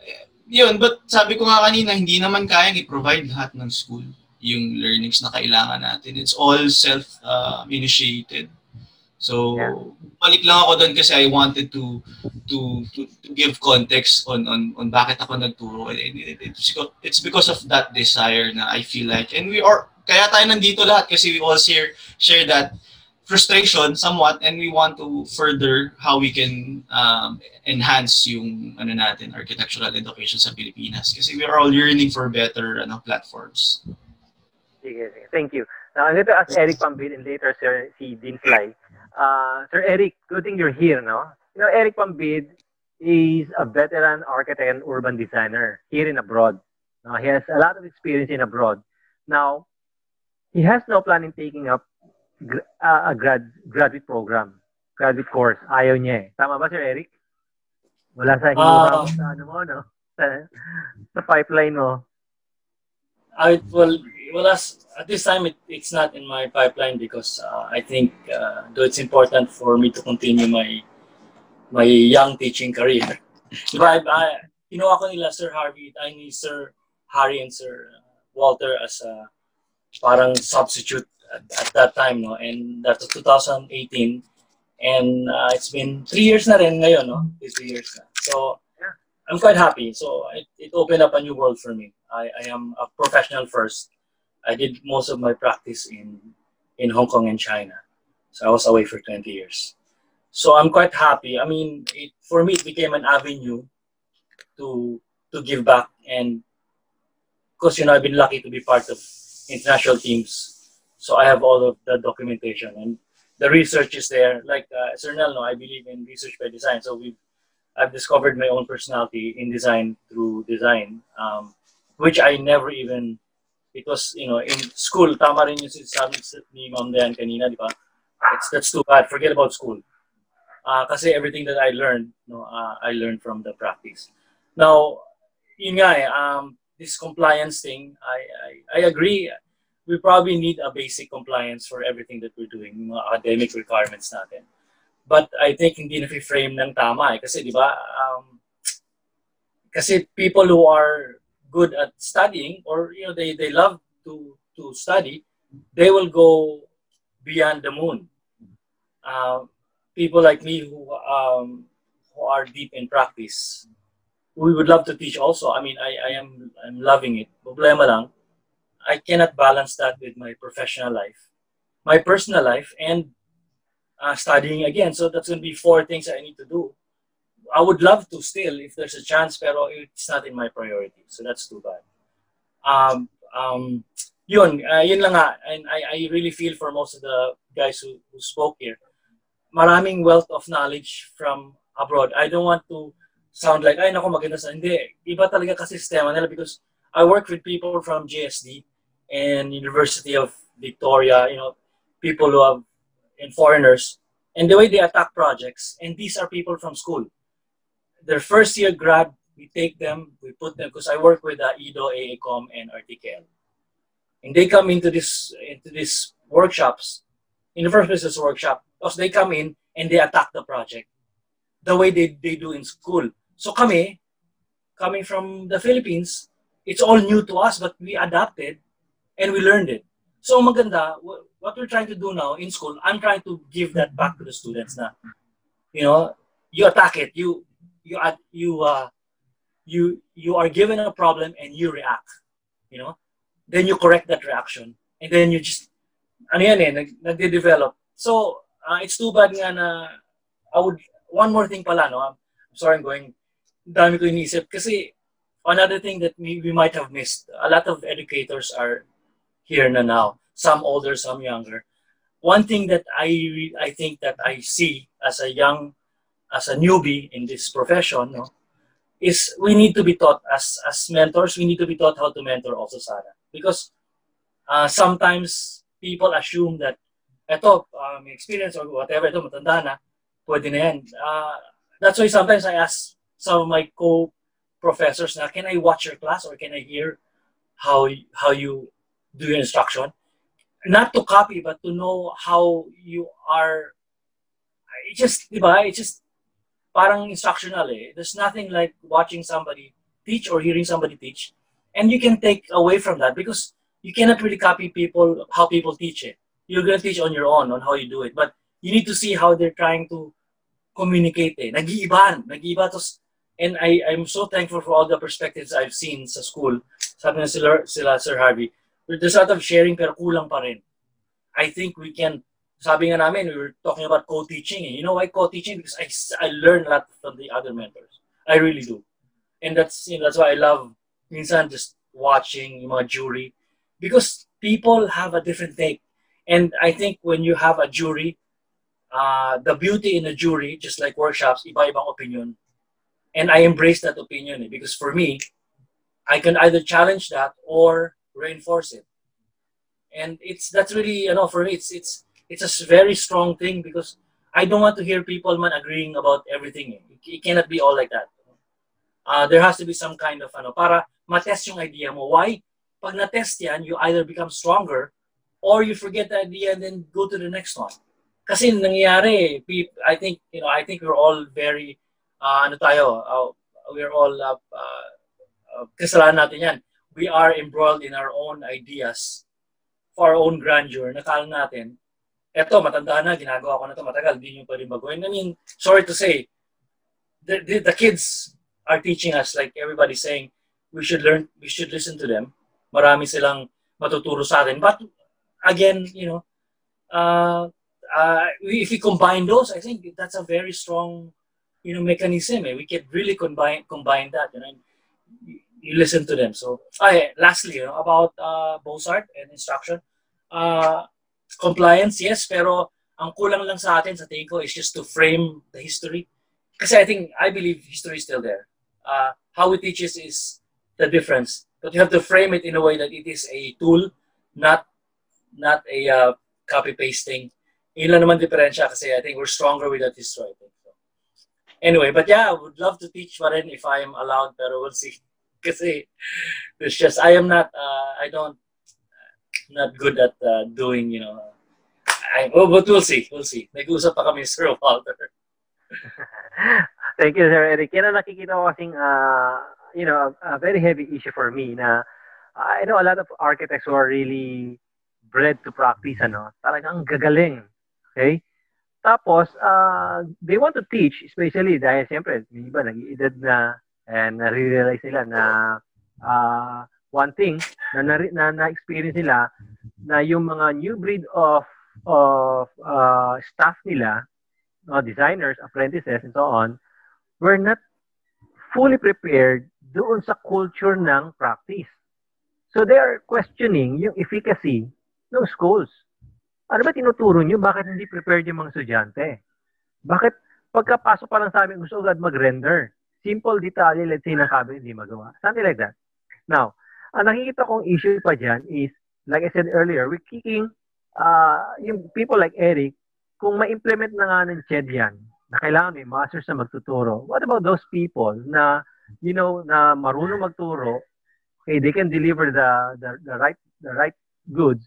eh, yun, but sabi ko nga kanina, hindi naman kayang i-provide lahat ng school yung learnings na kailangan natin. It's all self-initiated. So, Yeah. balik lang ako doon kasi I wanted to to to, to give context on on on bakit ako nagturo. And it- it- it's because, it's because of that desire na I feel like and we are kaya tayo nandito lahat kasi we all share share that frustration somewhat and we want to further how we can um, enhance yung ano natin architectural education sa Pilipinas kasi we are all yearning for better ano platforms. Sige, sige. Thank you. Now, I'm going to ask Eric Pambid and later Sir si Dean Fly. Uh, Sir Eric, good thing you're here, no? You know, Eric Pambid is a veteran architect and urban designer here in abroad. Now, he has a lot of experience in abroad. Now, he has no plan in taking up uh, a grad graduate program, graduate course. Ayaw niya eh. Tama ba, Sir Eric? Wala sa mo Ah. sa ano mo, no? Sa, sa pipeline mo. I well, well as, at this time it, it's not in my pipeline because uh, I think uh, though it's important for me to continue my my young teaching career. (laughs) Diba, I, I, kinuha ko nila Sir Harvey, I ni Sir Harry and Sir Walter as a parang substitute at, at that time, no? And that's 2018. And uh, it's been three years na rin ngayon, no? Three years na. So, I'm quite happy. So, it, it opened up a new world for me. I, I am a professional first. I did most of my practice in in Hong Kong and China. So I was away for 20 years. So I'm quite happy. I mean, it, for me, it became an avenue to to give back, and because you know I've been lucky to be part of international teams, so I have all of the documentation and the research is there. Like uh, Sir Nel, no, I believe in research by design. So we, I've discovered my own personality in design through design, um, which I never even it was, you know, in school, tama rin yung sinasabi ni Dayan kanina, di ba? That's too bad. Forget about school. Uh, kasi everything that I learned, no, uh, I learned from the practice. Now, yun nga eh, um, this compliance thing, I, I, I agree. We probably need a basic compliance for everything that we're doing, mga academic requirements natin. But I think hindi na frame ng tama eh. Kasi di ba, um, kasi people who are good at studying or you know they, they love to to study they will go beyond the moon uh, people like me who um, who are deep in practice we would love to teach also i mean i, I am i'm loving it problema lang i cannot balance that with my professional life my personal life and uh, studying again so that's going to be four things i need to do I would love to still if there's a chance, pero it's not in my priority. So that's too bad. Um, um, yun, uh, yun lang nga. And I, I really feel for most of the guys who, who spoke here. Maraming wealth of knowledge from abroad. I don't want to sound like, ay, naku, maganda sa... Hindi. Iba talaga kasi sistema nila because I work with people from JSD and University of Victoria, you know, people who have, and foreigners, and the way they attack projects, and these are people from school their first year grad, we take them, we put them, because I work with uh, IDO, AACOM, and RTKL. And they come into this into these workshops, in the first business workshop, because they come in and they attack the project the way they, they do in school. So kami, coming from the Philippines, it's all new to us, but we adapted and we learned it. So maganda, what we're trying to do now in school, I'm trying to give that back to the students na, you know, you attack it, you, you, you, uh, you, you are given a problem and you react, you know, then you correct that reaction, and then you just, ano yan eh, nag, nagde-develop. So, uh, it's too bad nga na, I would, one more thing pala, no, I'm sorry I'm going, dami ko iniisip, kasi another thing that we, we might have missed, a lot of educators are here na now some older, some younger. One thing that I I think that I see as a young, as a newbie in this profession, no, is we need to be taught as as mentors. We need to be taught how to mentor also, Sarah, because uh, sometimes people assume that eto, um, experience or whatever, ito matanda na, pwede na yan. Uh, that's why sometimes I ask some of my co-professors na, can I watch your class or can I hear how how you do your instruction? not to copy but to know how you are it just diba it's just parang instructional eh. There's nothing like watching somebody teach or hearing somebody teach. And you can take away from that because you cannot really copy people how people teach it you're going to teach on your own on how you do it but you need to see how they're trying to communicate eh. Nag-iiban nag-iiba tos and I I'm so thankful for all the perspectives I've seen sa school sabi na sila, sila Sir Harvey there's a lot of sharing pero kulang pa rin. I think we can, sabi nga namin, we were talking about co-teaching. Eh. You know why co-teaching? Because I, I learn a lot from the other mentors. I really do. And that's, you know, that's why I love minsan just watching yung mga jury. Because people have a different take. And I think when you have a jury, uh, the beauty in a jury, just like workshops, iba-ibang opinion. And I embrace that opinion eh, because for me, I can either challenge that or reinforce it. And it's that's really you know for me it's it's it's a very strong thing because I don't want to hear people man agreeing about everything. It, it cannot be all like that. Uh, there has to be some kind of ano para matest yung idea mo. Why? Pag na-test yan, you either become stronger or you forget the idea and then go to the next one. Kasi nangyayari, I think, you know, I think we're all very, uh, ano tayo, uh, we're all, uh, uh, kasalanan natin yan we are embroiled in our own ideas for our own grandeur. Nakala natin, eto, matanda na, ginagawa ko na to matagal, hindi nyo pa rin baguhin. I mean, sorry to say, the, the, the kids are teaching us, like everybody saying, we should learn, we should listen to them. Marami silang matuturo sa atin. But again, you know, uh, uh, if we combine those, I think that's a very strong, you know, mechanism. Eh? We can really combine combine that. You know, you listen to them. So, okay, lastly, you know, about uh, Bozart and instruction, uh, compliance, yes, pero ang kulang lang sa atin, sa tingin ko, is just to frame the history. Kasi I think, I believe history is still there. Uh, how we teach is, is the difference. But you have to frame it in a way that it is a tool, not not a uh, copy-pasting. Yun lang naman diferensya kasi I think we're stronger with that history. I think. Anyway, but yeah, I would love to teach pa if I am allowed, pero we'll see. (laughs) kasi it's just I am not uh, I don't not good at uh, doing you know. I, oh, but we'll see we'll see. Nag-usap pa kami (laughs) Sir Walter. Thank you Sir Eric. Yan ang nakikita ko kasing uh, you know a, a very heavy issue for me na I know a lot of architects who are really bred to practice ano. Talagang gagaling. Okay tapos, uh, they want to teach, especially dahil siyempre, may iba nag-edad na And na-realize nila na uh, one thing na na, na, experience nila na yung mga new breed of of uh, staff nila, uh, designers, apprentices, and so on, were not fully prepared doon sa culture ng practice. So they are questioning yung efficacy ng schools. Ano ba tinuturo nyo? Bakit hindi prepared yung mga estudyante? Bakit pagkapasok pa lang sa amin gusto agad mag-render? simple detalye, let's say, nasabi, hindi magawa. Something like that. Now, ang nakikita kong issue pa dyan is, like I said earlier, we're kicking uh, yung people like Eric, kung ma-implement na nga ng CHED yan, na kailangan may masters na magtuturo, what about those people na, you know, na marunong magturo, okay, they can deliver the, the, the right the right goods,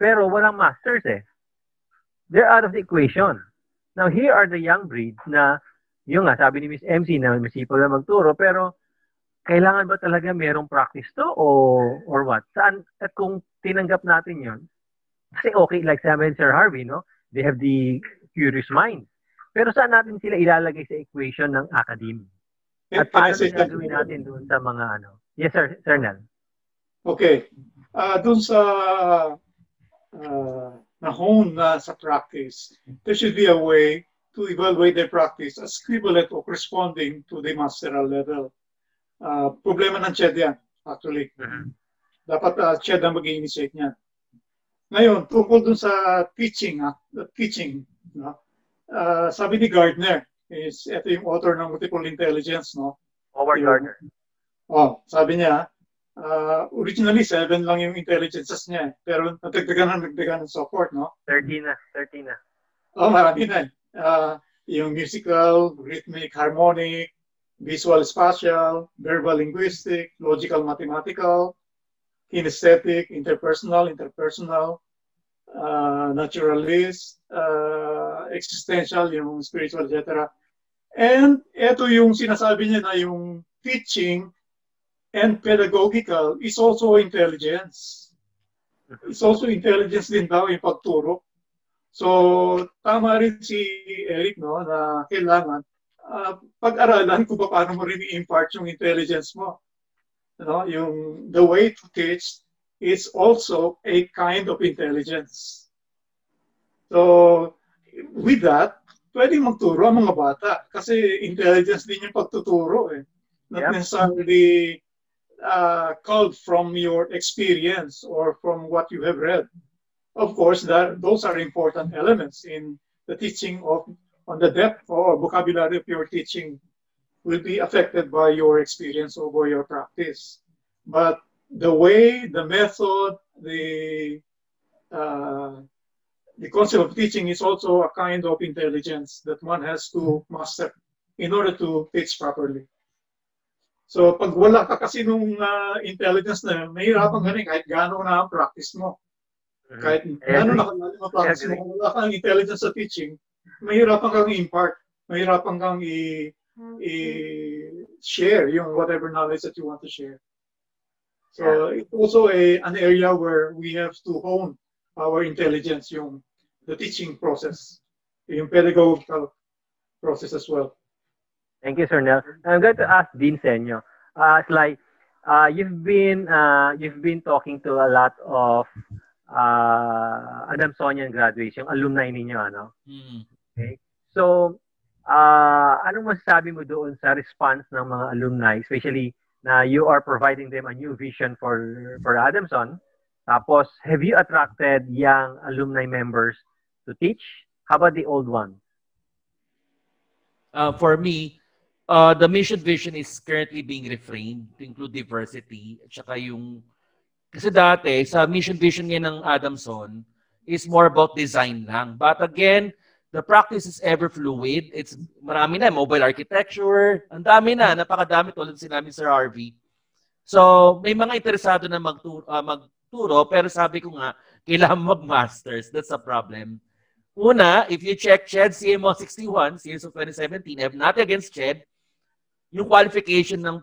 pero walang masters eh. They're out of the equation. Now, here are the young breeds na yung nga, sabi ni Miss MC na masipag na magturo, pero kailangan ba talaga merong practice to o or what? Saan at kung tinanggap natin 'yon? Kasi okay like sabi Sir Harvey, no? They have the curious mind. Pero saan natin sila ilalagay sa equation ng academe? At paano gagawin natin doon sa mga ano? Yes, sir, Sir Nel. Okay. Uh, doon sa uh, na-hone na sa practice, there should be a way to evaluate their practice as equivalent or corresponding to the masteral level. Uh, problema ng CHED yan, actually. Mm-hmm. Dapat uh, CHED ang mag-initiate niyan. Ngayon, tungkol dun sa teaching, ah, teaching, no? uh, sabi ni Gardner, is ito yung author ng Multiple Intelligence, no? Howard Gardner. Oh, sabi niya, uh, originally, seven lang yung intelligences niya. Pero natagdagan ng nagdagan ng support, no? 13 na, 13 na. Oh, marami na. Uh, yung musical, rhythmic, harmonic, visual spatial, verbal linguistic, logical mathematical, kinesthetic, interpersonal, interpersonal, uh, naturalist, uh, existential, yung spiritual, etc. And ito yung sinasabi niya na yung teaching and pedagogical is also intelligence. It's also intelligence din daw yung pagturo. So, tama rin si Eric no, na kailangan uh, pag-aralan kung paano mo rin i-impart yung intelligence mo no, yung the way to teach is also a kind of intelligence. So, with that, pwede magturo ang mga bata kasi intelligence din yung pagtuturo eh. Not yep. necessarily uh, called from your experience or from what you have read. Of course, that those are important elements in the teaching of on the depth or vocabulary of your teaching will be affected by your experience or by your practice. But the way, the method, the uh, the concept of teaching is also a kind of intelligence that one has to master in order to teach properly. So pag wala ka kasi nung uh, intelligence na yun, mahirapan ka rin kahit gaano na ang practice mo. Mm-hmm. Kahit gaano na kalalim ang practice mo, kung wala kang intelligence sa teaching, mahirapan kang i-impart, mahirapan kang i- i-share yung whatever knowledge that you want to share. So it's also a, an area where we have to hone our intelligence, yung the teaching process, yung pedagogical process as well. Thank you, Sir Nel. I'm going to ask Dean Senyo. Uh, it's like uh, you've been uh, you've been talking to a lot of uh, Adamsonian graduates, yung alumni ninyo, ano? Mm. Okay. So, uh, anong masasabi mo doon sa response ng mga alumni, especially na you are providing them a new vision for for Adamson? Tapos, have you attracted young alumni members to teach? How about the old ones? Uh, for me, uh, the mission vision is currently being reframed to include diversity at saka yung kasi dati sa mission vision niya ng Adamson is more about design lang. But again, the practice is ever fluid. It's marami na, mobile architecture, ang dami na, napakadami tulad sinabi Sir Harvey. So, may mga interesado na magturo, uh, magturo pero sabi ko nga, (laughs) kailangan mag-masters. That's a problem. Una, if you check CHED CMO 61, series of 2017, I have nothing against CHED, yung qualification ng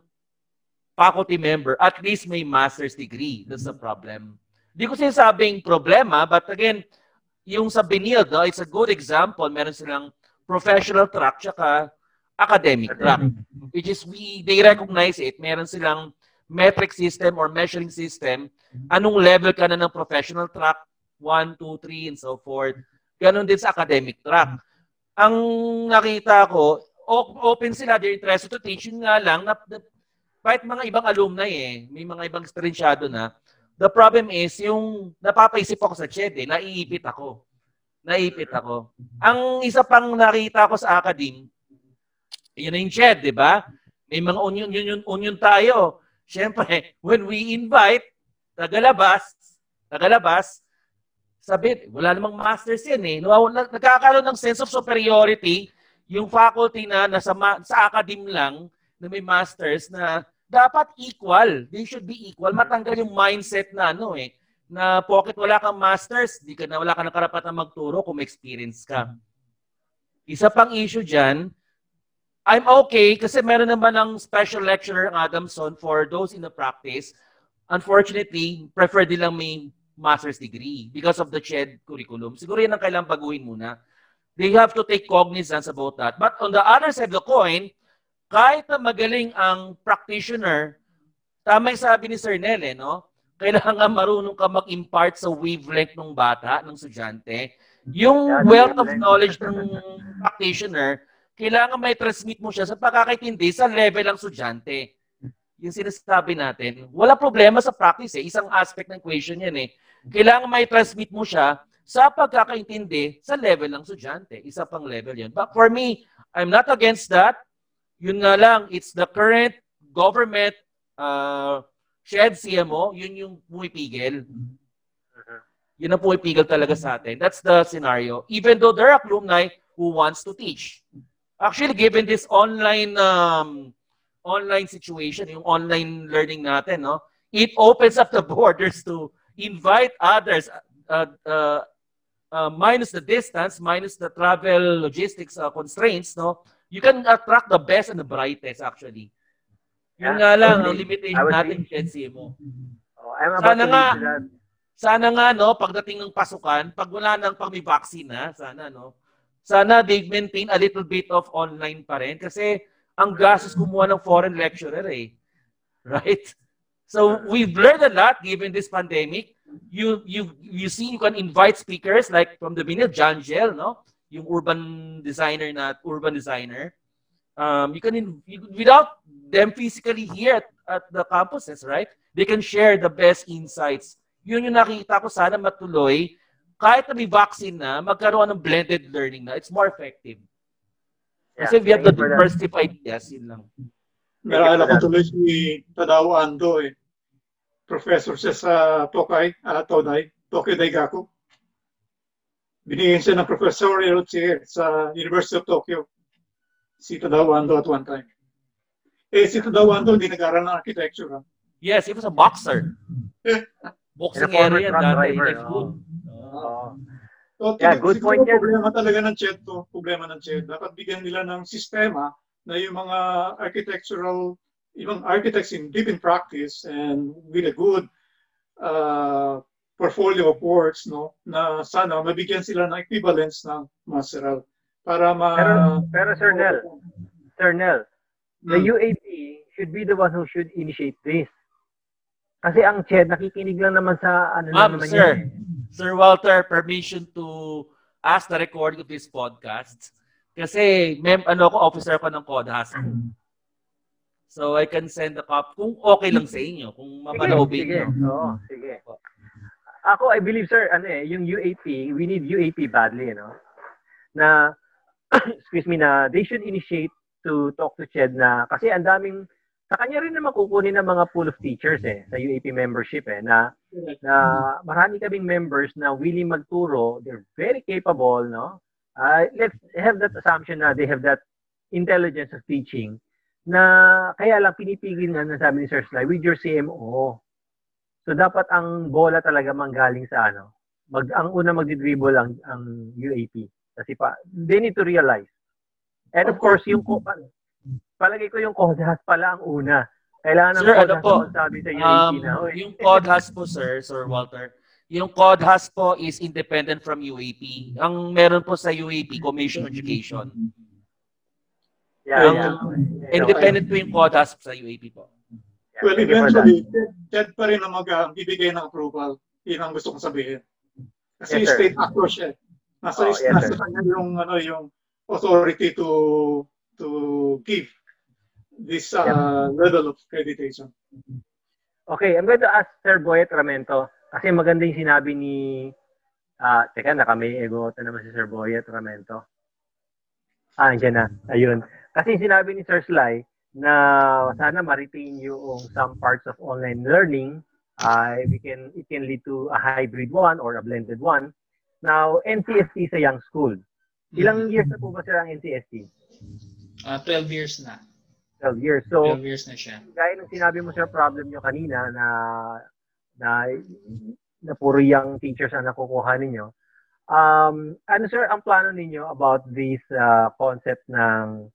faculty member, at least may master's degree. That's a problem. Hindi ko sinasabing problema, but again, yung sa Benilde, no, it's a good example. Meron silang professional track tsaka academic track. Which is, we, they recognize it. Meron silang metric system or measuring system. Anong level ka na ng professional track? 1, 2, 3, and so forth. Ganon din sa academic track. Ang nakita ko, open sila, they're interested to teach. Yun nga lang, na, kahit mga ibang alumni eh, may mga ibang estrensyado na, The problem is, yung napapaisip ako sa CHED, eh, naiipit ako. Naiipit ako. Ang isa pang nakita ko sa academe, yun na yung CHED, di ba? May mga union, union, union tayo. Siyempre, (laughs) when we invite, tagalabas, tagalabas, sabi, wala namang masters yan eh. Nagkakaroon ng sense of superiority yung faculty na nasa sa academe lang na may masters na dapat equal. They should be equal. Matanggal yung mindset na ano eh, na pocket wala kang masters, di ka na wala ka na karapatan magturo kung may experience ka. Isa pang issue diyan, I'm okay kasi meron naman ng special lecturer ang Adamson for those in the practice. Unfortunately, prefer nilang may master's degree because of the CHED curriculum. Siguro yan ang kailangang baguhin muna. They have to take cognizance about that. But on the other side of the coin, kahit na magaling ang practitioner, tama yung sabi ni Sir Nel, eh, no? Kailangan marunong ka mag-impart sa wavelength ng bata, ng estudyante. Yung wealth of knowledge ng practitioner, kailangan may transmit mo siya sa pagkakaintindi sa level ng estudyante. Yung sinasabi natin, wala problema sa practice eh. Isang aspect ng equation yan eh. Kailangan may transmit mo siya sa pagkakaintindi sa level ng estudyante. Isa pang level yun. But for me, I'm not against that. Yun nga lang, it's the current government uh, shed CMO, yun yung pumipigil. Yun ang pumipigil talaga sa atin. That's the scenario. Even though there are alumni who wants to teach. Actually, given this online um, online situation, yung online learning natin, no, it opens up the (laughs) borders to invite others, uh, uh, uh, minus the distance, minus the travel logistics uh, constraints, no, you can attract the best and the brightest actually. Yun nga lang, ang limitation natin, Shed mo. Oh, I'm sana nga, sana nga, no, pagdating ng pasukan, pag wala nang pang may vaccine, ha, sana, no, sana they maintain a little bit of online pa rin kasi ang gastos kumuha ng foreign lecturer eh. (laughs) Right? So we've learned a lot given this pandemic. You you you see you can invite speakers like from the minute John Gel, no? Yung urban designer na urban designer. Um, you can you, without them physically here at, at the campuses, right? They can share the best insights. Yun yung nakita ko sana matuloy kahit na may vaccine na, magkaroon ng blended learning na, it's more effective. Kasi yeah, we have the diversified ideas, yun lang. Naalala ko tuloy si Tadao Ando eh. Professor siya sa Tokay, uh, Today, Tokyo Daigaku. Binigyan siya ng professorial chair sa University of Tokyo. Si Tadao Ando at one time. Eh, si Tadao Ando, hindi nag-aral ng architecture. Ha? Yes, he was a boxer. Boxing area dati. Like, good. Uh, so, yeah, good point yan. Problema talaga ng CHED to, problema ng CHED. Dapat bigyan nila ng sistema na yung mga architectural, yung architects in deep in practice and with a good uh, portfolio of works, no, na sana mabigyan sila ng equivalence ng masteral para ma... Pero, pero Sir Nel, Sir Nel, the hmm. UAP should be the one who should initiate this. Kasi ang CHED, nakikinig lang naman sa ano Ma'am, naman sir, yan. Sir Walter, permission to ask the recording of this podcast. Kasi mem ano ko officer ko ng CODHAS. So I can send the copy kung okay lang sa inyo, kung mapanoobin sige, sige. nyo. Oo, sige. Ako, I believe, sir, ano eh, yung UAP, we need UAP badly, you know? Na, (clears throat) excuse me, na they should initiate to talk to CHED na, kasi ang daming, sa kanya rin naman kukunin ng mga pool of teachers eh, sa UAP membership eh, na, na marami kaming members na willing magturo, they're very capable, no? Uh, let's have that assumption na they have that intelligence of teaching na kaya lang pinipigil nga na sabi ni Sir Sly with your CMO. So dapat ang bola talaga manggaling sa ano. Mag ang una magdi-dribble ang ang UAP kasi pa they need to realize. And of course yung palagay ko yung CODHAS pala ang una. Kailangan ng sir, ano po, sabi sa um, na, yung CODHAS po, sir, Sir Walter, yung CODHAS po is independent from UAP. Ang meron po sa UAP, Commission Education. Yeah, yung, yeah. Independent po yung CODHAS sa UAP po. Yeah, well, eventually, TED pa rin ang mag-bibigay ng approval. Yun ang gusto kong sabihin. Kasi yes, state actor siya. Nasa, oh, yes, nasa kanya yung, ano, yung authority to to give this uh, yeah. level of accreditation. Okay, I'm going to ask Sir Boyet Ramento kasi maganda yung sinabi ni ah, uh, teka, nakami ego na naman si Sir Boyet Ramento. Ah, andyan na. Ayun. Kasi sinabi ni Sir Sly na sana ma-retain yung some parts of online learning. Uh, we can, it can lead to a hybrid one or a blended one. Now, NCST sa young school. Ilang mm-hmm. years na po ba sila ang NCST? Uh, 12 years na. 12 years. So, 12 years na siya. Gaya ng sinabi mo sa problem nyo kanina na na na puro young teachers ang nakukuha ninyo. Um, ano sir ang plano ninyo about this uh, concept ng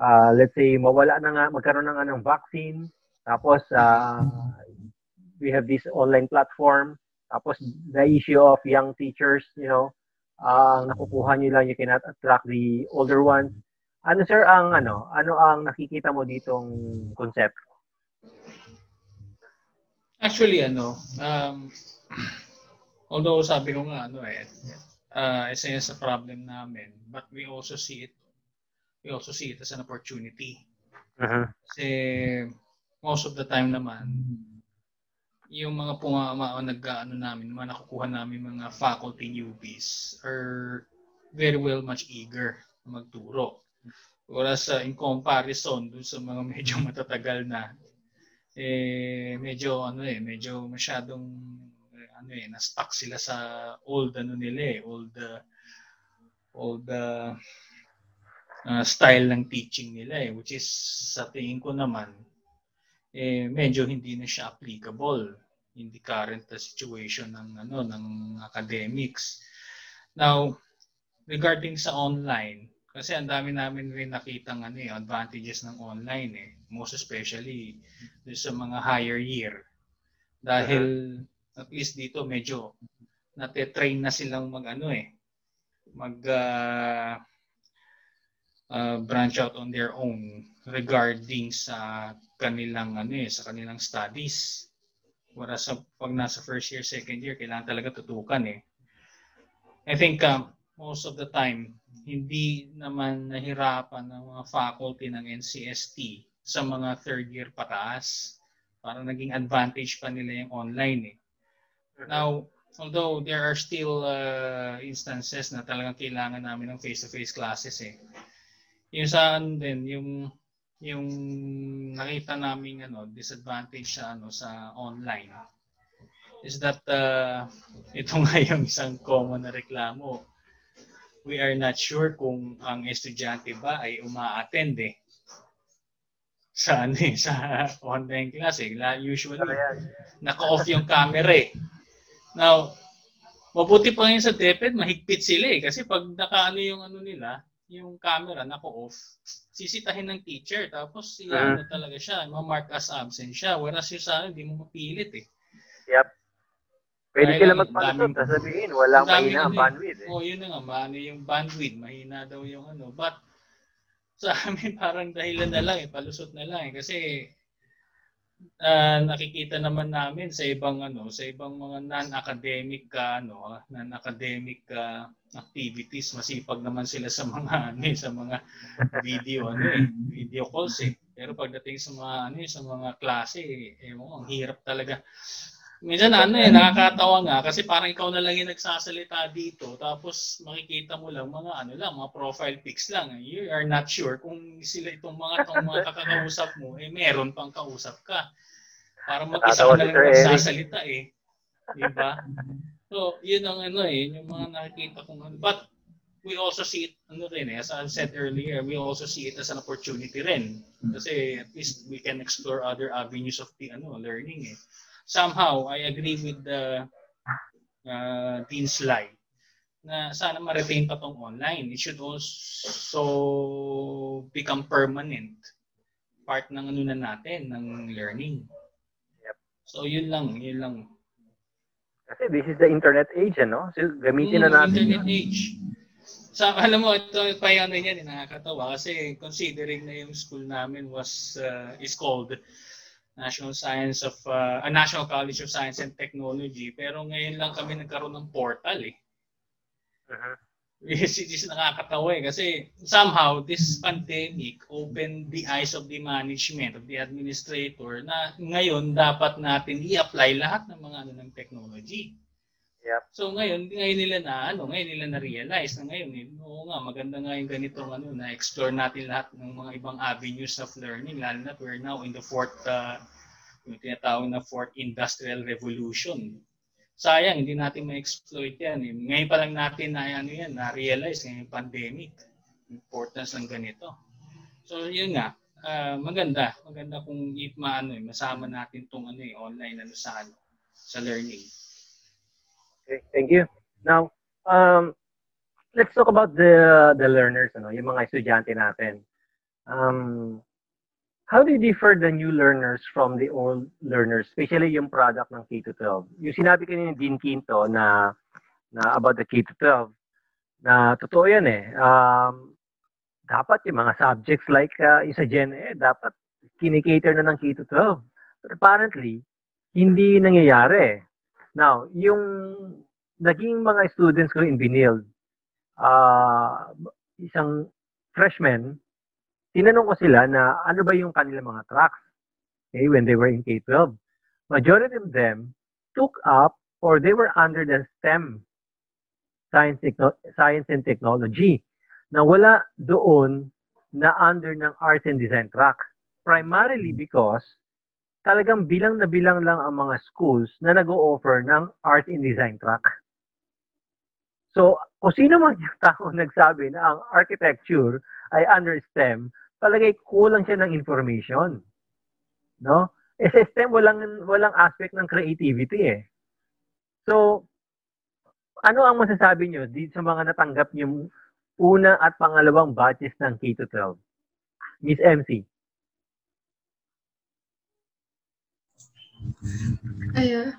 uh, let's say, mawala na nga, magkaroon na nga ng vaccine, tapos uh, we have this online platform, tapos the issue of young teachers, you know, ang uh, nakukuha nyo lang, you cannot attract the older ones. Ano sir ang ano, ano ang nakikita mo ditong concept? Actually ano, um, although sabi ko nga ano eh, uh, isa yan sa problem namin, but we also see it we also see it as an opportunity. Uh-huh. Kasi most of the time naman, yung mga pumama o nag-ano namin, mga nakukuha namin mga faculty newbies are very well much eager magturo. Whereas uh, in comparison dun sa mga (laughs) medyo matatagal na, eh, medyo ano eh, medyo masyadong ano eh, na-stuck sila sa old ano nila eh, old uh, old uh, uh, style ng teaching nila eh, which is sa tingin ko naman, eh, medyo hindi na siya applicable in the current uh, situation ng ano ng academics. Now, regarding sa online, kasi ang dami namin rin nakitang ano eh, advantages ng online eh, most especially sa mga higher year. Dahil at least dito medyo nate-train na silang mag ano eh, mag uh, uh, branch out on their own regarding sa kanilang ano eh, sa kanilang studies. Whereas sa, pag nasa first year, second year, kailangan talaga tutukan eh. I think um, most of the time, hindi naman nahirapan ng mga faculty ng NCST sa mga third year pataas. Para naging advantage pa nila yung online eh. Now, although there are still uh, instances na talagang kailangan namin ng face-to-face classes eh yung sa ano din, yung yung nakita namin ano disadvantage sa ano sa online is that uh, ito (laughs) nga yung isang common na reklamo. We are not sure kung ang estudyante ba ay uma-attend eh sa ano (laughs) eh, sa online class eh. Usually, naka-off yung camera eh. Now, mabuti pa ngayon sa DepEd, mahigpit sila eh. Kasi pag naka-ano yung ano nila, yung camera nako-off, sisitahin ng teacher tapos uh, ano talaga siya, ma-mark as absent siya. Whereas yung sa hindi mo mapilit eh. Yep. Pwede Dahil sila magpalusot, sasabihin, walang mahina ang ano bandwidth. Eh. Oh, yun na nga, maano yung bandwidth, mahina daw yung ano. But sa amin (laughs) parang dahilan na lang eh, palusot na lang eh. Kasi uh, nakikita naman namin sa ibang ano, sa ibang mga non-academic uh, ano, non-academic uh, activities, masipag naman sila sa mga (laughs) ano, sa mga video ano eh, video calls eh. Pero pagdating sa mga ano eh, sa mga klase, eh, eh ang hirap talaga. Minsan ano eh, nakakatawa nga kasi parang ikaw na lang yung nagsasalita dito tapos makikita mo lang mga ano lang, mga profile pics lang. You are not sure kung sila itong mga itong mga (laughs) kakakausap mo, eh meron pang kausap ka. Para mag-isa ka na lang nagsasalita eh. Di ba? So, yun ang ano eh, yung mga nakikita kong ano. But we also see it, ano rin eh, as I said earlier, we also see it as an opportunity rin. Kasi at least we can explore other avenues of the ano, learning eh somehow I agree with the uh, Dean Sly na sana ma-retain pa tong online. It should also become permanent part ng ano na natin, ng learning. Yep. So yun lang, yun lang. Kasi this is the internet age, ano? So gamitin mm, na natin. Internet yun. age. Sa, so, alam mo, ito pa yan, yan, nakakatawa kasi considering na yung school namin was, uh, is called National Science of uh, uh, National College of Science and Technology pero ngayon lang kami nagkaroon ng portal eh. Uh-huh. (laughs) Which is nakakatawa eh kasi somehow this pandemic opened the eyes of the management, of the administrator na ngayon dapat natin i-apply lahat ng mga ano ng technology. Yep. So ngayon, ngayon nila na ano, ngayon nila na realize na ngayon, eh, oo nga maganda nga yung ganitong ano na explore natin lahat ng mga ibang avenues of learning lalo na we're now in the fourth uh, yung tinatawag na fourth industrial revolution. Sayang, hindi natin ma-exploit yan. Eh. Ngayon pa lang natin na ano yan, na-realize ngayong pandemic, importance ng ganito. So yun nga, uh, maganda, maganda kung if maano, eh, masama natin tong ano eh, online ano sa ano, sa learning. Okay, thank you. Now, um, let's talk about the the learners, ano, yung mga estudyante natin. um, how do you differ the new learners from the old learners, especially yung product ng K-12? Yung sinabi kanina ni Dean Quinto na, na about the K-12, na totoo yan eh. Um, dapat yung mga subjects like uh, yung sa Gen Ed, dapat kinikater na ng K-12. But apparently, hindi nangyayari. Now, yung naging mga students ko in Binild, uh, isang freshman, tinanong ko sila na ano ba yung kanilang mga tracks okay, when they were in K-12. Majority of them took up or they were under the STEM, science, science and technology, na wala doon na under ng arts and design track. Primarily because talagang bilang na bilang lang ang mga schools na nag-o-offer ng art and design track. So, kung sino man yung (laughs) tao nagsabi na ang architecture ay under STEM, palagay kulang siya ng information. No? Eh, sa STEM, walang, walang aspect ng creativity eh. So, ano ang masasabi nyo dito sa mga natanggap yung una at pangalawang batches ng K-12? Miss MC. Ay,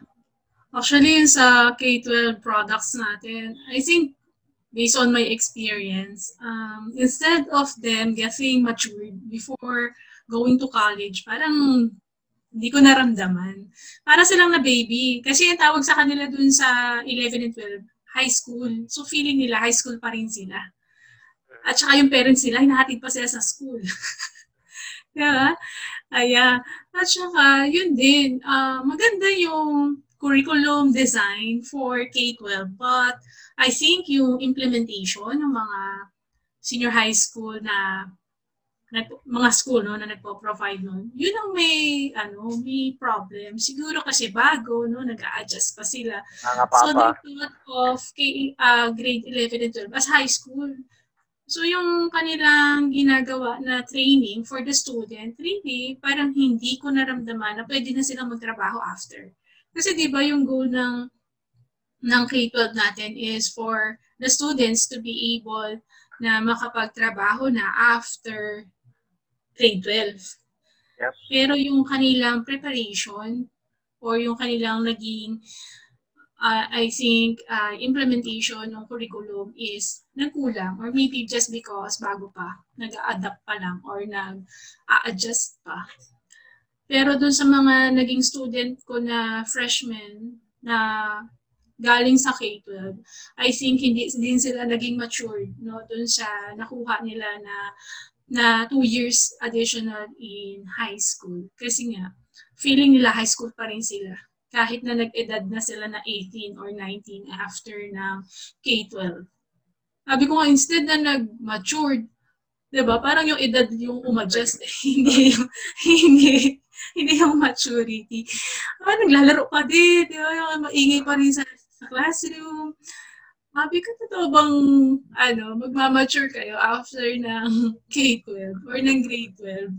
actually, yung sa K-12 products natin, I think based on my experience, um, instead of them getting matured before going to college, parang hindi ko naramdaman. Para silang na baby. Kasi yung tawag sa kanila dun sa 11 and 12, high school. So feeling nila high school pa rin sila. At saka yung parents nila, hinahatid pa sila sa school. (laughs) diba? Aya. At saka, yun din, uh, maganda yung curriculum design for K-12. But I think yung implementation ng mga senior high school na mga school no na nagpo-provide noon yun ang may ano may problem siguro kasi bago no nag-a-adjust pa sila so they thought of K, uh, grade 11 and 12 as high school so yung kanilang ginagawa na training for the student really parang hindi ko naramdaman na pwede na silang magtrabaho after kasi 'di ba yung goal ng ng K-12 natin is for the students to be able na makapagtrabaho na after grade 12. Yep. Pero yung kanilang preparation or yung kanilang naging uh, I think uh, implementation ng curriculum is nagkulang or maybe just because bago pa, nag-adapt pa lang or nag-a-adjust pa. Pero dun sa mga naging student ko na freshman na galing sa K-12, I think hindi din sila naging matured no dun sa nakuha nila na na two years additional in high school. Kasi nga, feeling nila high school pa rin sila. Kahit na nag-edad na sila na 18 or 19 after ng K-12. Sabi ko nga, instead na nag-matured, 'di ba? Parang yung edad yung umadjust, (laughs) hindi yung, hindi hindi yung maturity. Ah, naglalaro pa din, di ba? Yung maingay pa rin sa, sa classroom. Sabi ko, totoo bang ano, magmamature kayo after ng (laughs) K-12 or ng grade 12?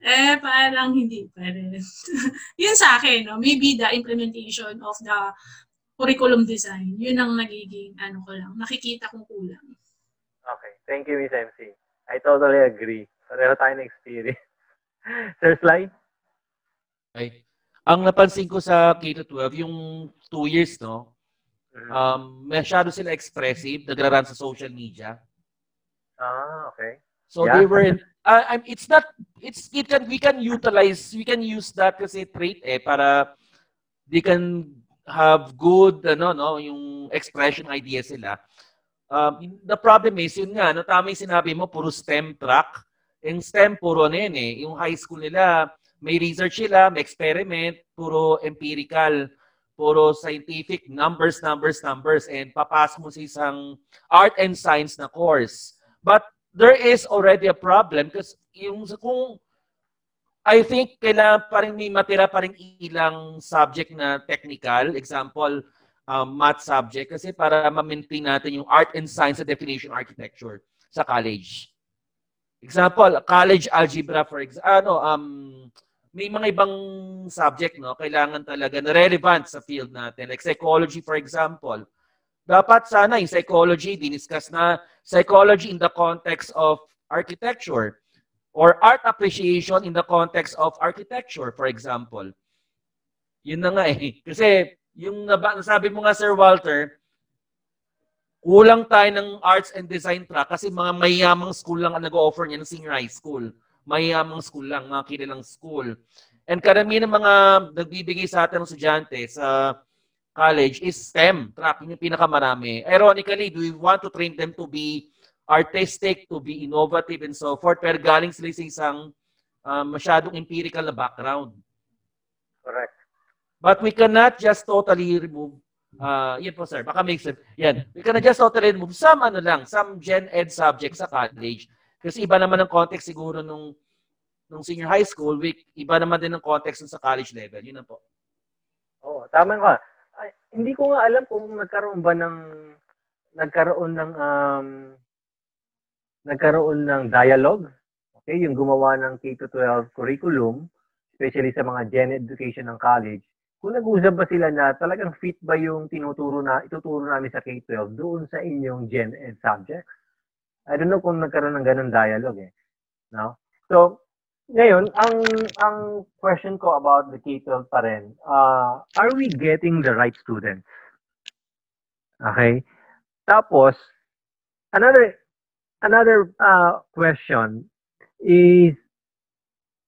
Eh, parang hindi pa rin. (laughs) yun sa akin, no? maybe the implementation of the curriculum design, yun ang nagiging, ano ko lang, nakikita kong kulang. Okay. Thank you, Miss MC. I totally agree. Pareho tayo na experience. (laughs) Sir Sly? Okay. Ang napansin ko sa K-12, yung two years, no? Um, masyado sila expressive, nagraran sa social media. Ah, okay. So Yeah. they were in, uh, I'm- it's not it's it can we can utilize we can use that kasi trait eh para they can have good ano no yung expression idea sila. Um, the problem is yun nga no tama yung sinabi mo puro STEM track. Yung STEM puro ano yun eh yung high school nila may research sila, may experiment, puro empirical, puro scientific, numbers, numbers, numbers, and papasok mo sa isang art and science na course. But there is already a problem because yung kung I think kailangan pa rin may matira pa rin ilang subject na technical, example, um, math subject, kasi para ma-maintain natin yung art and science definition architecture sa college. Example, college algebra for example, ano, um, may mga ibang subject, no, kailangan talaga na relevant sa field natin. Like psychology, for example. Dapat sana yung psychology, diniscuss na psychology in the context of architecture Or art appreciation in the context of architecture, for example. Yun na nga eh. (laughs) Kasi yung nasabi mo nga, Sir Walter, kulang tayo ng arts and design track kasi mga mayamang school lang ang nag-offer niya ng senior high school. Mayamang school lang, mga kilalang school. And karamihan ng mga nagbibigay sa atin ng estudyante sa college is STEM track, yung pinakamarami. Ironically, do we want to train them to be artistic, to be innovative, and so forth, pero galing sila sa isang uh, masyadong empirical na background. Correct. But we cannot just totally remove Uh, yan po sir, baka make sense. Yan. We can just totally remove some ano lang, some gen ed subjects sa college. Kasi iba naman ang context siguro nung nung senior high school, week, iba naman din ang context sa college level. Yun na po. Oo, oh, tama ka. Ay, hindi ko nga alam kung nagkaroon ba ng nagkaroon ng um, nagkaroon ng dialogue. Okay, yung gumawa ng K-12 curriculum, especially sa mga gen education ng college kung nag-usap ba sila na talagang fit ba yung tinuturo na, ituturo namin sa K-12 doon sa inyong Gen Ed subjects? I don't know kung nagkaroon ng ganun dialogue eh. No? So, ngayon, ang ang question ko about the K-12 pa rin, uh, are we getting the right students? Okay? Tapos, another another uh, question is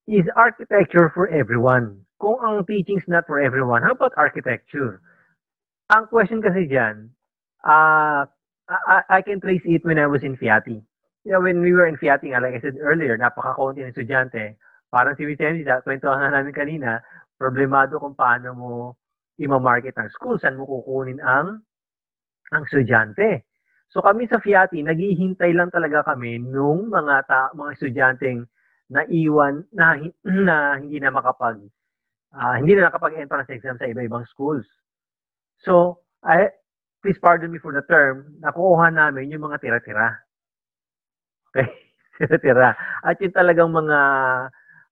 is architecture for everyone? kung ang teaching's not for everyone, how about architecture? Ang question kasi dyan, uh, I, I can trace it when I was in Fiati. You know, when we were in Fiati, like I said earlier, napaka-konti ng estudyante. Parang si Vicente, kwentuhan na namin kanina, problemado kung paano mo ima-market ang school, saan mo kukunin ang ang estudyante. So kami sa Fiati, naghihintay lang talaga kami nung mga ta, mga estudyanteng naiwan na, (clears throat) na hindi na makapag uh, hindi na nakapag-entrance exam sa iba-ibang schools. So, I, please pardon me for the term, nakuha namin yung mga tira-tira. (laughs) Okay? tira-tira. At yung talagang mga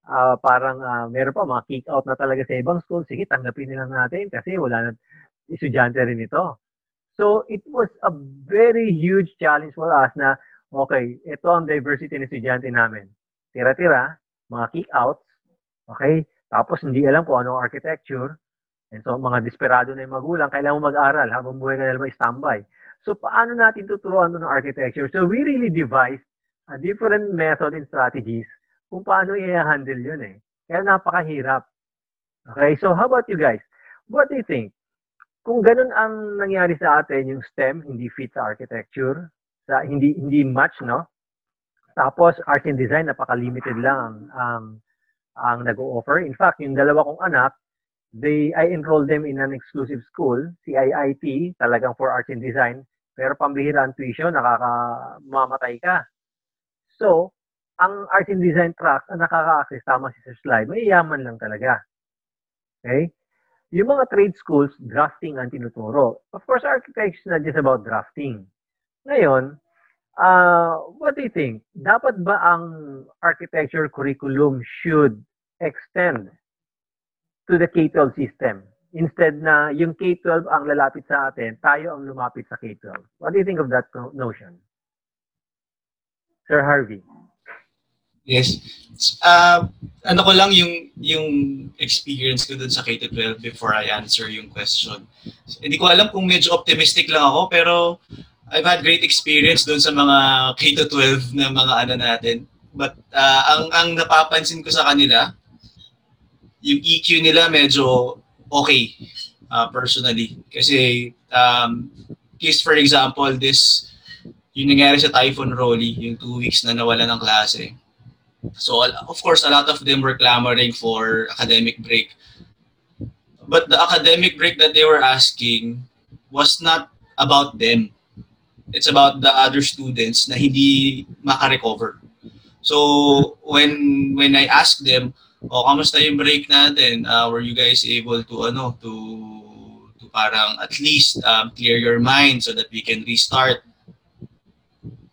uh, parang uh, meron pa mga kick out na talaga sa ibang school. Sige, tanggapin nila natin kasi wala na estudyante rin ito. So, it was a very huge challenge for us na, okay, ito ang diversity ng estudyante namin. Tira-tira, mga kick outs, okay? Tapos hindi alam kung anong architecture. And so mga desperado na yung magulang, kailangan mo mag-aral habang buhay ka na standby. So paano natin tuturuan ng architecture? So we really devised a different method and strategies kung paano i-handle yun eh. Kaya napakahirap. Okay, so how about you guys? What do you think? Kung ganun ang nangyari sa atin, yung STEM hindi fit sa architecture, sa hindi hindi match, no? Tapos art and design napaka-limited lang ang ang nag-o-offer. In fact, yung dalawa kong anak, they I enrolled them in an exclusive school, CIIT, talagang for arts and design, pero pambihira ang tuition, nakakamamatay ka. So, ang art and design track ang nakaka-access, tama si Sir Slide, may yaman lang talaga. Okay? Yung mga trade schools, drafting ang tinuturo. Of course, architecture is not just about drafting. Ngayon, uh, what do you think? Dapat ba ang architecture curriculum should extend to the K-12 system. Instead na yung K-12 ang lalapit sa atin, tayo ang lumapit sa K-12. What do you think of that notion? Sir Harvey. Yes. Uh, ano ko lang yung yung experience ko dun sa K-12 before I answer yung question. Hindi ko alam kung medyo optimistic lang ako pero I've had great experience dun sa mga K-12 na mga ano natin. But uh, ang ang napapansin ko sa kanila yung EQ nila medyo okay uh, personally. Kasi, um, case for example, this, yung nangyari sa Typhoon Rolly, yung two weeks na nawala ng klase. So, of course, a lot of them were clamoring for academic break. But the academic break that they were asking was not about them. It's about the other students na hindi makarecover. So, when when I asked them, o kamusta yung break natin? Uh, were you guys able to ano to to parang at least um, clear your mind so that we can restart?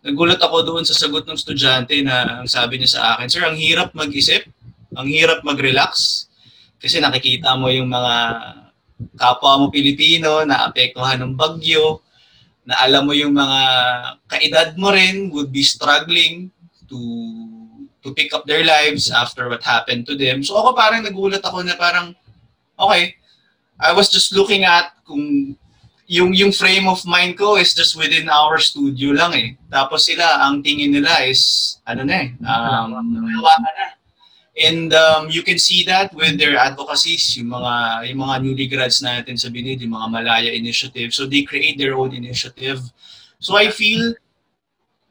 Nagulat ako doon sa sagot ng estudyante na ang sabi niya sa akin, Sir, ang hirap mag-isip, ang hirap mag-relax kasi nakikita mo yung mga kapwa mo Pilipino na apektuhan ng bagyo, na alam mo yung mga kaedad mo rin would be struggling to to pick up their lives after what happened to them. So ako parang nagulat ako na parang, okay, I was just looking at kung yung yung frame of mind ko is just within our studio lang eh. Tapos sila, ang tingin nila is, ano na eh, um, na. And um, you can see that with their advocacies, yung mga, yung mga newly grads natin sa BNID, yung mga Malaya Initiative. So they create their own initiative. So I feel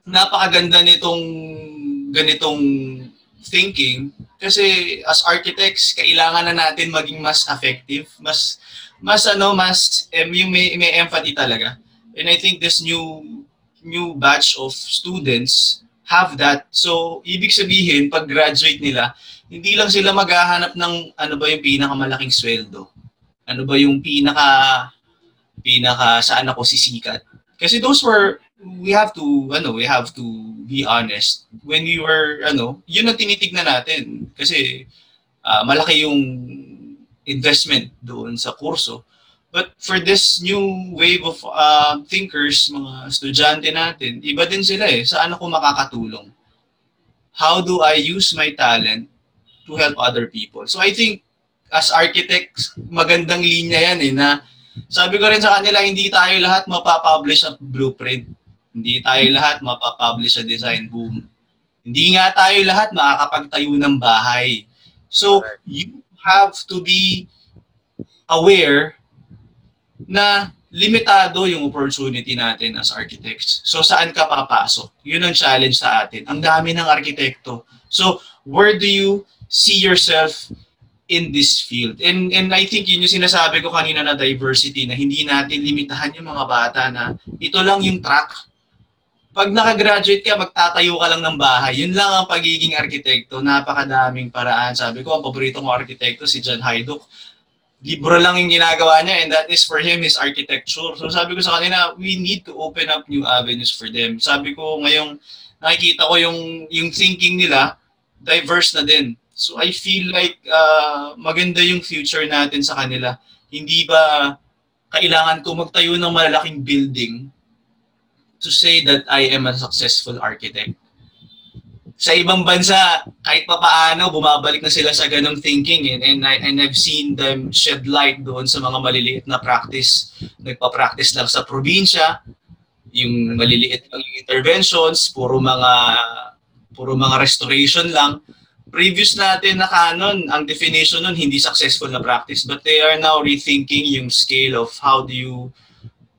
napakaganda nitong ganitong thinking kasi as architects kailangan na natin maging mas effective mas mas ano mas yung may, may empathy talaga. And I think this new new batch of students have that. So ibig sabihin pag graduate nila hindi lang sila maghahanap ng ano ba yung pinakamalaking sweldo? Ano ba yung pinaka pinaka saan ako sisikat? Kasi those were we have to ano we have to be honest. When we were ano yun ang tinitignan natin. Kasi uh, malaki yung investment doon sa kurso. But for this new wave of uh, thinkers mga estudyante natin iba din sila eh. Saan ako makakatulong? How do I use my talent to help other people? So I think as architects magandang linya yan eh na sabi ko rin sa kanila, hindi tayo lahat mapapublish sa blueprint. Hindi tayo lahat mapapublish sa design boom. Hindi nga tayo lahat makakapagtayo ng bahay. So, you have to be aware na limitado yung opportunity natin as architects. So, saan ka papasok? Yun ang challenge sa atin. Ang dami ng arkitekto. So, where do you see yourself in this field. And and I think yun yung sinasabi ko kanina na diversity na hindi natin limitahan yung mga bata na ito lang yung track. Pag nakagraduate ka, magtatayo ka lang ng bahay. Yun lang ang pagiging arkitekto. Napakadaming paraan. Sabi ko, ang paborito kong arkitekto si John Hayduk. Libro lang yung ginagawa niya and that is for him is architecture. So sabi ko sa kanina, we need to open up new avenues for them. Sabi ko ngayong nakikita ko yung yung thinking nila diverse na din So I feel like uh, maganda yung future natin sa kanila. Hindi ba kailangan ko magtayo ng malalaking building to say that I am a successful architect? Sa ibang bansa, kahit pa paano, bumabalik na sila sa ganong thinking. And, and, I, and I've seen them shed light doon sa mga maliliit na practice. Nagpa-practice lang sa probinsya, yung maliliit lang yung interventions, puro mga puro mga restoration lang previous natin na canon, ang definition nun, hindi successful na practice. But they are now rethinking yung scale of how do you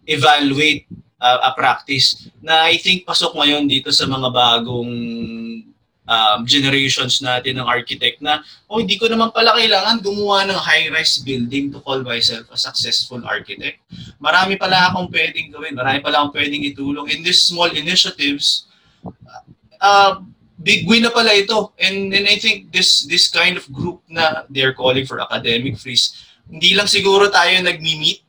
evaluate uh, a practice na I think pasok ngayon dito sa mga bagong um, generations natin ng architect na, oh, hindi ko naman pala kailangan gumawa ng high-rise building to call myself a successful architect. Marami pala akong pwedeng gawin, marami pala akong pwedeng itulong. In these small initiatives, uh, big win na pala ito. And, and I think this this kind of group na they're calling for academic freeze, hindi lang siguro tayo nagmi-meet,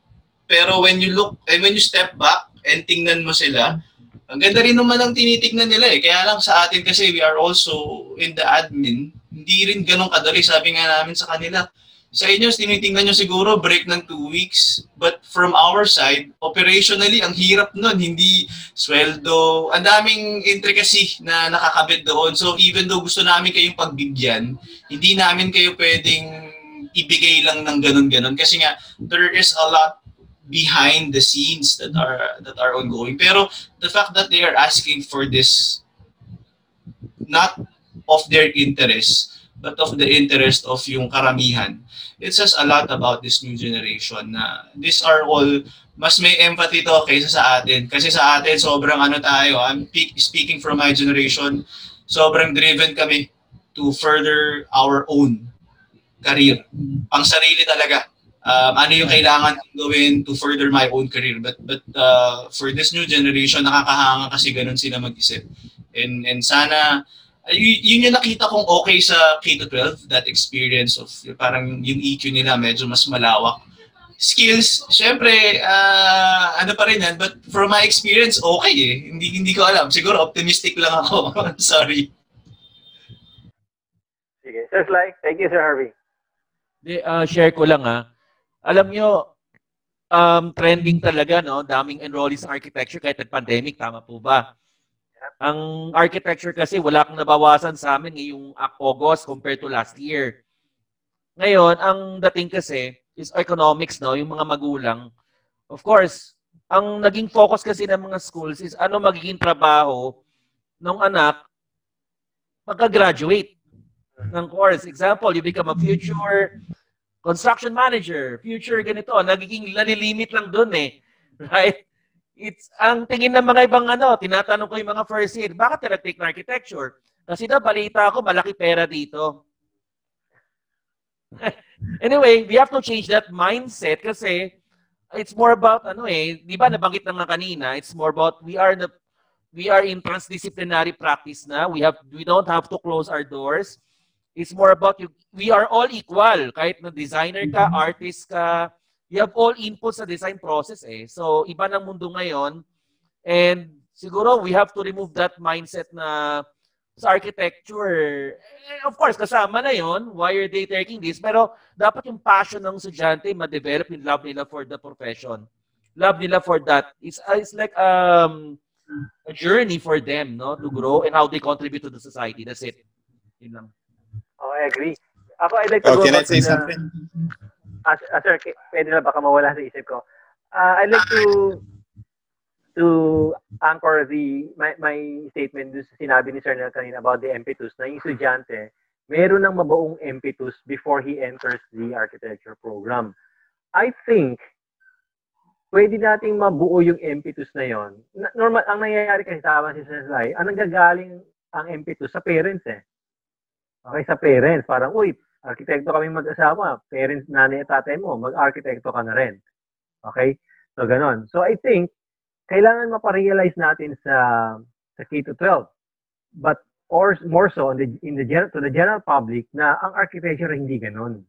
pero when you look, and when you step back and tingnan mo sila, ang ganda rin naman ang tinitignan nila eh. Kaya lang sa atin kasi we are also in the admin, hindi rin ganun kadali. Sabi nga namin sa kanila, sa inyo, tinitingnan nyo siguro break ng two weeks. But from our side, operationally, ang hirap nun. Hindi sweldo. Ang daming intricacy na nakakabit doon. So even though gusto namin kayong pagbigyan, hindi namin kayo pwedeng ibigay lang ng ganun-ganun. Kasi nga, there is a lot behind the scenes that are that are ongoing. Pero the fact that they are asking for this not of their interest, but of the interest of yung karamihan. It says a lot about this new generation na these are all mas may empathy to kaysa sa atin. Kasi sa atin, sobrang ano tayo, I'm speaking from my generation, sobrang driven kami to further our own career. Ang sarili talaga. Um, ano yung kailangan gawin to further my own career. But but uh, for this new generation, nakakahanga kasi ganun sila mag-isip. And, and sana yun yung nakita kong okay sa K-12, that experience of parang yung EQ nila medyo mas malawak. Skills, syempre, uh, ano pa rin yan, but from my experience, okay eh. Hindi, hindi ko alam. Siguro optimistic lang ako. (laughs) Sorry. Sige. Sir Sly, thank you, Sir Harvey. De, uh, share ko lang ha. Alam nyo, um, trending talaga, no? Daming enrollees architecture kahit nag-pandemic, tama po ba? Ang architecture kasi wala kang nabawasan sa amin ngayong August compared to last year. Ngayon, ang dating kasi is economics, no? Yung mga magulang. Of course, ang naging focus kasi ng mga schools is ano magiging trabaho ng anak pagka-graduate ng course. Example, you become a future construction manager, future ganito, nagiging nalilimit lang doon eh. Right? It's ang tingin ng mga ibang ano, tinatanong ko yung mga first year, bakit na architecture? Kasi na balita ako, malaki pera dito. (laughs) anyway, we have to change that mindset kasi it's more about ano eh, 'di ba nabanggit na nga kanina, it's more about we are the we are in transdisciplinary practice na. We have we don't have to close our doors. It's more about you we are all equal. Kahit na designer ka, artist ka, you have all input sa design process eh. So, iba ng mundo ngayon. And siguro we have to remove that mindset na sa architecture. Eh, of course, kasama na yon why are they taking this? Pero dapat yung passion ng estudyante ma-develop yung love nila for the profession. Love nila for that. It's, it's like um, a journey for them no to grow and how they contribute to the society. That's it. Yun lang. Oh, I agree. Ako, I'd like to Oh, go can I say to the- something? Ah, ah, sir, pwede na baka mawala sa isip ko. Uh, I'd like to to anchor the my, my statement dun sa sinabi ni Sir Nel kanina about the impetus na yung estudyante meron ng mabuong impetus before he enters the architecture program. I think pwede nating mabuo yung impetus na yon. Normal, ang nangyayari kasi tama si Sir Lai, ang nanggagaling ang impetus sa parents eh. Okay, sa parents. Parang, uy, arkitekto kami mag-asawa. Parents, nanay at tatay mo, mag-arkitekto ka na rin. Okay? So, ganon. So, I think, kailangan maparealize natin sa sa K-12. But, or more so, in the, in the, to the general public, na ang architecture hindi ganon.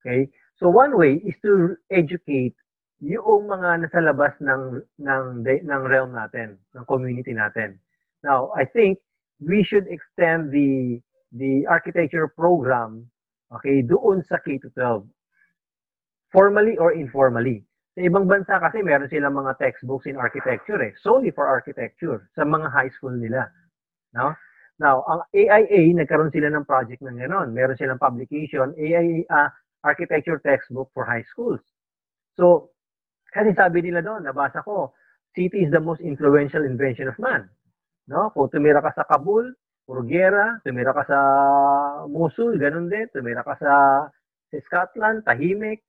Okay? So, one way is to educate yung mga nasa labas ng ng ng realm natin, ng community natin. Now, I think we should extend the the architecture program okay doon sa K-12 formally or informally. Sa ibang bansa kasi meron silang mga textbooks in architecture eh, solely for architecture sa mga high school nila. No? Now, ang AIA, nagkaroon sila ng project ng gano'n. Meron silang publication, AIA ah, architecture textbook for high schools. So, kasi sabi nila doon, nabasa ko, city is the most influential invention of man. No? Kung tumira ka sa Kabul, puro gera, tumira ka sa Mosul, ganun din, tumira ka sa, sa Scotland, tahimik,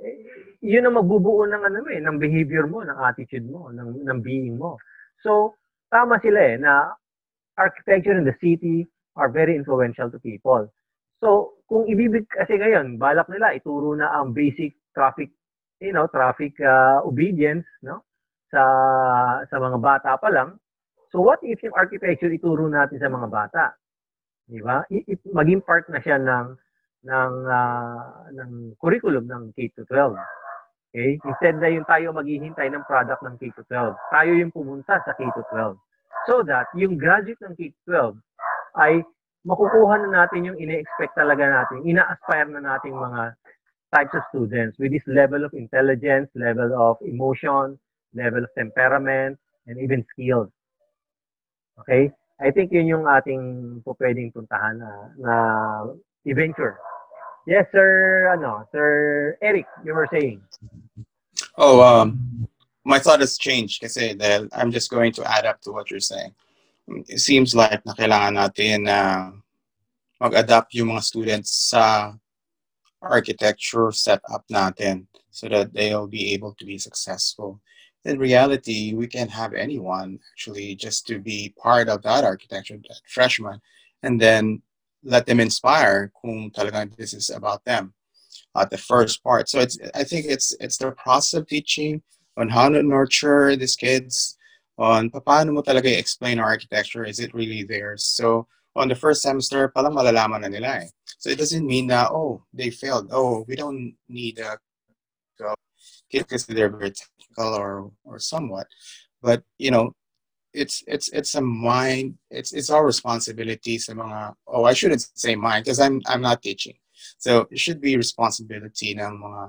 eh, yun ang magbubuo ng ano eh, ng behavior mo, ng attitude mo, ng, ng being mo. So, tama sila eh, na architecture in the city are very influential to people. So, kung ibibig kasi ngayon, balak nila ituro na ang basic traffic, you know, traffic uh, obedience, no? Sa sa mga bata pa lang. So, what if yung architecture ituro natin sa mga bata? Di ba? Maging part na siya ng ng ah, ng curriculum ng K-12. Okay? Instead na yung tayo maghihintay ng product ng K-12. Tayo yung pumunta sa K-12. So that yung graduate ng K-12 ay makukuha na natin yung ine-expect talaga natin, ina-aspire na nating mga types of students with this level of intelligence, level of emotion, level of temperament, and even skills. Okay? I think yun yung ating po pwedeng puntahan na, na adventure. Yes, sir, ano, Sir Eric, you were saying. Oh, um, my thought has changed kasi dahil I'm just going to add up to what you're saying. It seems like na kailangan natin na mag-adapt yung mga students sa architecture setup natin so that they'll be able to be successful. In reality, we can have anyone actually just to be part of that architecture, that freshman, and then let them inspire kung talagang this is about them at the first part. So it's I think it's it's the process of teaching on how to nurture these kids on paano mo talaga explain our architecture. Is it really theirs? So on the first semester, pala malalaman na nila eh. So it doesn't mean that oh they failed. Oh we don't need a because they're very technical or or somewhat, but you know it's it's it's a mind it's it's our responsibility sa mga oh I shouldn't say mine because I'm I'm not teaching so it should be responsibility ng mga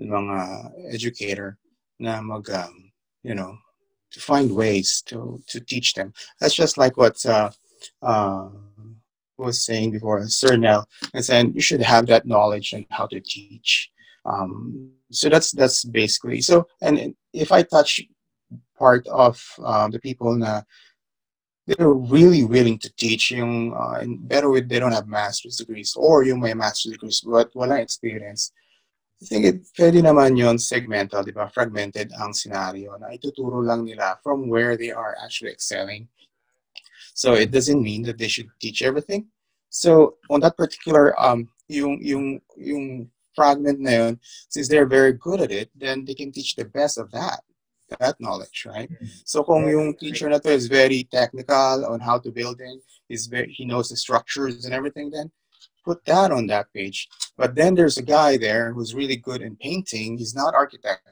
ng mga educator na mag um, you know to find ways to to teach them. That's just like what uh, uh, was saying before, Sir Nell, and saying you should have that knowledge and how to teach. Um, so that's that's basically so. And if I touch part of um, the people na they're really willing to teach yung uh, and better with they don't have master's degrees or yung may master's degrees but wala experience I think it, pwede naman yon segmental, di ba? Fragmented ang scenario na ituturo lang nila from where they are actually excelling. So it doesn't mean that they should teach everything. So on that particular, um, yung, yung, yung fragment na since they're very good at it, then they can teach the best of that, that knowledge, right? Mm-hmm. So kung yung teacher na to is very technical on how to build it, is very, he knows the structures and everything, then put that on that page. But then there's a guy there who's really good in painting. He's not architect.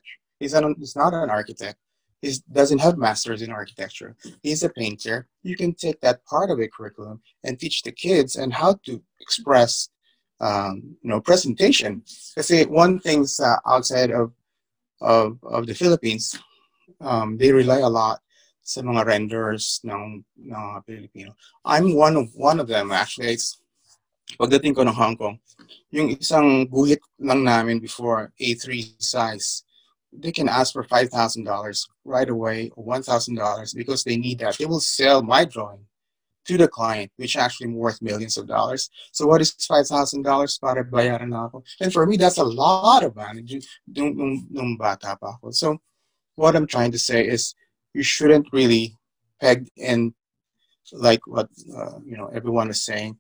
He's, an, he's not an architect. He doesn't have masters in architecture. He's a painter. You can take that part of a curriculum and teach the kids and how to express, um, you know, presentation. Kasi one thing's uh, outside of, of, of the Philippines, um, they rely a lot sa mga renders ng, ng Filipino. I'm one of one of them actually. It's pagdating ko ng Hong Kong, yung isang guhit lang namin before, A3 size, they can ask for $5,000 right away or $1,000 because they need that. They will sell my drawing to the client, which actually worth millions of dollars. So what is $5,000 para bayaran ako? And for me, that's a lot of money. Nung, nung, nung bata pa ako. So what I'm trying to say is you shouldn't really peg in like what uh, you know everyone is saying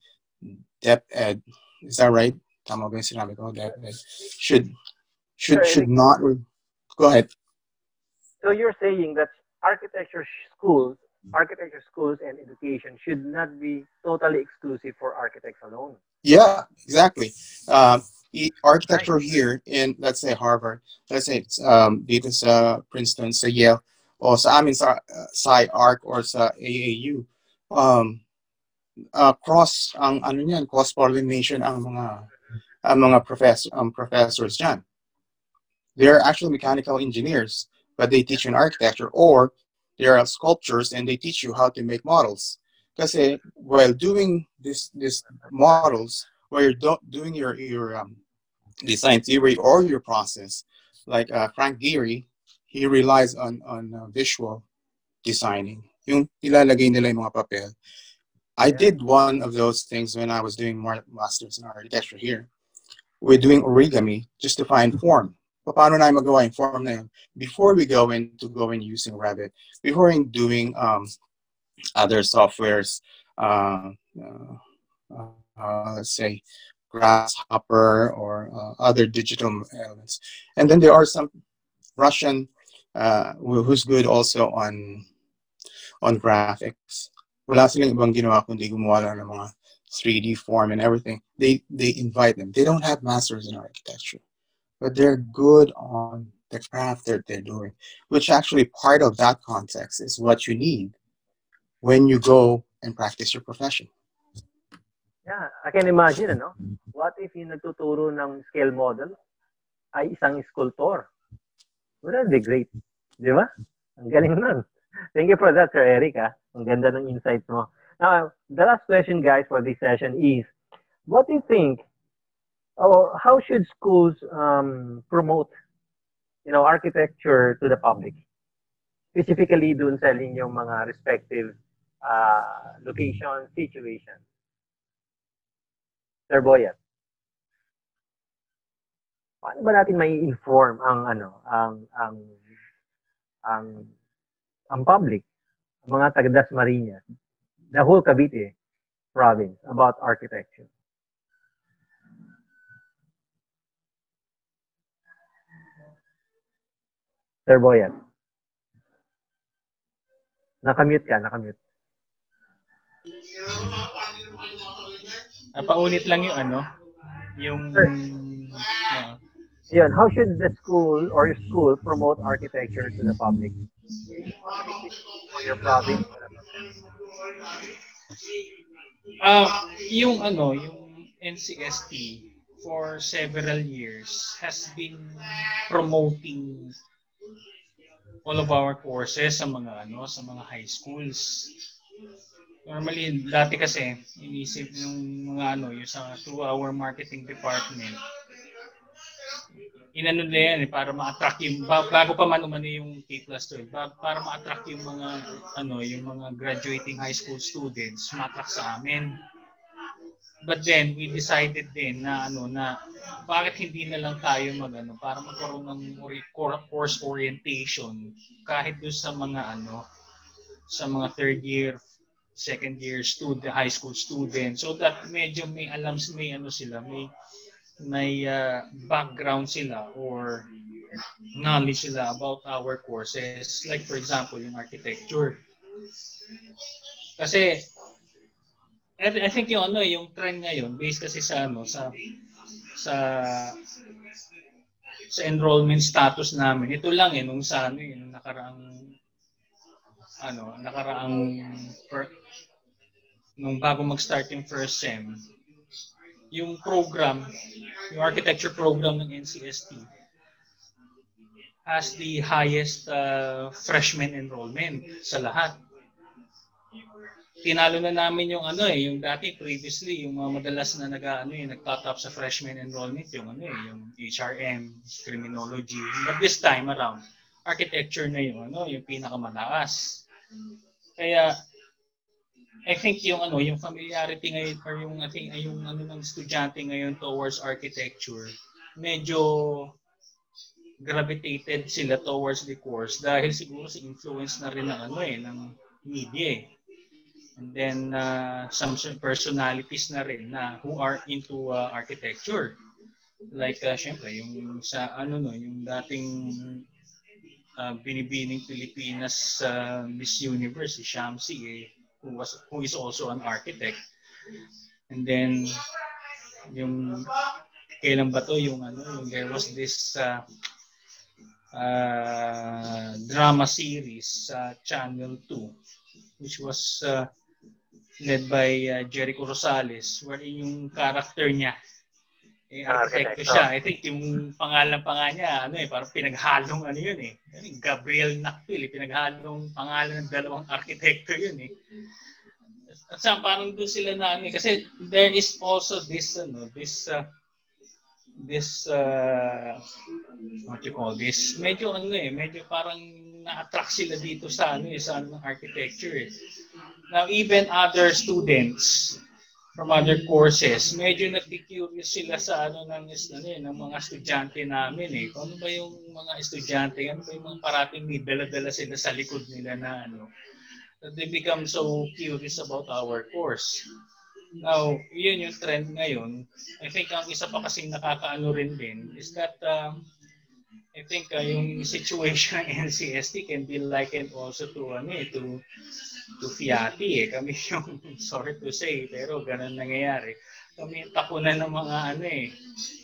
dep ed. Is that right? Tama ba sinabi ko? Dep ed. Should should should not go ahead. So you're saying that architecture schools architecture schools and education should not be totally exclusive for architects alone. Yeah exactly. Um, architecture here in let's say Harvard let's say it's um, dito sa Princeton sa Yale o sa amin sa uh, SciArc or sa AAU um, uh, cross ang ano niyan, cross pollination ang mga ang mga professor um, professors diyan. They're actually mechanical engineers, but they teach in architecture or they are sculptures and they teach you how to make models. Kasi while doing this this models, while you're do, doing your your um, design theory or your process, like uh, Frank Gehry, he relies on on uh, visual designing. Yung ilalagay nila yung mga papel I did one of those things when I was doing my masters in architecture here. We're doing origami just to find form. Paano na magawa yung form na yun? Before we go into going using Revit, before in doing um, other softwares, uh, uh, uh, let's say Grasshopper or uh, other digital elements. And then there are some Russian uh, who's good also on on graphics wala silang ibang ginawa kundi gumawa lang ng mga 3D form and everything. They they invite them. They don't have masters in architecture, but they're good on the craft that they're doing, which actually part of that context is what you need when you go and practice your profession. Yeah, I can imagine, ano? What if yung nagtuturo ng scale model ay isang sculptor? Wouldn't that be great? Di ba? Ang galing nun. Thank you for that, Sir Eric. Ah. Ang ganda ng insights mo. Now, the last question, guys, for this session is, what do you think, or how should schools um, promote, you know, architecture to the public? Specifically dun sa inyong mga respective uh, location, situation. Sir Boyat. Paano ba natin may inform ang ano, ang ang ang ang public, mga taga Dasmariñas, the whole Cavite province about architecture. Sir Boyan. Nakamute ka, nakamute. Napaunit lang yung ano, yung... Uh, Yun, how should the school or your school promote architecture to the public? For your province? Uh, yung ano, yung NCST for several years has been promoting all of our courses sa mga ano sa mga high schools. Normally, dati kasi, inisip yung mga ano, yung sa two-hour marketing department, inano na yan eh, para ma-attract yung, bago pa man umano yung K plus 12, para ma-attract yung mga, ano, yung mga graduating high school students, ma-attract sa amin. But then, we decided din na, ano, na, bakit hindi na lang tayo mag, ano, para magkaroon ng course orientation, kahit doon sa mga, ano, sa mga third year, second year student, high school student so that medyo may alam may ano sila, may may uh, background sila or knowledge sila about our courses. Like for example, yung architecture. Kasi I think yung ano, yung trend ngayon based kasi sa ano sa sa sa enrollment status namin. Ito lang eh nung sa ano, yung nakaraang ano, nakaraang per, nung bago mag-start yung first sem, yung program, yung architecture program ng NCST has the highest uh, freshman enrollment sa lahat. Tinalo na namin yung ano eh, yung dati previously, yung mga madalas na nag ano eh, nagtatop sa freshman enrollment, yung ano eh, yung HRM, criminology. But this time around, architecture na yung ano, yung pinakamalakas. Kaya I think yung ano, yung familiarity ngayon or yung I think yung ano ng estudyante ngayon towards architecture, medyo gravitated sila towards the course dahil siguro sa influence na rin ng ano eh ng media eh. And then uh, some personalities na rin na who are into uh, architecture. Like uh, syempre yung sa ano no, yung dating uh, binibining Pilipinas uh, Miss Universe si Shamsi eh who was who is also an architect. And then yung kailan ba to yung ano yung there was this uh, uh, drama series sa uh, Channel 2 which was uh, led by uh, Jericho Rosales wherein yung character niya eh, architect siya. I think yung pangalan pa nga niya, ano eh, parang pinaghalong ano yun eh. Gabriel Nakpil, eh, pinaghalong pangalan ng dalawang arkitekto yun eh. At sa parang doon sila na ano eh, kasi there is also this, ano, this, uh, this, uh, what you call this, medyo ano eh, medyo parang na-attract sila dito sa ano eh, sa ano, architecture eh. Now, even other students, from other courses, medyo nagki-curious sila sa ano ng, ano, eh, ng mga estudyante namin eh. Kung ano ba yung mga estudyante, ano ba yung mga parating may dala-dala sila sa likod nila na ano. They become so curious about our course. Now, yun yung trend ngayon. I think ang isa pa kasing nakakaano rin din is that um, I think uh, yung situation ng (laughs) NCST can be likened also to ano eh, to to Fiati eh. Kami (laughs) yung, sorry to say, pero ganun nangyayari. Kami tapunan ng mga ano eh,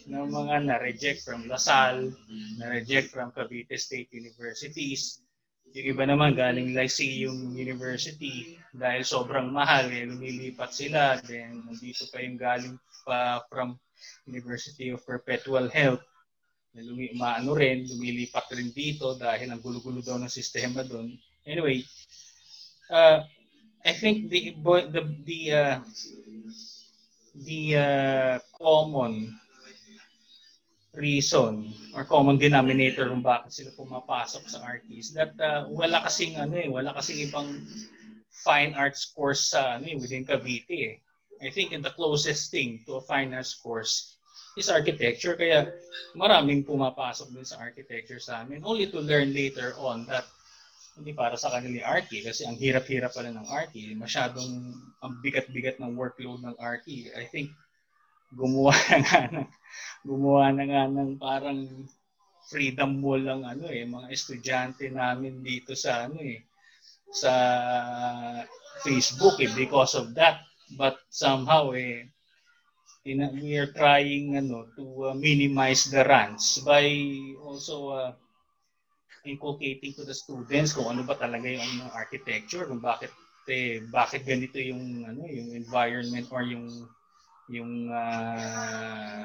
ng mga na-reject from LaSalle, na-reject from Cavite State Universities. Yung iba naman galing Lyceum University dahil sobrang mahal eh, lumilipat sila. Then nandito pa yung galing pa from University of Perpetual Health lumi, maano rin, lumilipat rin dito dahil ang gulo-gulo daw ng sistema doon. Anyway, uh, I think the the the uh, the uh, common reason or common denominator kung bakit sila pumapasok sa art is that uh, wala kasing ano eh, wala kasing ibang fine arts course sa ano eh, within Cavite eh. I think in the closest thing to a fine arts course is architecture kaya maraming pumapasok din sa architecture sa amin only to learn later on that hindi para sa kanila RT kasi ang hirap-hirap pala ng RT. Masyadong ang bigat-bigat ng workload ng RT. I think gumawa (laughs) na nga ng, gumawa na nga ng parang freedom wall lang ano eh mga estudyante namin dito sa ano eh sa Facebook eh because of that but somehow eh in, we are trying ano to uh, minimize the runs by also uh, inculcating to the students kung ano ba talaga yung ano, architecture, kung bakit eh, bakit ganito yung ano yung environment or yung yung uh,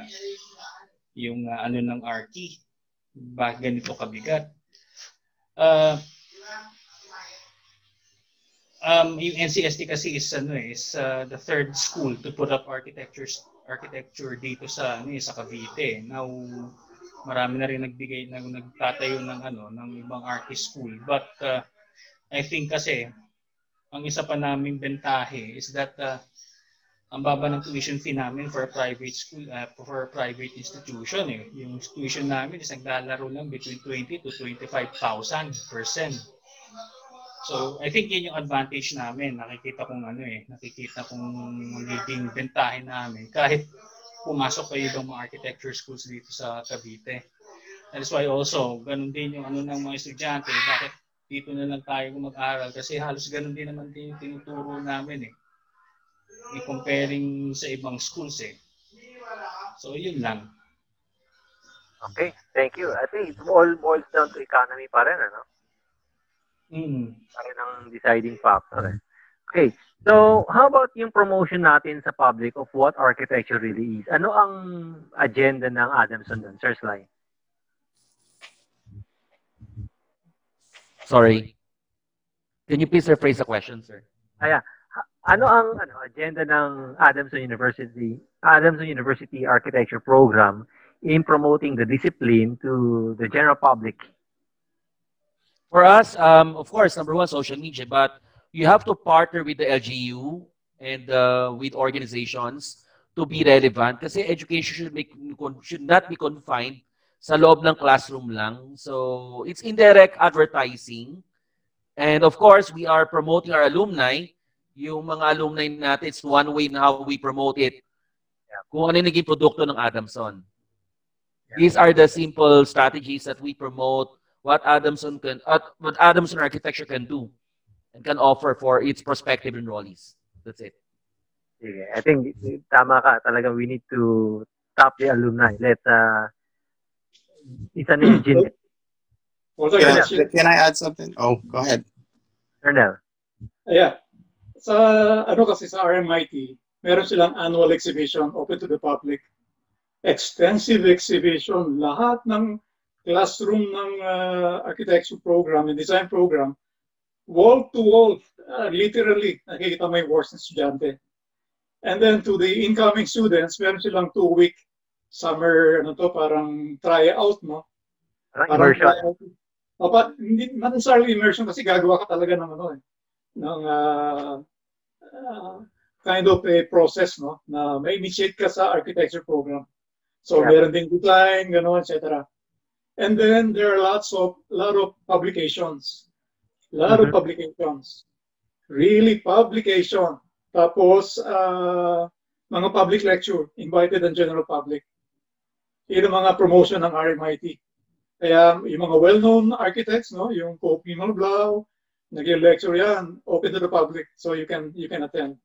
yung uh, ano ng archi bakit ganito kabigat Uh, um, yung NCST kasi is ano eh, is uh, the third school to put up architecture architecture dito sa ano eh, sa Cavite. Now marami na rin nagbigay na nagtatayo ng ano ng ibang artist school. But uh, I think kasi ang isa pa naming bentahe is that uh, ang baba ng tuition fee namin for private school, uh, for private institution. Eh. Yung tuition namin is naglalaro lang between 20 to 25,000 per sem. So, I think yun yung advantage namin. Nakikita kong ano eh, nakikita kong magiging bentahe namin kahit pumasok pa ibang mga architecture schools dito sa Cavite. That is why also, ganun din yung ano ng mga estudyante, bakit dito na lang tayo mag-aral kasi halos ganun din naman din yung tinuturo namin eh i-comparing sa ibang schools eh. So, yun lang. Okay, thank you. I think it all boils down to economy pa rin, ano? Mm. Pa rin ang deciding factor. Eh. Okay, so how about yung promotion natin sa public of what architecture really is? Ano ang agenda ng Adamson dun, Sir Sly? Sorry. Can you please rephrase the question, sir? Yeah. Ano ang ano agenda ng Adamson University Adamson University Architecture Program in promoting the discipline to the general public? For us, um, of course, number one, social media, but you have to partner with the LGU and uh, with organizations to be relevant kasi education should, be, should not be confined sa loob ng classroom lang. So, it's indirect advertising. And of course, we are promoting our alumni yung mga alumni natin, it's one way na how we promote it. Kung ano yung naging produkto ng Adamson. These are the simple strategies that we promote what Adamson can what Adamson architecture can do and can offer for its prospective enrollees. That's it. Sige. I think tama ka. Talaga we need to tap the alumni. Let's uh it's an engine. Can I, can I add something? Oh, go ahead. Colonel. Yeah. sa ano kasi sa RMIT, meron silang annual exhibition open to the public. Extensive exhibition, lahat ng classroom ng uh, architecture program and design program, wall to wall, uh, literally, nakikita mo yung works ng estudyante. And then to the incoming students, meron silang two-week summer, ano to, parang try-out, no? Parang immersion. O, pa, hindi, not necessarily immersion kasi gagawa ka talaga ng ano eh, ng uh, uh, kind of a process no na may initiate ka sa architecture program. So yeah. meron ding design, gano'n, etc. And then there are lots of lot of publications. Lot mm-hmm. of publications. Really publication. Tapos uh, mga public lecture, invited and general public. Yun ang mga promotion ng RMIT. Kaya yung mga well-known architects, no, yung Pope Mimol Blau, nag-lecture yan, open to the public, so you can you can attend.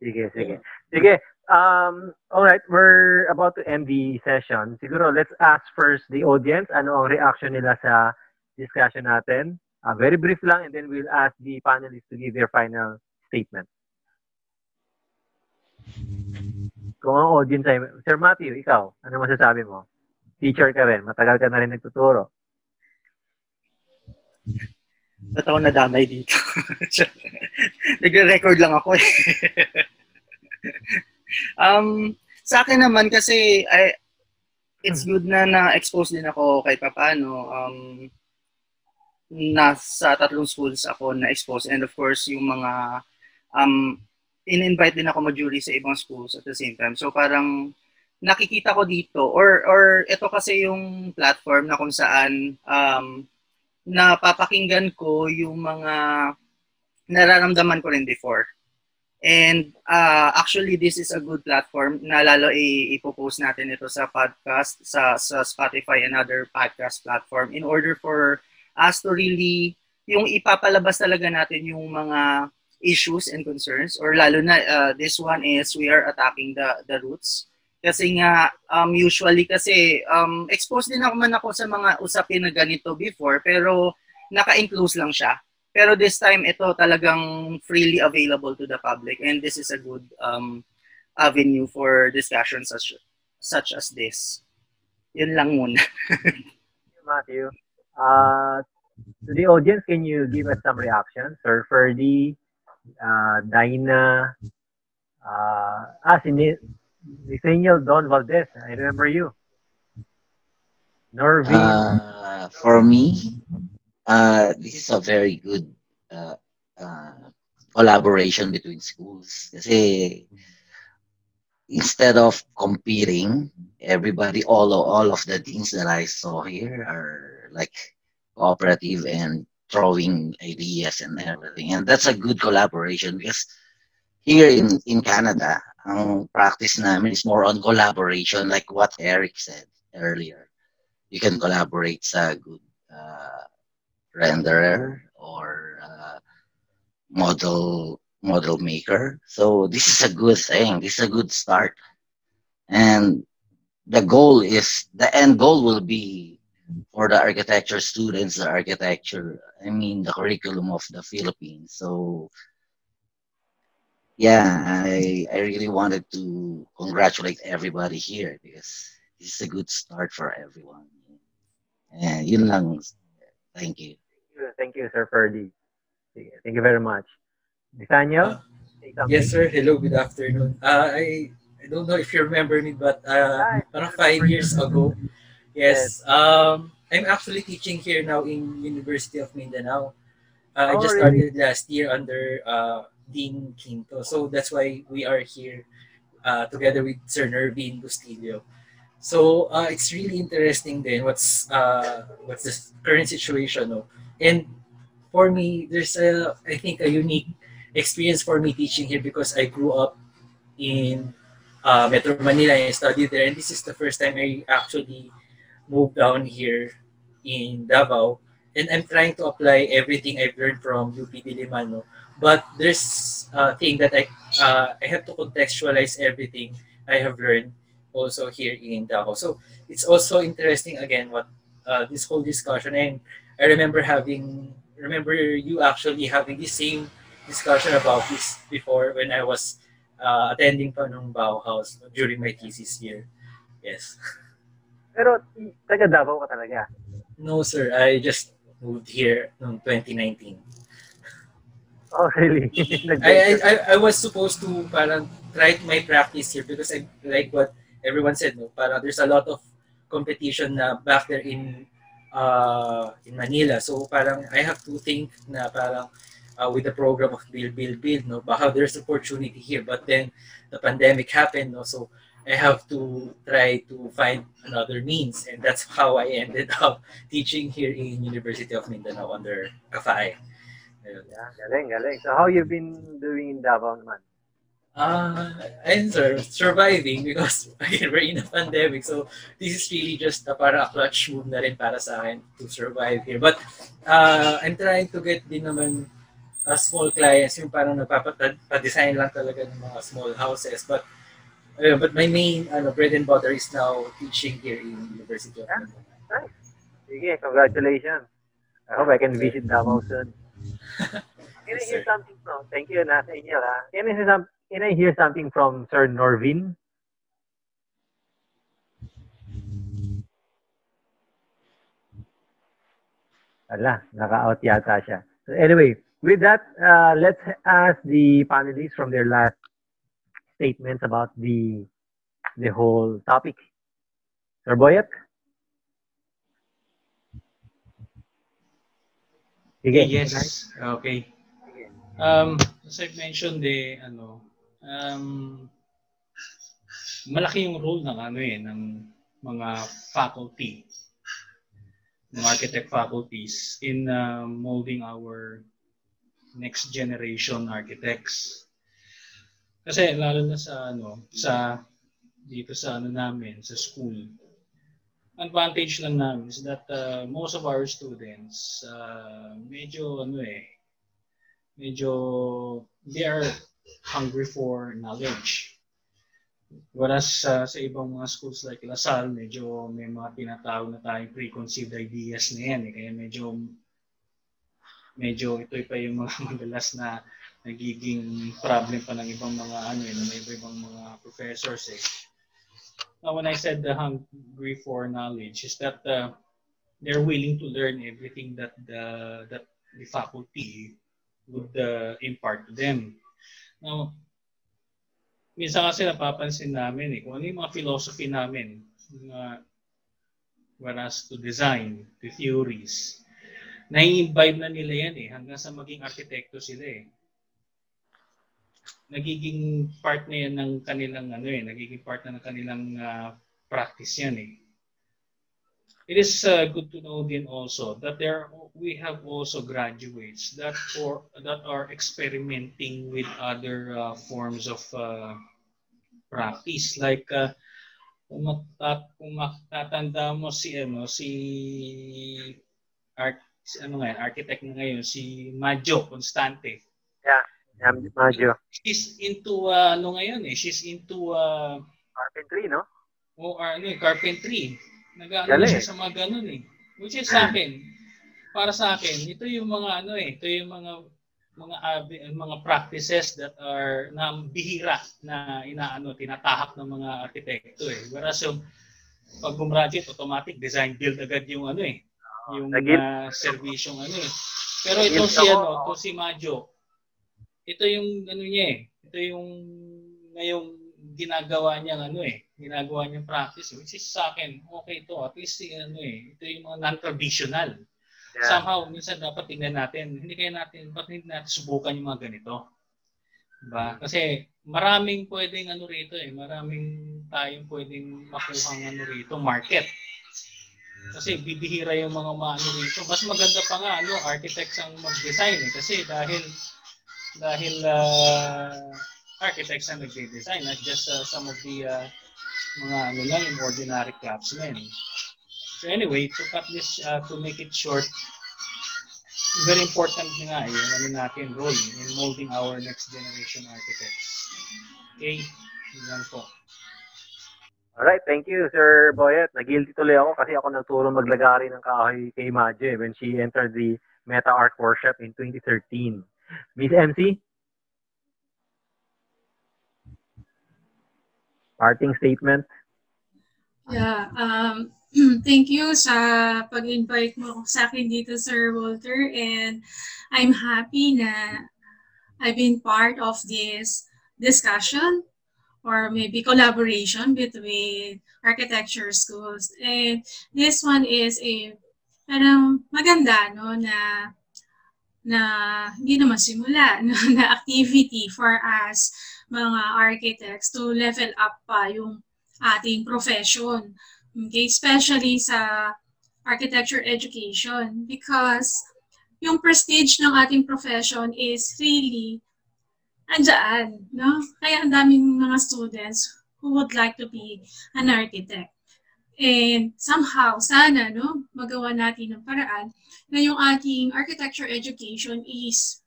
Sige, sige. Sige, um, all right, we're about to end the session. Siguro, let's ask first the audience, ano ang reaction nila sa discussion natin. Uh, very brief lang, and then we'll ask the panelists to give their final statement. Kung ang audience ay, Sir Matthew, ikaw, ano masasabi mo? Teacher ka rin, matagal ka na rin nagtuturo. Ba't ako nadamay dito? (laughs) Nagre-record lang ako eh. (laughs) um, sa akin naman kasi I, it's good na na-expose din ako kahit paano. Um, nasa tatlong schools ako na-expose and of course yung mga um, in-invite din ako mag-jury sa ibang schools at the same time. So parang nakikita ko dito or or ito kasi yung platform na kung saan um, napapakinggan ko yung mga nararamdaman ko rin before. And uh, actually, this is a good platform na lalo i- ipopost natin ito sa podcast, sa, sa Spotify and other podcast platform in order for us to really, yung ipapalabas talaga natin yung mga issues and concerns or lalo na uh, this one is we are attacking the the roots kasi nga, um, usually kasi, um, exposed din ako man ako sa mga usapin na ganito before, pero naka-enclose lang siya. Pero this time, ito talagang freely available to the public and this is a good um, avenue for discussions such, such as this. Yun lang muna. (laughs) Matthew, uh, to the audience, can you give us some reactions? Sir Ferdy, uh, Dina, uh, ah, Nathaniel Don Valdez. I remember you. Norvin. Uh, for me, uh, this is a very good uh, uh, collaboration between schools. Kasi instead of competing, everybody, all all of the things that I saw here are like cooperative and throwing ideas and everything. And that's a good collaboration because here in, in Canada, ang practice namin is more on collaboration like what Eric said earlier. You can collaborate sa good uh, renderer or uh, model model maker. So this is a good thing. This is a good start. And the goal is the end goal will be for the architecture students, the architecture, I mean the curriculum of the Philippines. So yeah, I I really wanted to congratulate everybody here because this is a good start for everyone. And yun lang. Thank you. Thank you, Sir Ferdy. Thank you very much. Nathaniel? Uh, yes, sir. Hello, good afternoon. Uh, I I don't know if you remember me, but uh, parang five years ago, yes, um, I'm actually teaching here now in University of Mindanao. Uh, I just oh, started last year under uh, Dean Quinto, so that's why we are here uh, together with Sir Nervin Bustillo. So uh, it's really interesting then what's uh, what's the current situation, no? and for me, there's a I think a unique experience for me teaching here because I grew up in uh, Metro Manila and studied there. And this is the first time I actually moved down here in Davao. And I'm trying to apply everything I've learned from UP Diliman. But there's a thing that I, uh, I have to contextualize everything I have learned also here in Davao. So it's also interesting again what uh, this whole discussion. And I remember having, remember you actually having the same discussion about this before when I was uh, attending pa nung Bauhaus during my thesis year. Yes. (laughs) Pero taga Davao ka talaga? No sir, I just moved here noong 2019. Oh, really? (laughs) I, I, I was supposed to parang try my practice here because I like what everyone said, no? Parang there's a lot of competition na back there in uh, in Manila. So parang I have to think na parang uh, with the program of Build, Build, Build, no, baka there's opportunity here. But then the pandemic happened, no, so I have to try to find another means. And that's how I ended (laughs) up teaching here in University of Mindanao under CAFAE. Yeah, galing, galing. So how you been doing in Davao naman? Uh, and sir, surviving because (laughs) again, we're in a pandemic. So this is really just a para a clutch move na rin para sa akin to survive here. But uh, I'm trying to get din naman uh, small clients, yung parang nagpapa-design lang talaga ng mga small houses. But uh, but my main ano, bread and butter is now teaching here in University of yeah. Nice. Sige, congratulations. I hope I can visit Davao soon. (laughs) can I hear something from, thank you, Nathaniel. Ha? Can I hear, some, can I hear something from Sir Norvin? Ala, naka-out yata siya. So anyway, with that, uh, let's ask the panelists from their last statements about the the whole topic. Sir Boyet? Sige. Yes. Okay. Um, as I've mentioned, eh, ano, um, malaki yung role ng ano eh, ng mga faculty, ng architect faculties in uh, molding our next generation architects. Kasi lalo na sa ano, sa dito sa ano namin, sa school. Advantage lang namin is that uh, most of our students uh, medyo ano eh medyo they are hungry for knowledge. Whereas uh, sa ibang mga schools like LaSalle, medyo may mga tinatawag na tayong preconceived ideas na yan. Eh. Kaya medyo medyo ito pa yung mga (laughs) madalas na nagiging problem pa ng ibang mga ano eh, ng ibang mga professors eh. Now, when I said the hungry for knowledge, is that uh, they're willing to learn everything that the that the faculty would uh, impart to them. Now, minsan kasi napapansin namin eh, kung ano yung mga philosophy namin, mga whereas to design, to theories, nai-imbibe na nila yan eh, hanggang sa maging arkitekto sila eh. Nagiging part na yan ng kanilang ano eh, nagiging part na ng kanilang uh, practice yan eh. It is uh, good to know then also that there we have also graduates that for that are experimenting with other uh, forms of uh, practice. Like uh, kung, kung matatanda mo si ano si art si, ano ngayon architect na ngayon si Majo Constante. Yeah Majo she's into uh, ano ngayon eh she's into uh, carpentry no o uh, ano carpentry Nag-ano siya sa mga ganun eh. Which is sa akin, para sa akin, ito yung mga ano eh, ito yung mga mga mga practices that are na bihira na inaano tinatahak ng mga arkitekto eh. Whereas yung pag gumraduate, automatic design build agad yung ano eh, yung uh, servisyong ano eh. Pero ito si ano, ito si Majo. Ito yung ano niya eh. Ito yung ngayong ginagawa niya ano eh ginagawa niyang practice, which is sa akin, okay ito. At least, ano eh, ito yung mga non-traditional. Yeah. Somehow, minsan dapat tingnan natin, hindi kaya natin, ba't hindi natin subukan yung mga ganito? Diba? Kasi maraming pwedeng ano rito eh, maraming tayong pwedeng makuha ano rito, market. Kasi bibihira yung mga maano rito. Mas maganda pa nga, ano, architects ang mag-design eh. Kasi dahil, dahil uh, architects ang nag-design, not just uh, some of the uh, mga ano lang, yung ordinary craftsmen. So anyway, to cut this, uh, to make it short, very important nga eh, yung ano natin role in molding our next generation architects. Okay, yan po. Alright, thank you, Sir Boyet. Nag-guilty tuloy ako kasi ako nagturo maglagari ng kahoy kay Madje when she entered the Meta Art Workshop in 2013. Miss MC? Parting statement? Yeah, um, (clears throat) thank you sa pag-invite mo sa akin dito, Sir Walter. And I'm happy na I've been part of this discussion or maybe collaboration between architecture schools. And this one is a parang maganda no na na hindi naman simula (laughs) no, na activity for us mga architects to level up pa yung ating profession. Okay? Especially sa architecture education because yung prestige ng ating profession is really andyan. No? Kaya ang daming mga students who would like to be an architect. And somehow, sana, no, magawa natin ng paraan na yung ating architecture education is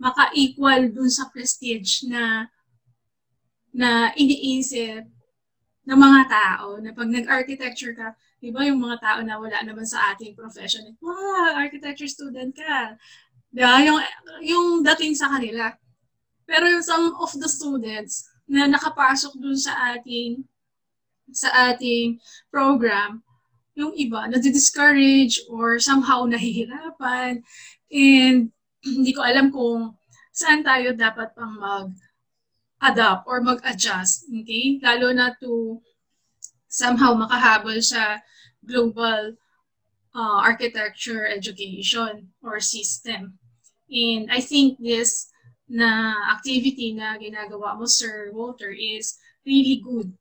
maka-equal dun sa prestige na na iniisip ng mga tao na pag nag-architecture ka, di ba yung mga tao na wala naman sa ating profession, wow, architecture student ka. Diba? Yung, yung dating sa kanila. Pero yung some of the students na nakapasok dun sa ating sa ating program, yung iba na discourage or somehow nahihirapan and (clears throat) hindi ko alam kung saan tayo dapat pang mag adapt or mag-adjust, okay? Lalo na to somehow makahabol sa global uh, architecture education or system. And I think this na activity na ginagawa mo, Sir Walter, is really good.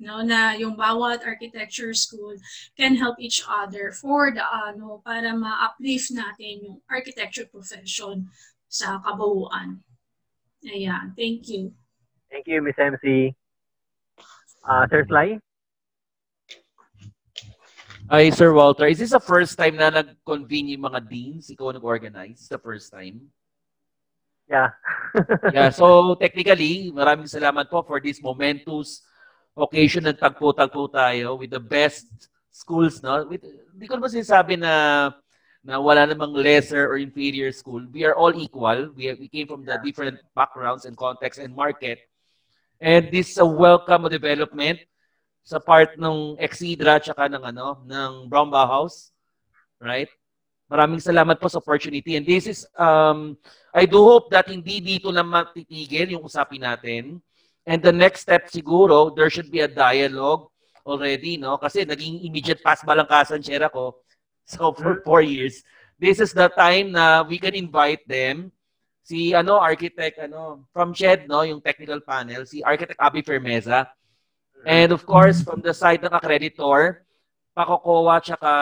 No, na yung bawat architecture school can help each other for the ano para ma-uplift natin yung architecture profession sa kabuuan. Ayan, thank you. Thank you, Miss MC. Uh, Sir Sly? Hi, Sir Walter. Is this the first time na nag-convene yung mga deans? Ikaw nag-organize? The first time? Yeah. (laughs) yeah, so technically, maraming salamat po for this momentous occasion ng tagpo-tagpo tayo with the best schools, no? With, hindi ko naman sinasabi na na wala namang lesser or inferior school. We are all equal. We, we came from the different backgrounds and contexts and market. And this is a welcome development sa part ng Exidra tsaka ng ano ng Brown Bauhaus. Right? Maraming salamat po sa opportunity. And this is, um, I do hope that hindi dito na matitigil yung usapin natin. And the next step siguro, there should be a dialogue already, no? Kasi naging immediate pass balangkasan share ako. So for four years, this is the time na we can invite them. Si ano, architect, ano, from SHED, no, yung technical panel, si architect Abby Fermeza. And of course, from the side ng accreditor, Pakokowa, tsaka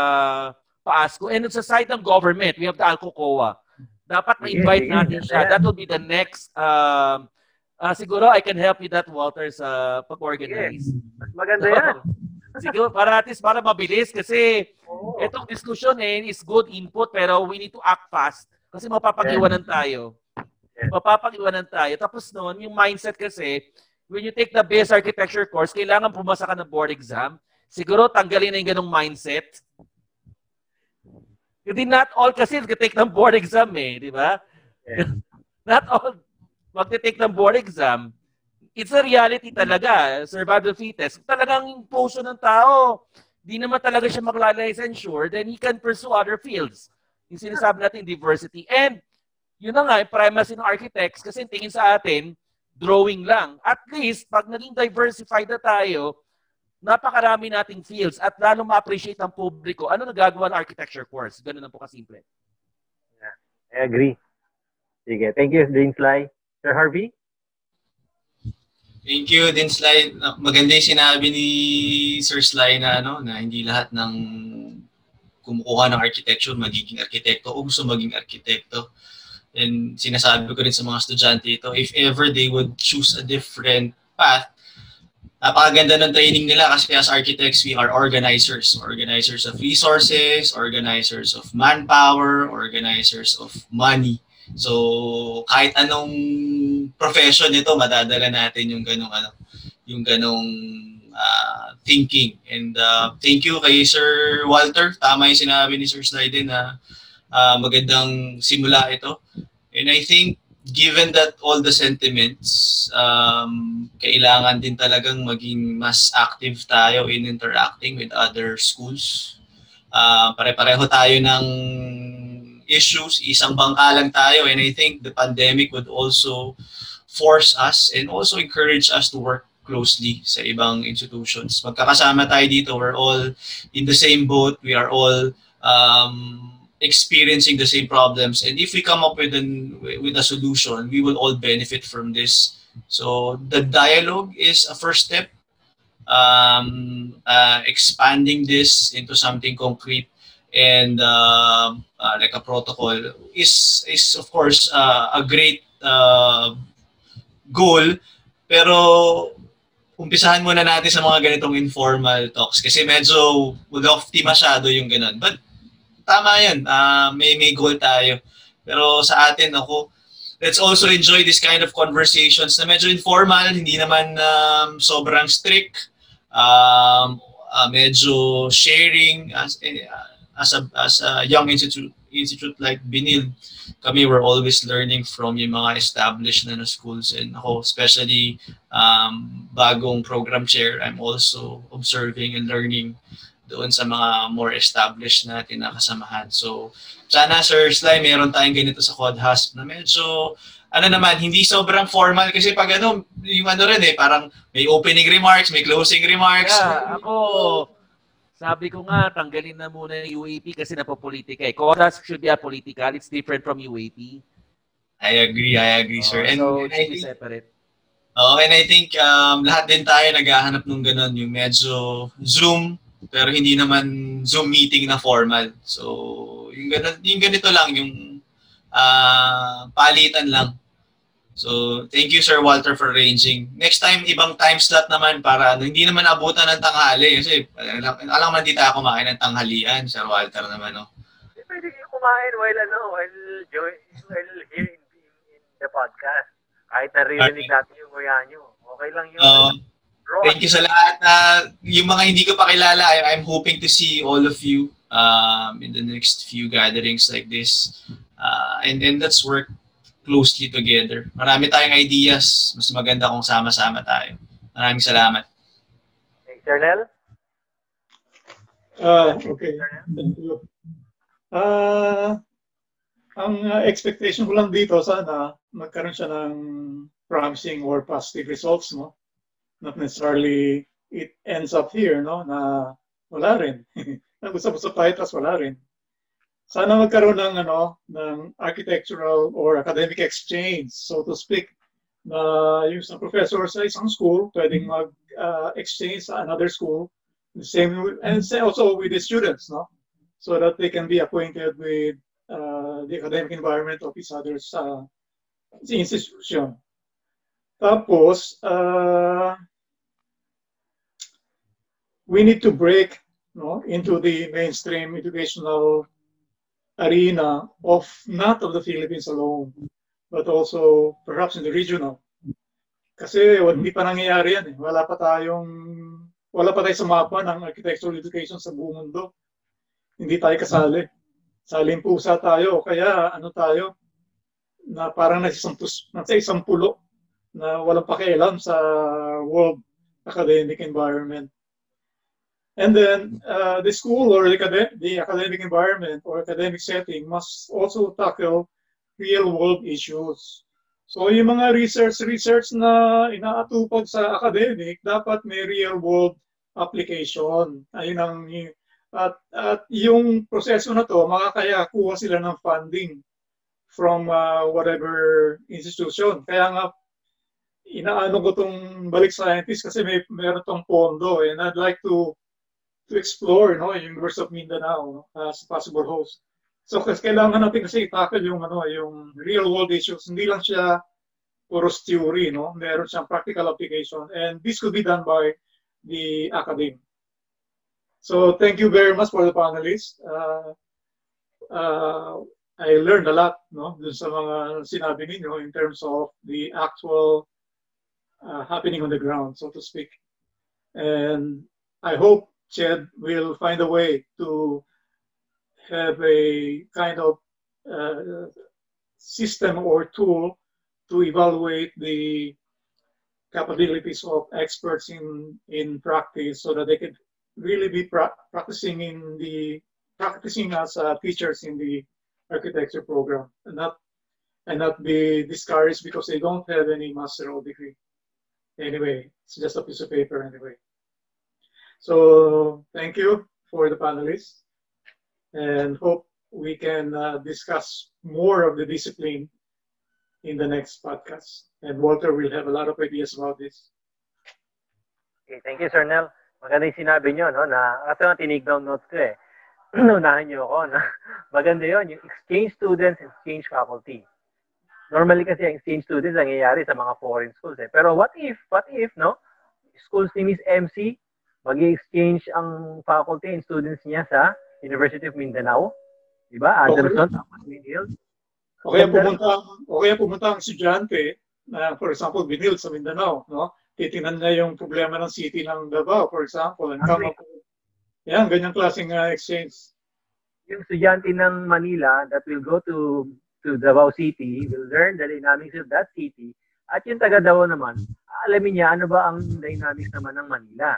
PASCO. And sa side ng government, we have the Alcocoa. Dapat ma-invite natin siya. That will be the next um, uh, siguro I can help you that Walter sa pag-organize. Mas maganda yan. (laughs) siguro para at least para mabilis kasi oh. itong discussion eh is good input pero we need to act fast kasi mapapag-iwanan tayo. Mapapag-iwanan tayo. Tapos noon, yung mindset kasi when you take the base architecture course, kailangan pumasa ka ng board exam. Siguro tanggalin na yung ganong mindset hindi not all kasi nag-take ng board exam eh, di ba? Yeah. (laughs) not all magte-take ng board exam. It's a reality talaga, survival fittest. Talagang puso ng tao, di naman talaga siya magla-licensure, then he can pursue other fields. Yung sinasabi natin, diversity. And, yun na nga, primacy ng architects, kasi tingin sa atin, drawing lang. At least, pag naging diversified na tayo, napakarami nating fields at lalo ma-appreciate ng publiko ano nagagawa ng architecture course. Ganun lang po kasimple. Yeah, I agree. Sige, thank you, Dean Sly. Sir Harvey? Thank you, Dean Sly. Maganda yung sinabi ni Sir Sly na, ano, na hindi lahat ng kumukuha ng architecture magiging arkitekto o gusto maging arkitekto. And sinasabi ko rin sa mga estudyante ito, if ever they would choose a different path, napakaganda ng training nila kasi as architects, we are organizers. Organizers of resources, organizers of manpower, organizers of money. So, kahit anong profession nito, madadala natin yung ganong ano, yung ganong uh, thinking. And uh, thank you kay Sir Walter. Tama yung sinabi ni Sir Slyden na uh, magandang simula ito. And I think given that all the sentiments, um, kailangan din talagang maging mas active tayo in interacting with other schools. Uh, pare-pareho tayo ng issues, isang bangka lang tayo, and I think the pandemic would also force us and also encourage us to work closely sa ibang institutions. Magkakasama tayo dito, we're all in the same boat, we are all um, experiencing the same problems and if we come up with an with a solution we will all benefit from this so the dialogue is a first step um, uh, expanding this into something concrete and uh, uh, like a protocol is is of course uh, a great uh, goal pero umpisahan muna natin sa mga ganitong informal talks kasi medyo lofty masyado yung ganun but tama yan. Uh, may, may goal tayo. Pero sa atin, ako, let's also enjoy this kind of conversations na medyo informal, hindi naman um, sobrang strict. Um, uh, medyo sharing as, uh, as, a, as a young institute, institute like Binil, kami were always learning from yung mga established na, na schools and ako especially um, bagong program chair, I'm also observing and learning doon sa mga more established na kasamahan. So, sana Sir Sly, meron tayong ganito sa Quadhasp na medyo, ano naman, hindi sobrang formal kasi pag ano, yung ano rin eh, parang may opening remarks, may closing remarks. Yeah, ako, sabi ko nga, tanggalin na muna yung UAP kasi napopolitika eh. Quadhasp should be a political, it's different from UAP. I agree, I agree, sir. Oh, and, so, and I think, separate. Oh, and I think um, lahat din tayo naghahanap ng ganun, yung medyo Zoom, pero hindi naman Zoom meeting na formal. So, yung, ganito, yung ganito lang, yung uh, palitan lang. So, thank you Sir Walter for arranging. Next time, ibang time slot naman para ano, hindi naman abutan ng tanghali. Kasi alam, alam man di tayo kumain ng tanghalian, Sir Walter naman, no? Pwede kayo kumain while, ano, while, joy, while here in, in the podcast. Kahit naririnig okay. natin yung kuya nyo. Okay lang yun. Uh, Thank you sa lahat. Uh, yung mga hindi ko pa kilala, I, I'm hoping to see all of you um, in the next few gatherings like this. Uh, and then let's work closely together. Marami tayong ideas. Mas maganda kung sama-sama tayo. Maraming salamat. Hey, Charnel? Uh, okay. Thank you. Uh, ang uh, expectation ko lang dito, sana magkaroon siya ng promising or positive results, no? Not necessarily it ends up here, no? Na wala rin. (laughs) Nag-usap-usap tayo, tapos wala rin. Sana magkaroon ng, ano, ng architectural or academic exchange, so to speak, na yung sa professor sa isang school, pwedeng mag-exchange uh, sa another school, the same, and also with the students, no? So that they can be acquainted with uh, the academic environment of each other's uh, institution. Tapos, uh, we need to break no, into the mainstream educational arena of not of the Philippines alone, but also perhaps in the regional. Kasi hindi pa nangyayari yan eh. Wala pa tayong, wala pa tayo sa mapa ng architectural education sa buong mundo. Hindi tayo kasali. Saling pusa tayo. Kaya ano tayo, na parang nasa isang, nasa isang pulo na walang pakialam sa world academic environment. And then uh, the school or the, the academic environment or academic setting must also tackle real world issues. So yung mga research research na inaatupag sa academic, dapat may real world application. Ayun ang at, at yung proseso na to, makakaya kuha sila ng funding from uh, whatever institution. Kaya nga inaano ko tong balik scientist kasi may meron tong pondo and I'd like to to explore no universe of Mindanao no, as a possible host. So kasi kailangan natin kasi i-tackle yung ano yung real world issues. Hindi lang siya puro theory, no? Meron siyang practical application and this could be done by the academy. So thank you very much for the panelists. Uh, uh, I learned a lot no dun sa mga sinabi in terms of the actual uh, happening on the ground, so to speak. And I hope Ched will find a way to have a kind of uh, system or tool to evaluate the capabilities of experts in in practice so that they can really be pra practicing in the practicing as uh, teachers in the architecture program and not and not be discouraged because they don't have any master's degree. Anyway it's just a piece of paper anyway so thank you for the panelists and hope we can uh, discuss more of the discipline in the next podcast. And Walter will have a lot of ideas about this. Okay, thank you, Sir Nel. Maganda yung sinabi nyo, no, na, kasi nga tinig down notes ko eh. (clears throat) Unahan nyo ako, na (laughs) maganda yon yung exchange students, exchange faculty. Normally kasi ang exchange students nangyayari sa mga foreign schools eh. Pero what if, what if, no? Schools ni Miss MC, mag exchange ang faculty and students niya sa University of Mindanao. Diba? Anderson, okay. tapos Winhill. O kaya pumunta, o kaya pumunta ang estudyante na, for example, Binil sa Mindanao, no? Titingnan niya yung problema ng city ng Davao, for example, and come up with, yan, ganyang klaseng uh, exchange. Yung estudyante ng Manila that will go to to Davao City will learn the dynamics of that city at yung taga Davao naman, alamin niya ano ba ang dynamics naman ng Manila.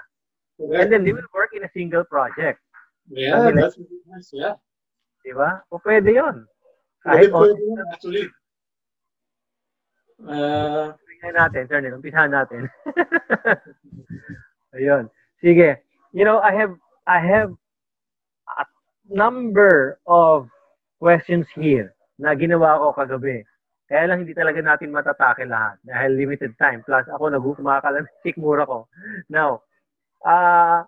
Okay. And then they will work in a single project. Yeah, that's nice. Yeah. Diba? O pwede yun. Kahit pwede, pwede yun, actually. Uh, umpisahan natin, sir. Umpisahan natin. Ayun. Sige. You know, I have I have a number of questions here na ginawa ko kagabi. Kaya lang hindi talaga natin matatake lahat dahil limited time. Plus ako nagkumakalamsik (laughs) mura ko. Now, uh,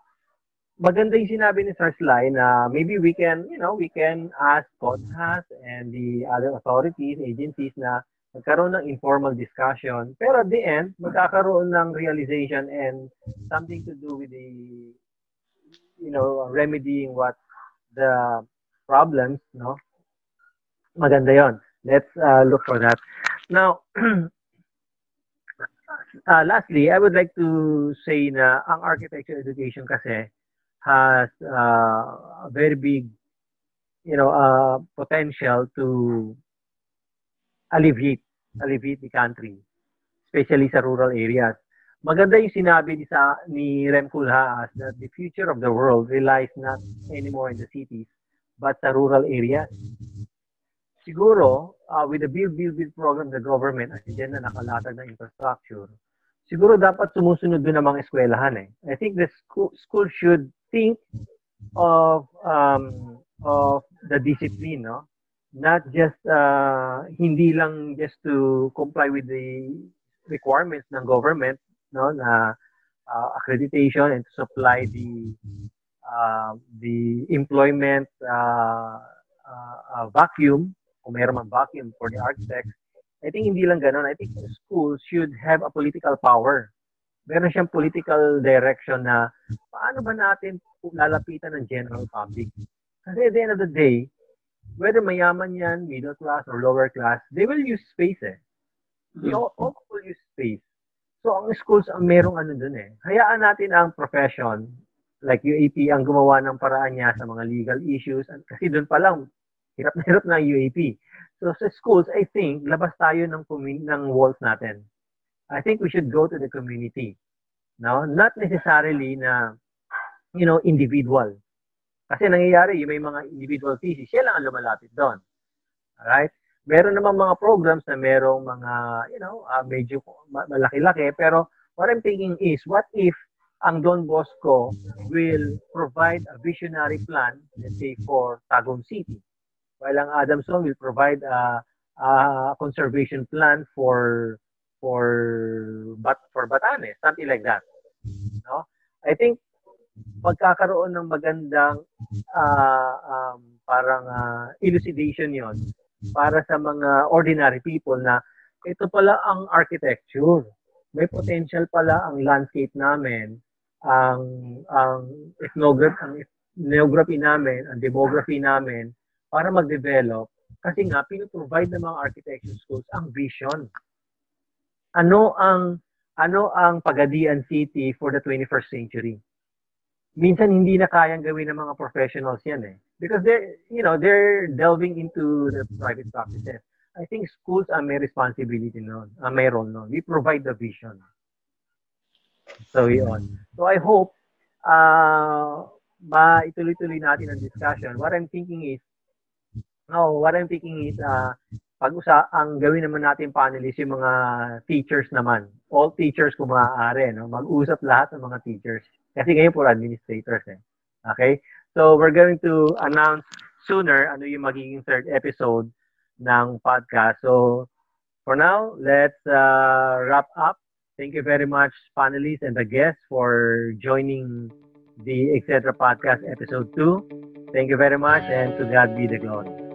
maganda yung sinabi ni Sir Sly na maybe we can, you know, we can ask CONHAS and the other authorities, agencies na magkaroon ng informal discussion. Pero at the end, magkakaroon ng realization and something to do with the, you know, remedying what the problems, no? Maganda yon. Let's uh, look for that. Now, (clears throat) uh, lastly, I would like to say na ang architecture education kasi has uh, a very big, you know, uh, potential to alleviate, alleviate the country, especially sa rural areas. Maganda yung sinabi ni, sa, ni Rem Koolhaas that the future of the world relies not anymore in the cities, but sa rural areas. Siguro, uh, with the Build, Build, Build program the government, at dyan na nakalatag ng infrastructure, siguro dapat sumusunod doon ang mga eskwelahan eh. I think the school, school should think of um, of the discipline, no? Not just uh, hindi lang just to comply with the requirements ng government, no, na uh, accreditation and to supply the uh, the employment uh, uh, uh, vacuum kung mayroon mang vacuum for the architects. I think hindi lang ganun. I think schools should have a political power. Meron siyang political direction na paano ba natin lalapitan ng general public. Kasi at the end of the day, whether mayaman yan, middle class or lower class, they will use space eh. They all, all will use space. So, ang schools, ang merong ano dun eh. Hayaan natin ang profession, like UAP, ang gumawa ng paraan niya sa mga legal issues. Kasi doon pa lang, hirap na hirap na UAP. So, sa schools, I think, labas tayo ng, ng walls natin. I think we should go to the community. No? Not necessarily na, you know, individual. Kasi nangyayari, may mga individual thesis, siya lang ang lumalapit doon. Alright? meron namang mga programs na merong mga, you know, uh, medyo malaki-laki. Pero what I'm thinking is, what if ang Don Bosco will provide a visionary plan, let's say, for Tagum City. While ang Adamson will provide a, a conservation plan for for but for Batanes, something like that. No? I think pagkakaroon ng magandang uh, um, parang uh, elucidation yon para sa mga ordinary people na ito pala ang architecture. May potential pala ang landscape namin, ang ang ethnography, ang ethnography namin, ang demography namin para mag-develop kasi nga pinoprovide ng mga architecture schools ang vision. Ano ang ano ang Pagadian City for the 21st century? Minsan hindi na kayang gawin ng mga professionals yan eh because they're you know they're delving into the private practices. I think schools are may responsibility no, uh, may role no. We provide the vision. So yun. So I hope uh, maituloy-tuloy natin ang discussion. What I'm thinking is no, what I'm thinking is uh, pag-usa ang gawin naman natin panelists yung mga teachers naman. All teachers kung maaari, no? Mag-usap lahat ng mga teachers. Kasi ngayon po administrators eh. Okay? So we're going to announce sooner ano yung magiging third episode ng podcast. So for now, let's uh, wrap up. Thank you very much, panelists and the guests, for joining the Etc. Podcast episode 2. Thank you very much, and to God be the glory.